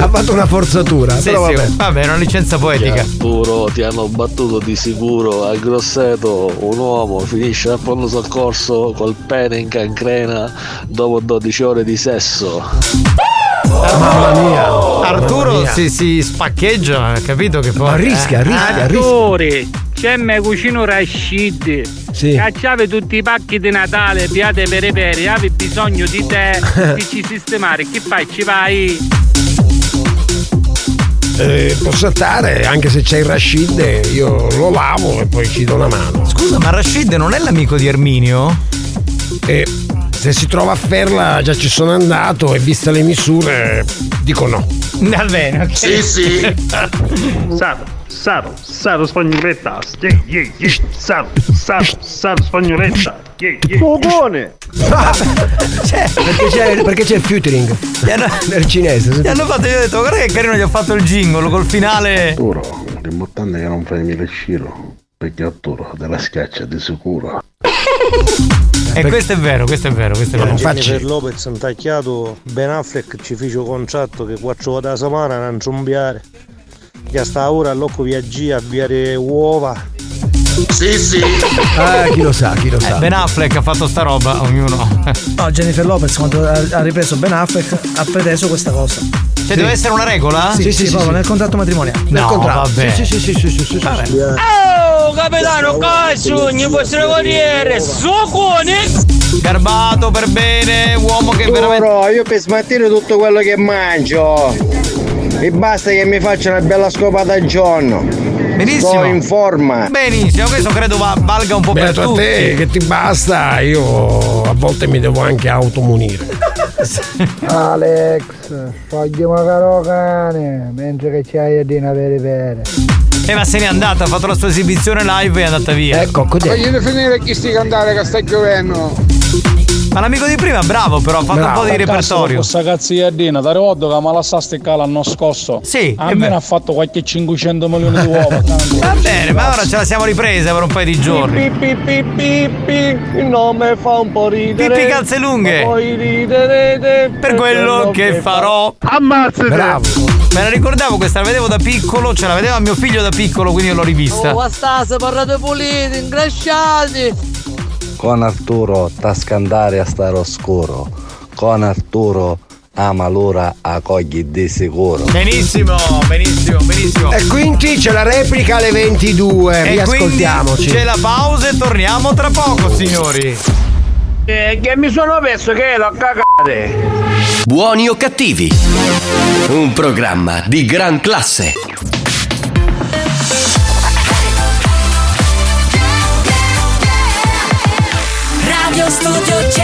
ha fatto una forzatura. Sì, però sì, vabbè. una licenza poetica. Arturo, ti hanno battuto di sicuro a Grosseto un uomo finisce al pronto soccorso col pene in cancrena dopo 12 ore di sesso. Mamma mia. Arturo Mamma mia. si, si spaccheggia, capito che poi. Arrischia, arrischia, arrischia. Attore, c'è me cucino Rashid. Sì. Cacciave tutti i pacchi di Natale, piate per pere, avevi bisogno di te, di ci sistemare. Che fai? Ci vai? Eh, posso stare, anche se c'è il Rashid, io lo lavo e poi ci do una mano. Scusa, ma Rashid non è l'amico di Erminio? E se si trova a Ferla, già ci sono andato e viste le misure, dico no. Va bene, ok. Sì, sì. Saro, Saro, Saro spagnoletta. Yeah, yeah, yeah. Saro, Saro, Saro spagnoletta. Yeah, yeah. Fogone! perché, c'è, perché c'è il featuring nel cinese. Gli hanno fatto, io ho detto, guarda che carino, gli ho fatto il jingle col finale. Arturo, l'importante è che non fai mille sciro. Perché Arturo della schiaccia di sicuro. E questo è vero, questo è vero, questo è vero. Jennifer Lopez un tacchiato Ben Affleck ci fece un contratto che quattro volte a settimana non ciumbiare che sta ora all'occo viaggia a avviare uova sì sì Ah, chi lo sa, chi lo Eh, sa. ben Affleck ha fatto sta roba, ognuno. No, Jennifer Lopez quando ha ha ripreso Ben Affleck ha preteso questa cosa. Cioè, deve essere una regola? Sì, sì, proprio nel contratto matrimoniale. No, nel contratto. vabbè. Sì, sì, sì, sì, sì, sì, sì. Oh, capitano, cazzo, il vostro corriere, suocone! Garbato per bene, uomo che veramente. Bro, io per smattire tutto quello che mangio e basta che mi faccia una bella scopata al giorno Benissimo. sto in forma Benissimo, questo credo va- valga un po' per Beato a tutti. te che ti basta, io a volte mi devo anche automunire. Alex, fagli una caro cane, mentre che c'hai a dina vere vere. Eh, ma se n'è andata, ha fatto la sua esibizione live e è andata via. Ecco, Voglio finire chi sti cantare che sta giovendo Ma l'amico di prima, bravo, però, ha fatto un po' di repertorio. Questa cazzia te ricordo che me la sta sticcare l'anno scorso. Sì, almeno ha fatto qualche 500 milioni di uova. Va bene, ma ora ce la siamo ripresa per un paio di giorni. Pi, pi, pi, pi, pi, il nome fa un po' ridere. Pippi calze lunghe. Poi riderete Per quello che farò. Ammazzate! Bravo. Me la ricordavo questa, la vedevo da piccolo, ce la vedeva mio figlio da piccolo, quindi io l'ho rivista. Oh, sta, se parlate puliti, ingrasciati! Con Arturo tascandare a stare oscuro. Con Arturo ama l'ora a cogli di sicuro. Benissimo, benissimo, benissimo. E quindi c'è la replica alle 22, E riascoltiamoci. quindi c'è la pausa e torniamo tra poco, signori. Eh, che mi sono perso che l'ho cagate! Buoni o cattivi? Un programma di gran classe. Radio Studio Centrale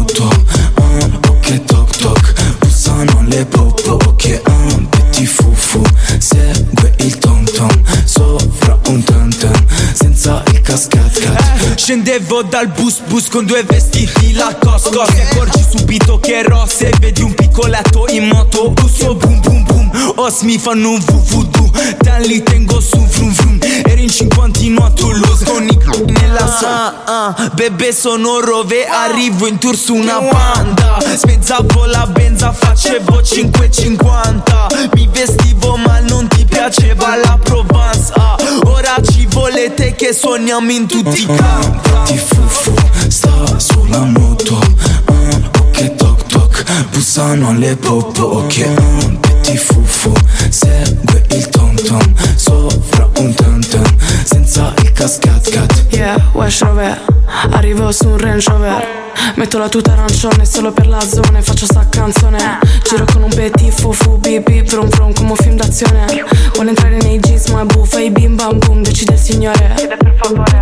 Bussano le popo Ok ah, Petit fufu Segue Senza il cascat cat Scendevo dal bus bus con due vestiti la cosco Ti accorgi subito che è rossa E vedi un piccoletto in moto. Busso boom boom boom Os mi fanno un vuvudu Dan li tengo su vrum vrum. Eri in cinquantino a Toulouse Con i nella sua. ah, ah, Bebe sono rove. Arrivo in tour su una banda. Spezzavo la benza Facevo 5,50 Mi vestivo ma non ti piaceva la Provence. Ah, Ora ci volete che suoniamo in tutti i campi Ti fufu sta sulla moto. Ok toc toc Bussano alle popo. Ok Petit fufu Segue il tom tom Sopra un tam tam Senza il cascat cat. Yeah, West Rover Arrivo su un Range Rover. Metto la tuta arancione solo per la zona e faccio sta canzone. Giro con un petit fufu bip bip vrum vrum come un film d'azione. Vuole entrare nei jeans ma è buffa e bim bam boom decide il signore.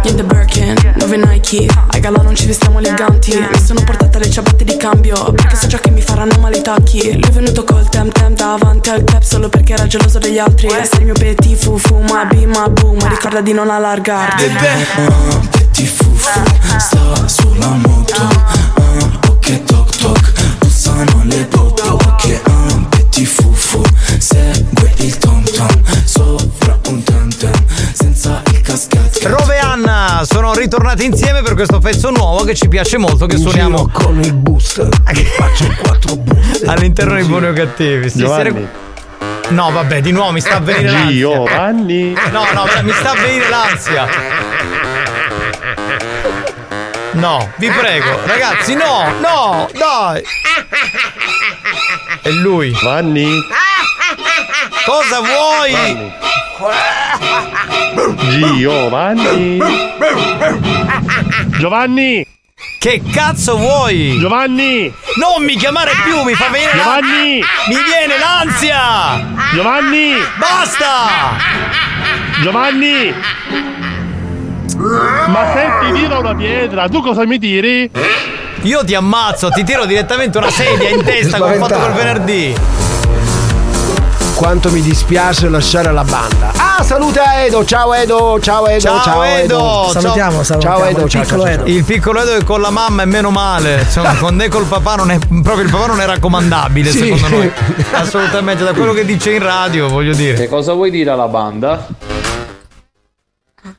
Niente Birkin, nuove Nike? Ai gala non ci vestiamo eleganti. Mi sono portata le ciabatte di cambio Perché so già che mi faranno male i tacchi. Lui è venuto col tem tem davanti al club Solo perché era geloso degli altri Sei il mio petit fufu ma bim ma boom Ma ricorda di non allargarti Ah, Petit fufu sta sulla moto ah, Ok toc toc Bussano le popo Ok ah, Petit fufu Segue il tom tom Sopra un tam tam Senza il cascat Rove e Anna sono ritornati insieme per questo pezzo nuovo che ci piace molto. Che suoniamo con il booster. faccio quattro booster. all'interno dei buoni o cattivi. Sì, Giovanni. No, vabbè, di nuovo mi sta a venire l'ansia. Giovanni. No, no, mi sta a venire l'ansia. No, vi prego, ragazzi, no, no, dai. È lui. Vanni. Cosa vuoi? Giovanni. Giovanni. Che cazzo vuoi? Giovanni. Non mi chiamare più, mi fa venire Giovanni. Mi viene l'ansia! Giovanni. Basta! Giovanni! Ma se ti tiro una pietra, tu cosa mi tiri? Io ti ammazzo, ti tiro direttamente una sedia in testa come ho fatto quel venerdì. Quanto mi dispiace lasciare la banda. Ah, salute a Edo. Ciao Edo. Ciao Edo. Ciao, Edo. Salutiamo, salutiamo Ciao Edo. il Ciao, piccolo ciao, ciao. Edo. Il piccolo Edo è con la mamma è meno male. Insomma, con te col papà non è. Proprio il papà non è raccomandabile, Sì. secondo noi. Assolutamente, da quello che dice in radio, voglio dire. Che cosa vuoi dire alla banda?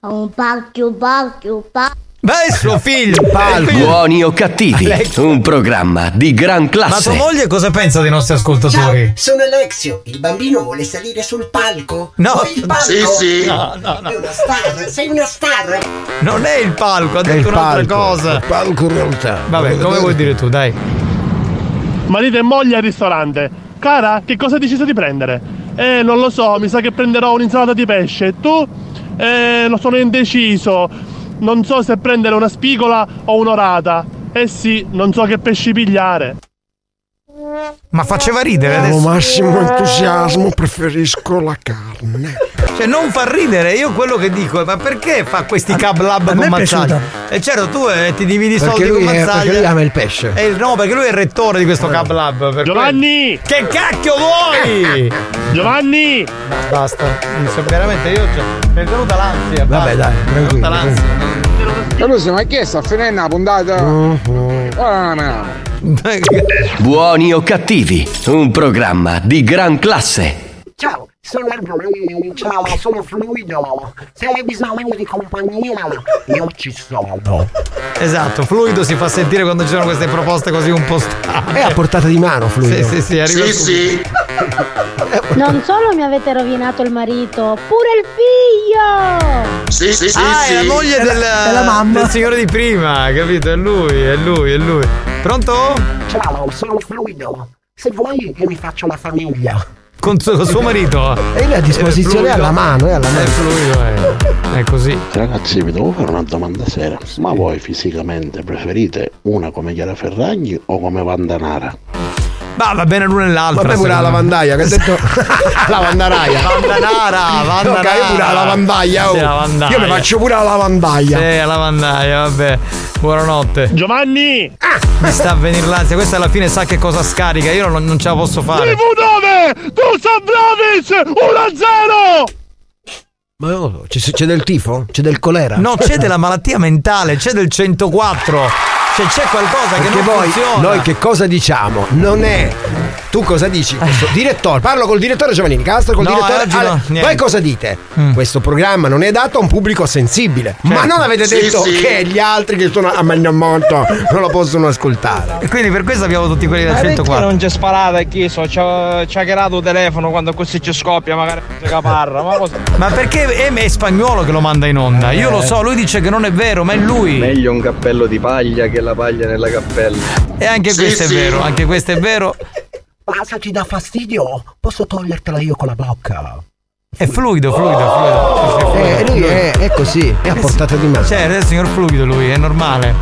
Un pacchio, pacchio, pacchio. Beh, è suo figlio. Palco. Buoni o cattivi, un programma di gran Ma classe. tua moglie cosa pensa dei nostri Ciao, ascoltatori? sono Alexio. Il bambino vuole salire sul palco. No. Vuoi il palco? Sì, sì. No, no, no. Sei una star, sei una star. Non è il palco, ha È detto un'altra palco, cosa. il palco in realtà. Vabbè, come vuoi dire tu, dai. Marito e moglie al ristorante. Cara, che cosa hai deciso di prendere? Eh, non lo so, mi sa che prenderò un'insalata di pesce. Tu? Eh, lo sono indeciso. Non so se prendere una spigola o un'orata. Eh sì, non so che pesci pigliare. Ma faceva ridere Con adesso. massimo entusiasmo preferisco la carne. Cioè, non fa ridere, io quello che dico, è, ma perché fa questi cab lab con è Mazzaglia? E certo, tu eh, ti dividi i Perché soldi lui, con è, Mazzaglia. perché lui ama il pesce. Eh, no, perché lui è il rettore di questo cab lab. per Giovanni! quello. Che cacchio vuoi? Giovanni! Basta, mi so- veramente io cioè, mi è venuta l'ansia. Vabbè, basta. dai, Mi è venuta tranquillo, l'ansia. Caruso, ma che sta finendo la puntata? Ora no, Buoni o cattivi, un programma di gran classe. Ciao, sono Ciao, sono fluido. Se hai bisogno di compagnia, io ci sono. Esatto, fluido si fa sentire quando ci sono queste proposte così un po' strane. È a portata di mano, fluido. Sì, sì, sì, Sì, sì. Non solo mi avete rovinato il marito, pure il figlio! Sì, sì, sì, ah, è la moglie È del, è la mamma. del signore di prima, capito? È lui, è lui, è lui. Pronto? Ciao, sono fluido. Se vuoi io mi faccio la famiglia. Con suo, marito? E lui a disposizione È è alla mano, è alla È mano. fluido, è, è così. Ragazzi, vi devo fare una domanda seria. Ma voi fisicamente preferite una come Chiara Ferragni o come Vandanara? Ma va bene l'una e l'altra. Vabbè pure la lavandaia che ha detto la vandaraia. Vandanara, Vandanara. Ok, io pure la lavandaia. oh. Sì, lavandaia. Io mi faccio pure la lavandaia. Sì, la lavandaia, vabbè. Buonanotte. Giovanni! Mi sta a venire l'ansia, questa alla fine sa che cosa scarica, io non, non ce la posso fare. TV9! Tu Sabrovic! 1-0! Ma oh, c'è, c'è del tifo? C'è del colera? No, c'è della malattia mentale, c'è del 104. Cioè c'è qualcosa che Perché non poi funziona. noi che cosa diciamo? Non è. Tu cosa dici? Questo direttore, parlo col direttore Giovannini, Castro col No, direttore. oggi no, Ale- niente. voi cosa dite? Questo programma non è adatto a un pubblico sensibile. Ma Certo. non avete Sì, detto sì. che gli altri che sono a Magnamonto non lo possono ascoltare. E quindi per questo abbiamo tutti quelli da Ma perché 104. non c'è sparata chi so, ci ha creato il telefono quando così ci scoppia, magari si caparra, ma cosa? Ma perché è, è spagnolo che lo manda in onda? Io lo so, lui dice che non è vero, ma è lui. Meglio un cappello di paglia che la paglia nella cappella. E anche Sì, questo sì. è vero, anche questo è vero. Ma se ti dà fastidio, posso togliertela io con la bocca. È fluido, fluido, sì, fluido. Eh, lui è, è così, è a portata di mano. Cioè, è il signor fluido lui, è normale.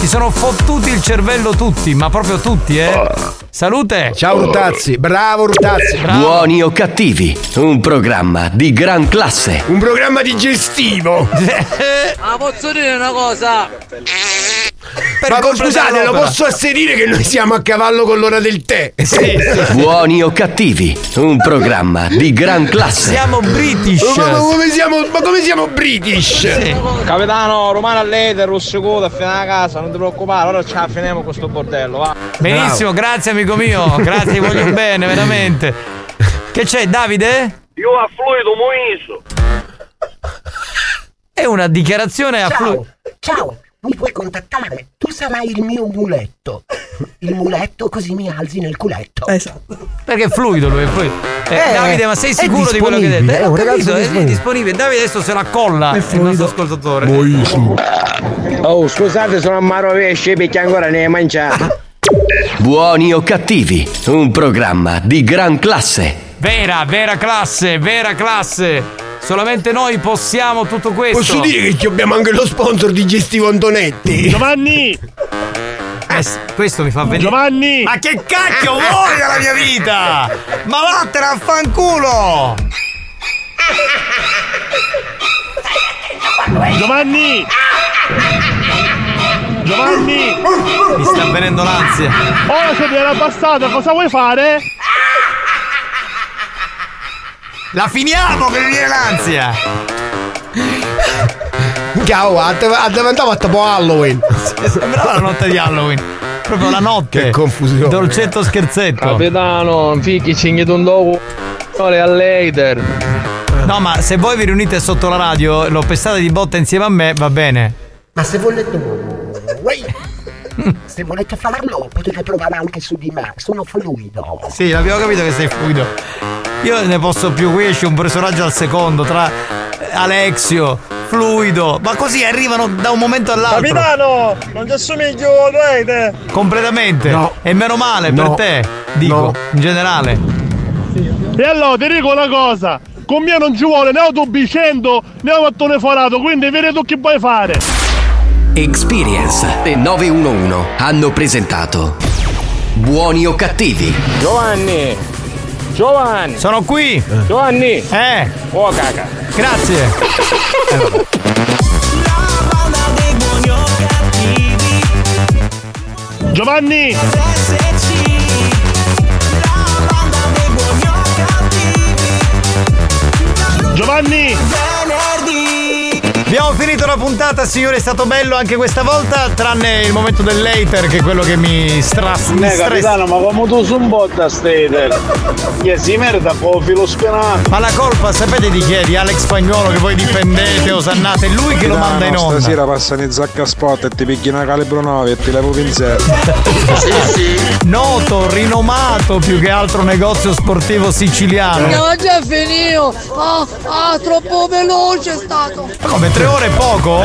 Si sono fottuti il cervello tutti, ma proprio tutti, eh. Salute! Ciao Rutazzi, bravo Rutazzi. Buoni o cattivi, un programma di gran classe. Un programma digestivo. Ma posso dire una cosa? Ma scusate, lo posso asserire che noi siamo a cavallo con l'ora del tè. Buoni o cattivi, un programma di gran classe. Siamo british. Ma, ma come siamo, ma come siamo british? Capitano Romano all'Ether, Rosso a fino alla casa, non ti preoccupare, ora ce la finiamo con questo bordello, va. Benissimo, grazie amico mio, grazie, voglio bene, veramente. Che c'è, Davide? Io a fluido muiso. È una dichiarazione a flu. Ciao, ciao, mi puoi contattare? Tu sarai il mio muletto. Il muletto così mi alzi nel culetto. Esatto. Perché è fluido lui, è fluido. Eh, Eh, Davide, ma sei è sicuro di quello che hai detto? Eh, è ho un ragazzo capito, è disponibile. disponibile. Davide adesso se la colla il nostro ascoltatore. Oh, scusate, sono a Marovesce perché ancora ne hai mangiato. Buoni o cattivi, un programma di gran classe. Vera, vera classe, vera classe. Solamente noi possiamo tutto questo. Posso dire che abbiamo anche lo sponsor digestivo Antonetti? Giovanni! Eh, Questo, questo mi fa venire. Giovanni! Ma che cacchio vuoi dalla mia vita? Ma vattene a fanculo! Giovanni! Giovanni! Mi sta venendo l'ansia. Ora sei viene abbassata, cosa vuoi fare? La finiamo che viene l'ansia! Ciao, diventava tipo Halloween. Sembrava la notte di Halloween. Proprio la notte. Che confusione. Dolcetto scherzetto. Capitano, fichi cinghi un dopo. Ore a later. No, ma se voi vi riunite sotto la radio, lo pestate di botta insieme a me, va bene. Ma se volete. Uè, Se volete farlo, potete provare anche su di me. Sono fluido. Sì, abbiamo capito che sei fluido. Io ne posso più, qui esce un personaggio al secondo tra Alexio, fluido, ma così arrivano da un momento all'altro. Capitano, non ti assomiglio, dovete. Completamente. No. E meno male No. per te, dico, in generale. E allora ti dico una cosa, con me non ci vuole né autobicendo né mattone forato, quindi vedi tu che puoi fare. Experience e 911 hanno presentato Buoni o cattivi? Giovanni! Giovanni! Sono qui! Giovanni! Eh! Oh caca! Grazie! Giovanni! Giovanni! Abbiamo finito la puntata, signori, è stato bello anche questa volta, tranne il momento del later, che è quello che mi stras- mi Ne stressa. capitano, ma come tu su un botta stater? Che si con il filo spenato. Ma la colpa sapete di chi è? Di Alex Spagnuolo che voi difendete, osannate, è lui che lo manda in onda. Stasera passano in zacca spot e ti picchi una calibro 9 e ti levo pinzetto. Noto, rinomato più che altro negozio sportivo siciliano. Abbiamo già finito! Ah, ah, troppo veloce è stato! Ma Come tre ore è poco?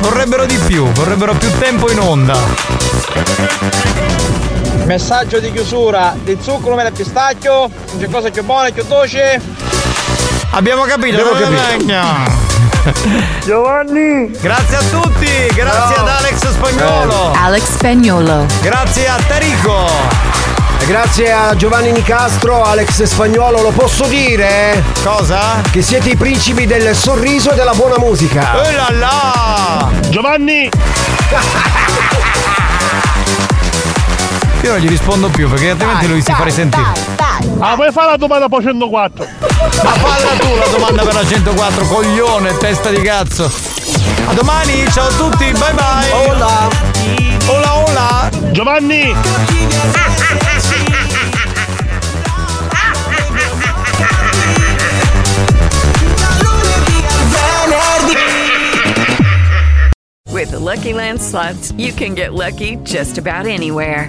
Vorrebbero di più, vorrebbero più tempo in onda. Messaggio di chiusura di zucchero mele pistacchio, non c'è cosa più buona e più dolce. Abbiamo capito, Abbiamo Giovanni! Grazie a tutti, grazie ad Alex Spagnuolo. Alex Spagnolo. Grazie a Tarico. E Grazie a Giovanni Nicastro, Alex Spagnuolo, lo posso dire? Cosa? Che siete i principi del sorriso e della buona musica. Oh là là! Giovanni! Io non gli rispondo più perché altrimenti lui si fa risentire. Ah, puoi fare la domanda poi 104. Ma falla tu la domanda per la 104, coglione, testa di cazzo. A domani, ciao a tutti, bye bye. Hola. Hola hola. Giovanni! With the Lucky Land slots, you can get lucky just about anywhere.